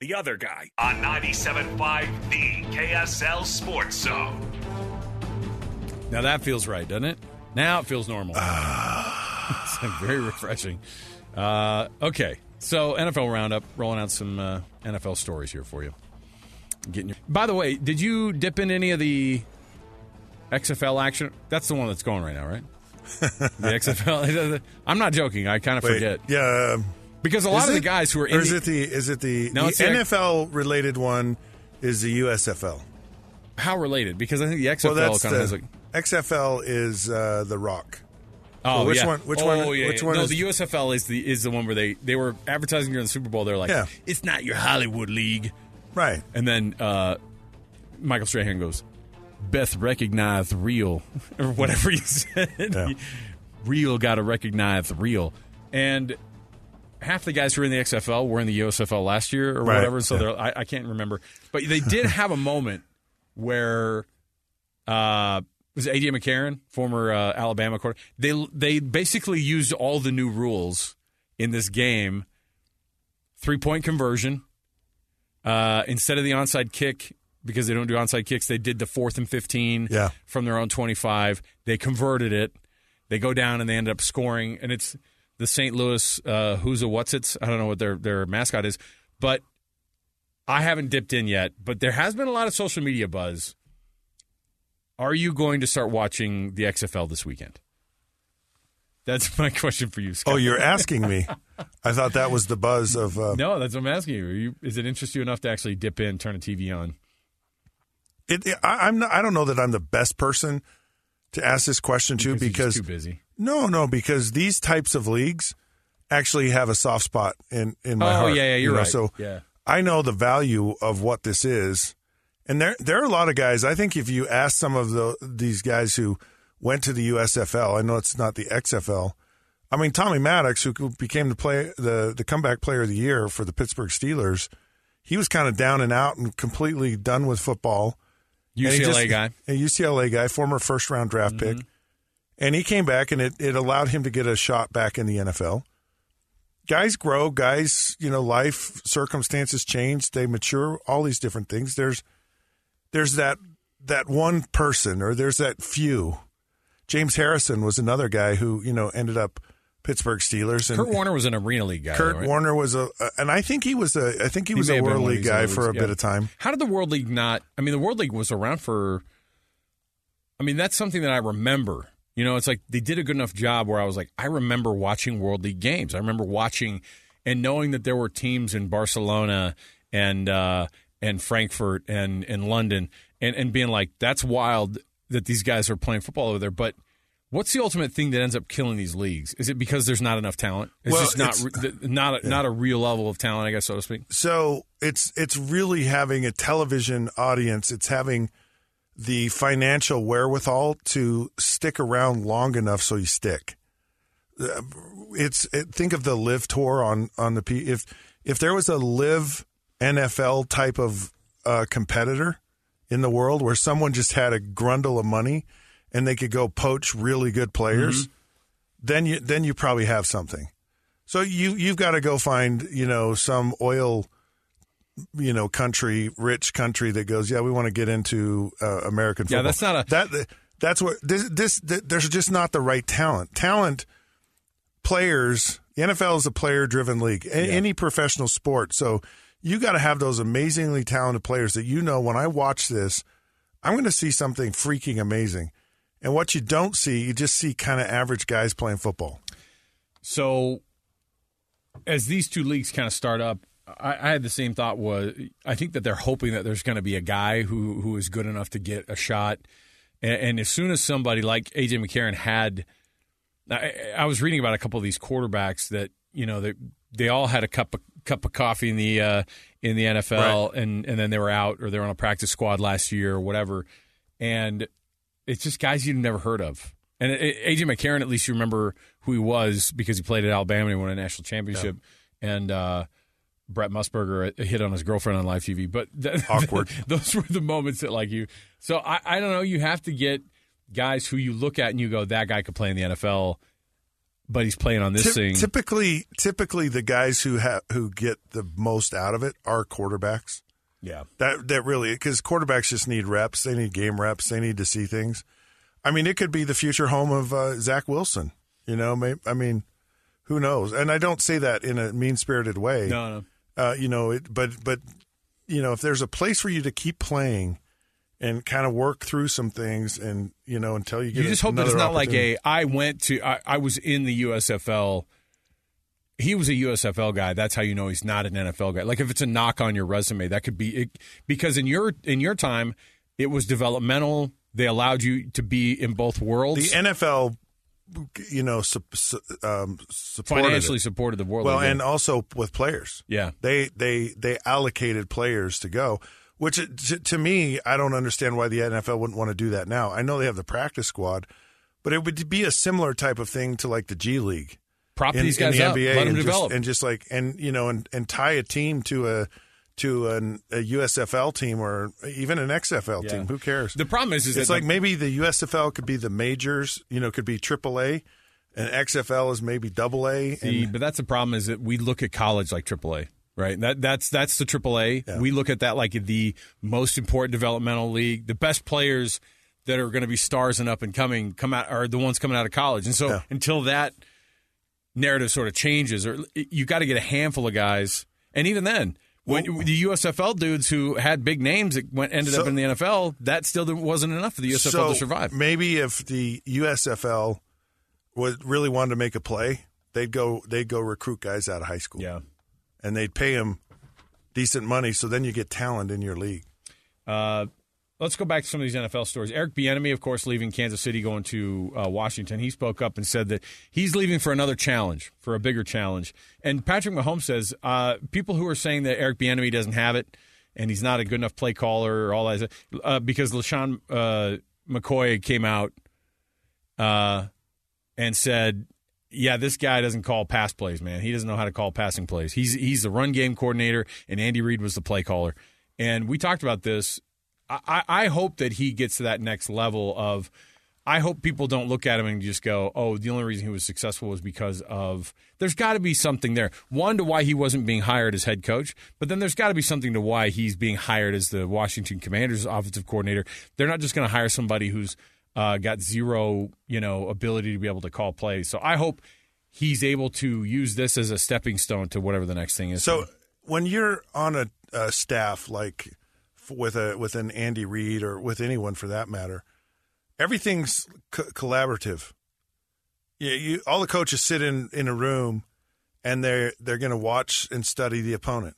the other guy. On 97.5, the KSL Sports Zone. Now that feels right, doesn't it? Now it feels normal. it's very refreshing. Uh, okay, so NFL roundup, rolling out some uh, NFL stories here for you. Getting your, by the way, did you dip in any of the XFL action? That's the one that's going right now, right? the XFL. I'm not joking. I kind of Wait, forget. Yeah, um, Because a is lot of the guys who are in or is the- it the is it the, No, the the- NFL related one is the USFL. How related? Because I think the XFL well, kind of has like. XFL is uh, the Rock. Oh, which yeah. one? Which oh, one? Yeah, which yeah. one No, is the USFL is the is the one where they they were advertising during the Super Bowl. They're like, Yeah. it's not your Hollywood league, right? And then uh, Michael Strahan goes, Beth recognized real or whatever he said. real got to recognize real, and half the guys who were in the XFL were in the USFL last year or Right, whatever. So yeah. they're I, I can't remember, but they did have a moment where uh, was AJ McCarron, former uh, Alabama quarterback. They they basically used all the new rules in this game three point conversion. Uh, instead of the onside kick, because they don't do onside kicks, they did the fourth and 15 Yeah. from their own 25. They converted it. They go down and they end up scoring. And it's the St. Louis uh, Who's a What's It's. I don't know what their, their mascot is. But I haven't dipped in yet. But there has been a lot of social media buzz. Are you going to start watching the XFL this weekend? That's my question for you, Scott. Oh, you're asking me. I thought that was the buzz of. Uh, No, that's what I'm asking you. You. Is it interest you enough to actually dip in, turn a TV on? It, it- I, I'm not, I don't know that I'm the best person to ask this question to Because you're because just too busy. no, no, because these types of leagues actually have a soft spot in in my Oh, heart. yeah, yeah, you you're know, right. So Yeah. I know the value of what this is, and there there are a lot of guys. I think if you ask some of the these guys who went to the USFL, I know it's not the XFL. I mean, Tommy Maddox, who became the play the the comeback player of the year for the Pittsburgh Steelers, he was kind of down and out and completely done with football. UCLA guy. a UCLA guy, former first round draft pick, mm-hmm. and he came back and it, it allowed him to get a shot back in the NFL. Guys grow, guys, you know, life circumstances change, they mature, all these different things. There's there's that that one person or there's that few. James Harrison was another guy who, you know, ended up Pittsburgh Steelers and Kurt Warner was an Arena League guy. Kurt though, right? Warner was a, and I think he was a, I think he, He was a World League guy other for a leagues, bit of time. How did the World League not? I mean, the World League was around for. I mean, that's something that I remember. You know, it's like they did a good enough job where I was like, I remember watching World League games. I remember watching and knowing that there were teams in Barcelona and uh, and Frankfurt and and London and and being like, that's wild that these guys are playing football over there. But what's the ultimate thing that ends up killing these leagues? Is it because there's not enough talent? It's Well, just not it's- not a, not a real level of talent, I guess, so to speak. So it's it's really having a television audience. It's having the financial wherewithal to stick around long enough so you stick. Uh, It's it, think of the LIV tour on on the P. If if there was a live NFL type of uh, competitor in the world where someone just had a grundle of money and they could go poach really good players, then you then you probably have something. So you you've got to go find you know some oil you know country rich country that goes yeah we want to get into uh, American football. Yeah, that's not a- that that's what this this th- there's just not the right talent. Talent players. The NFL is a player driven league. A- Any professional sport. So you got to have those amazingly talented players that you know when I watch this, I'm going to see something freaking amazing. And what you don't see, you just see kind of average guys playing football. So, as these two leagues kind of start up, I, I had the same thought. Was I think that they're hoping that there's going to be a guy who who is good enough to get a shot, and, and as soon as somebody like AJ McCarron had, I, I was reading about a couple of these quarterbacks that you know they they all had a cup of cup of coffee in the uh, in the NFL, and and then they were out or they were on a practice squad last year or whatever, and it's just guys you'd never heard of. And AJ McCarron, at least you remember who he was because he played at Alabama and he won a national championship. And uh, Brent Musburger uh, hit on his girlfriend on live TV. But th- Awkward. those were the moments that like you. So I, I don't know. You have to get guys who you look at and you go, that guy could play in the NFL, but he's playing on this Typ- thing. Typically, typically the guys who have who get the most out of it are quarterbacks. yeah. That that really because quarterbacks just need reps. They need game reps. They need to see things. I mean, it could be the future home of uh, Zach Wilson. You know, I mean, who knows? And I don't say that in a mean spirited way. No, no. Uh, you know, it, but but you know, if there's a place for you to keep playing and kind of work through some things, and you know, until you get You just hope that it's not like a I went to I, I was in the USFL. He was a USFL guy. That's how you know he's not an NFL guy. Like if it's a knock on your resume, that could be it, because in your in your time it was developmental. They allowed you to be in both worlds. the NFL, you know, su- su- um, supported financially it. supported the world. well, and also with players. yeah, They they they allocated players to go, which to, to me, I don't understand why the NFL wouldn't want to do that now. I know they have the practice squad, but it would be a similar type of thing to like the G League. prop in, these in guys the up, NBA let them and just, develop. and just like and you know and, and tie a team to a to an, a USFL team or even an XFL Yeah. team. Who cares? the problem is, is it's like the- maybe the USFL could be the majors, you know, could be AAA, and XFL is maybe Double A. but that's the problem is that we look at college like AAA, Right. That that's that's the AAA. Yeah. We look at that like the most important developmental league. The best players that are going to be stars and up and coming come out are the ones coming out of college. And so yeah. until that narrative sort of changes, or you got to get a handful of guys, and even then, when the USFL dudes who had big names that went ended so, up in the NFL, that still wasn't enough for the USFL so to survive. Maybe if the USFL would really wanted to make a play, they'd go they'd go recruit guys out of high school. Yeah and they'd pay him decent money. So then you get talent in your league. Uh, let's go back to some of these NFL stories. Eric Bieniemy, of course, leaving Kansas City, going to uh, Washington. He spoke up and said that he's leaving for another challenge, for a bigger challenge. And Patrick Mahomes says uh, people who are saying that Eric Bieniemy doesn't have it and he's not a good enough play caller or all that, uh, because LeSean uh, McCoy came out uh, and said yeah, this guy doesn't call pass plays, man. He doesn't know how to call passing plays. He's he's the run game coordinator, and Andy Reid was the play caller. And we talked about this. I, I hope that he gets to that next level of. I hope people don't look at him and just go, "Oh, the only reason he was successful was because of." There's got to be something there. One to why he wasn't being hired as head coach, but then there's got to be something to why he's being hired as the Washington Commanders offensive coordinator. They're not just going to hire somebody who's uh, got zero, you know, ability to be able to call plays. So I hope he's able to use this as a stepping stone to whatever the next thing is. So when you're on a, a staff like with a with an Andy Reid or with anyone for that matter, everything's co- collaborative. Yeah, you, all the coaches sit in, in a room and they're they're going to watch and study the opponent,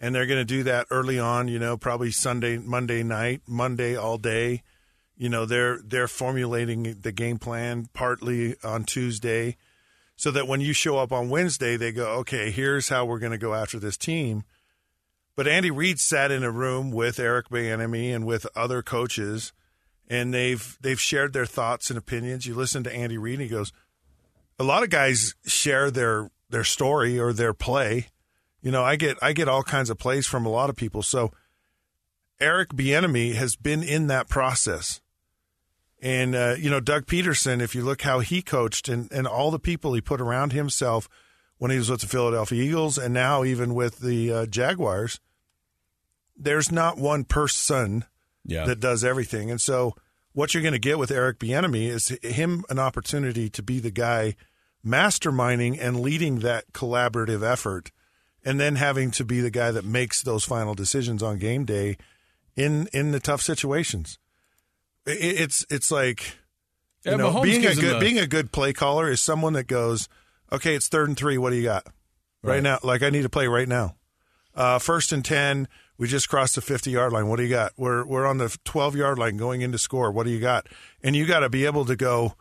and they're going to do that early on. You know, probably Sunday, Monday night, Monday all day you know they're they're formulating the game plan partly on Tuesday so that when you show up on Wednesday they go okay here's how we're going to go after this team. But Andy Reid sat in a room with Eric Bieniemy and with other coaches and they've they've shared their thoughts and opinions. You listen to Andy Reid and he goes a lot of guys share their their story or their play. You know I get I get all kinds of plays from a lot of people. So Eric Bieniemy has been in that process and, uh, you know, Doug Pederson, if you look how he coached and, and all the people he put around himself when he was with the Philadelphia Eagles and now even with the uh, Jaguars, there's not one person yeah. that does everything. And so what you're going to get with Eric Bieniemy is him an opportunity to be the guy masterminding and leading that collaborative effort and then having to be the guy that makes those final decisions on game day in in the tough situations it's it's like you yeah, know, being a good being a good play caller is someone that goes, okay, it's third and three. What do you got right, right now? Like I need to play right now. Uh, first and ten. We just crossed the fifty yard line. What do you got? We're we're on the twelve yard line going into score. What do you got? And you got to be able to go.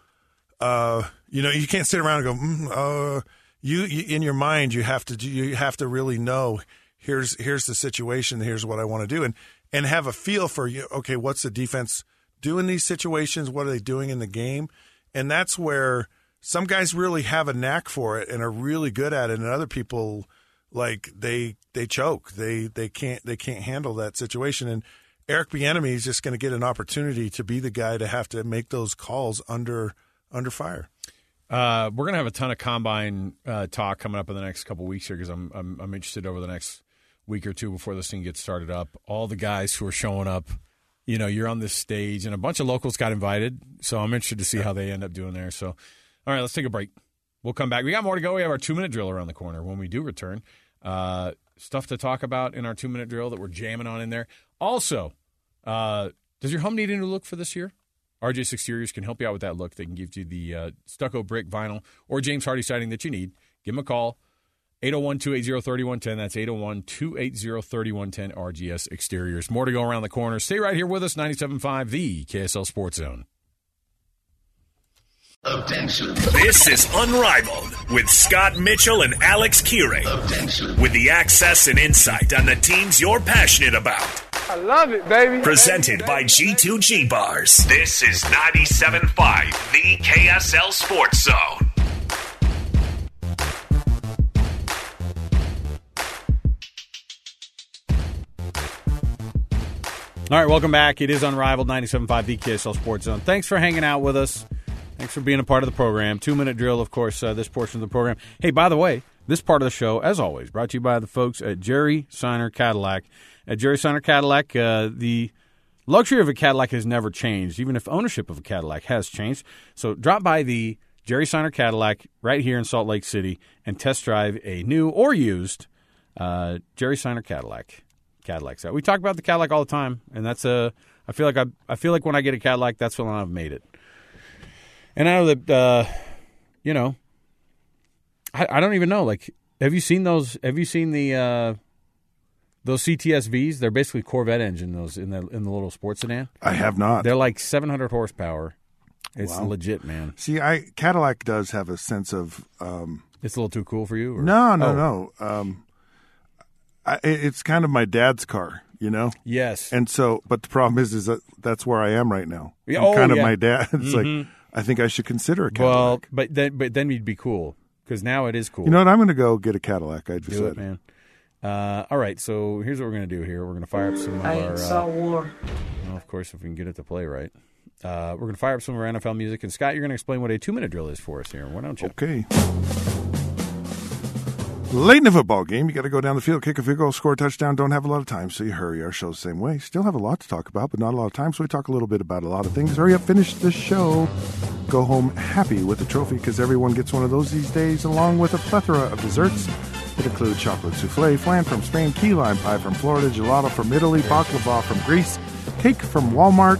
Uh, you know, you can't sit around and go. Mm, uh, you, you in your mind, you have to you have to really know. Here's here's the situation. Here's what I want to do, and and have a feel for you. Okay, what's the defense? Do in these situations? What are they doing in the game? And that's where some guys really have a knack for it and are really good at it, and other people like they they choke. They they can't they can't handle that situation. And Eric Bieniemy is just going to get an opportunity to be the guy to have to make those calls under under fire. Uh, we're going to have a ton of combine uh, talk coming up in the next couple weeks here because I'm, I'm I'm interested over the next week or two before this thing gets started up. All the guys who are showing up you know, you're on this stage, and a bunch of locals got invited. So I'm interested to see how they end up doing there. So, all right, let's take a break. We'll come back. We got more to go. We have our two minute drill around the corner when we do return. Uh, stuff to talk about in our two minute drill that we're jamming on in there. Also, uh, does your home need a new look for this year? RJ's Exteriors can help you out with that look. They can give you the uh, stucco brick, vinyl, or James Hardie siding that you need. Give them a call. 801 280 3110. That's 801 280 3110 RGS Exteriors. More to go around the corner. Stay right here with us, 97.5, the KSL Sports Zone. Attention. This is Unrivaled with Scott Mitchell and Alex Kirry. Attention. With the access and insight on the teams you're passionate about. I love it, baby. Presented baby, by G2G Bars. This is 97.5, the KSL Sports Zone. All right, welcome back. It is Unrivaled 97.5 the KSL Sports Zone. Thanks for hanging out with us. Thanks for being a part of the program. Two minute drill, of course, uh, this portion of the program. Hey, by the way, This part of the show, as always, brought to you by the folks at Jerry Seiner Cadillac. At Jerry Seiner Cadillac, uh, the luxury of a Cadillac has never changed, even if ownership of a Cadillac has changed. So drop by the Jerry Seiner Cadillac right here in Salt Lake City and test drive a new or used uh, Jerry Seiner Cadillac. Cadillacs. We talk about the Cadillac all the time, and that's a. I feel like I. I feel like when I get a Cadillac, that's when I've made it. And I know that, uh, you know, I, I don't even know. Like, have you seen those? Have you seen the uh, those CTSVs? They're basically Corvette engine. Those in the in the little sports sedan. I have not. They're like 700 horsepower. It's Wow. legit, man. See, I Cadillac does have a sense of. Um, It's a little too cool for you. or- no, no, Oh, no. Um, I, it's kind of my dad's car, you know. Yes. And so, but the problem is, is that that's where I am right now. Yeah, I'm oh, kind of yeah. my dad. It's Mhm. like I think I should consider a Cadillac. Well, but then but then you'd be cool because now it is cool. you know what? I'm going to go get a Cadillac. I Do decided. it, man. Uh, all right, so here's what we're gonna do here. We're gonna fire up some of I our. saw Uh, war. well, of course, if we can get it to play right, uh, we're gonna fire up some of our NFL music. And Scott, you're gonna explain what a two-minute drill is for us here. Why don't you? Okay. Late in a football game, you got to go down the field, kick a field goal, score a touchdown. Don't have a lot of time, so you hurry. Our show's the same way. Still have a lot to talk about, but not a lot of time, so we talk a little bit about a lot of things. Hurry up, finish the show. Go home happy with the trophy because everyone gets one of those these days, along with a plethora of desserts that include chocolate souffle, flan from Spain, key lime pie from Florida, gelato from Italy, baklava from Greece, cake from Walmart,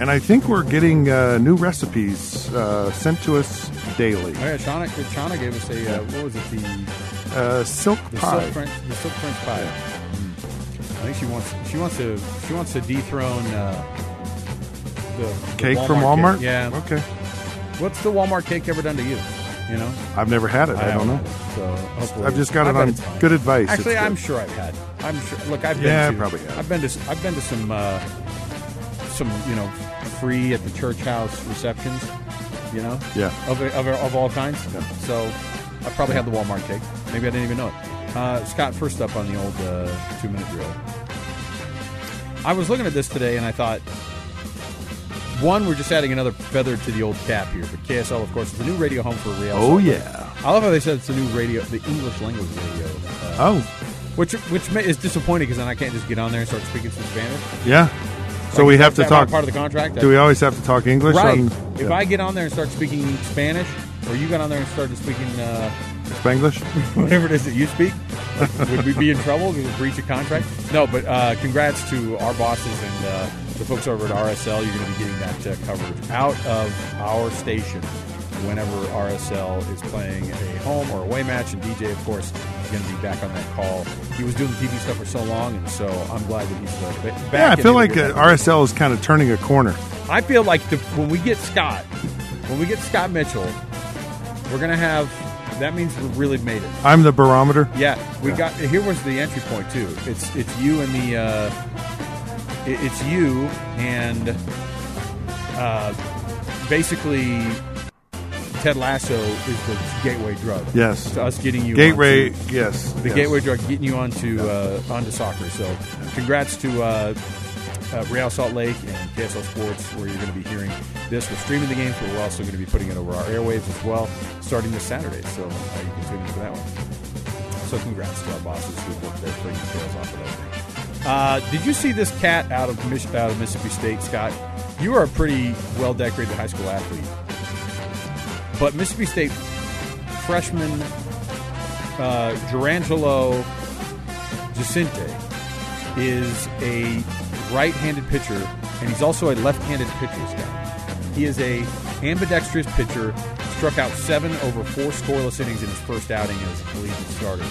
and I think we're getting uh, new recipes uh, sent to us daily. Oh yeah, Shauna, Shauna gave us a uh, what was it the Uh, silk the pie. silk French the silk French pie. Mm. I think she wants she wants to she wants to dethrone uh, the, the Cake Walmart from Walmart? Cake. Yeah. Okay. What's the Walmart cake ever done to you? You know. I've never had it. I, don't know. So hopefully- I've just got I it on good advice. Actually, I'm sure I've had. I'm sure. Look, I've been. Yeah, I to, probably have. I've been to. I've been to some uh, some you know free at the church house receptions. You know. Yeah. Of of, of all kinds. So I probably had the Walmart cake. Maybe I didn't even know it. Uh, Scott, first up on the old uh, two minute drill. I was looking at this today and I thought, one, we're just adding another feather to the old cap here. But KSL, of course, is the new radio home for Real. Oh, yeah. I love how they said it's the new radio, the English language radio. Uh, Oh. which which is disappointing because then I can't just get on there and start speaking some Spanish. Yeah. So Like, we have to talk. part of the contract. Do we always have to talk English? Right. On, If. I get on there and start speaking Spanish, or you got on there and started speaking uh, Spanglish? whatever it is that you speak, would we be in trouble? Would we breach a contract? No, but uh, congrats to our bosses and uh, the folks over at RSL. You're going to be getting that uh, coverage out of our station whenever RSL is playing a home or away match. And DJ, of course, is going to be back on that call. He was doing the TV stuff for so long, and so I'm glad that he's uh, back. Yeah, I feel like uh. RSL is kind of turning a corner. I feel like the, when we get Scott, when we get Scott Mitchell, we're gonna have. That means we really made it. I'm the barometer. Yeah, we got. Here was the entry point too. It's it's you and the. Uh, it- it's you and uh, basically Ted Lasso is the gateway drug. Yes. to us getting you Gateway, onto- yes, the yes. gateway drug getting you onto uh, onto soccer. So, congrats to uh, uh, Real Salt Lake and KSL Sports, where you're going to be hearing this. We're streaming the games, but we're also going to be putting it over our airwaves as well, starting this Saturday. So, uh, you can tune in for that one. So, congrats to our bosses who worked there, bringing details off of that thing. Uh, did you see this cat out of Mich- out of Mississippi State, Scott? You are a pretty well decorated high school athlete, but Mississippi State freshman uh, Jurrangelo is a right-handed pitcher, and he's also a left-handed pitcher. Scott. He is a ambidextrous pitcher. Struck out seven over four scoreless innings in his first outing as a collegiate starter.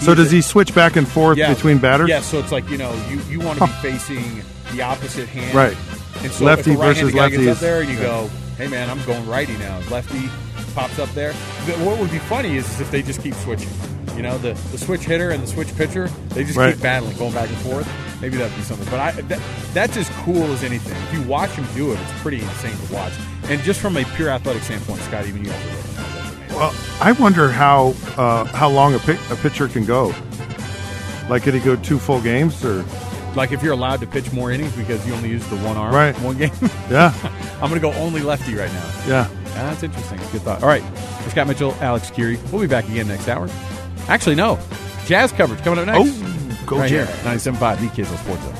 So does a- he switch back and forth yeah. between batters? Yeah, so it's like you know you, you want to be facing the opposite hand, Right. And so Lefty if a versus guy lefty gets up there and you yeah. go, "Hey man, I'm going righty now." Lefty pops up there. What would be funny is, is if they just keep switching. You know, the, the switch hitter and the switch pitcher, they just Right. keep battling, going back and forth. Maybe that'd be something. But I, that, that's as cool as anything. If you watch him do it, it's pretty insane to watch. And just from a pure athletic standpoint, Scott, even you have to. Well, I wonder how uh, how long a, a pitcher can go. Like, could he go two full games or? Like if you're allowed to pitch more innings because you only use the one arm, Right. one game. Yeah. I'm going to go only lefty right now. Yeah. Ah, that's interesting. Good thought. All right. For Scott Mitchell, Alex Kirry. We'll be back again next hour. Actually, no. Jazz coverage coming up next. Oh, go right Jazz. here, 97.5, the Kids on Sports Zone.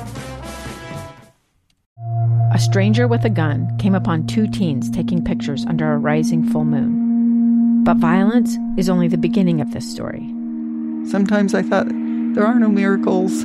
A stranger with a gun came upon two teens taking pictures under a rising full moon. But violence is only the beginning of this story. Sometimes I thought, there are no miracles.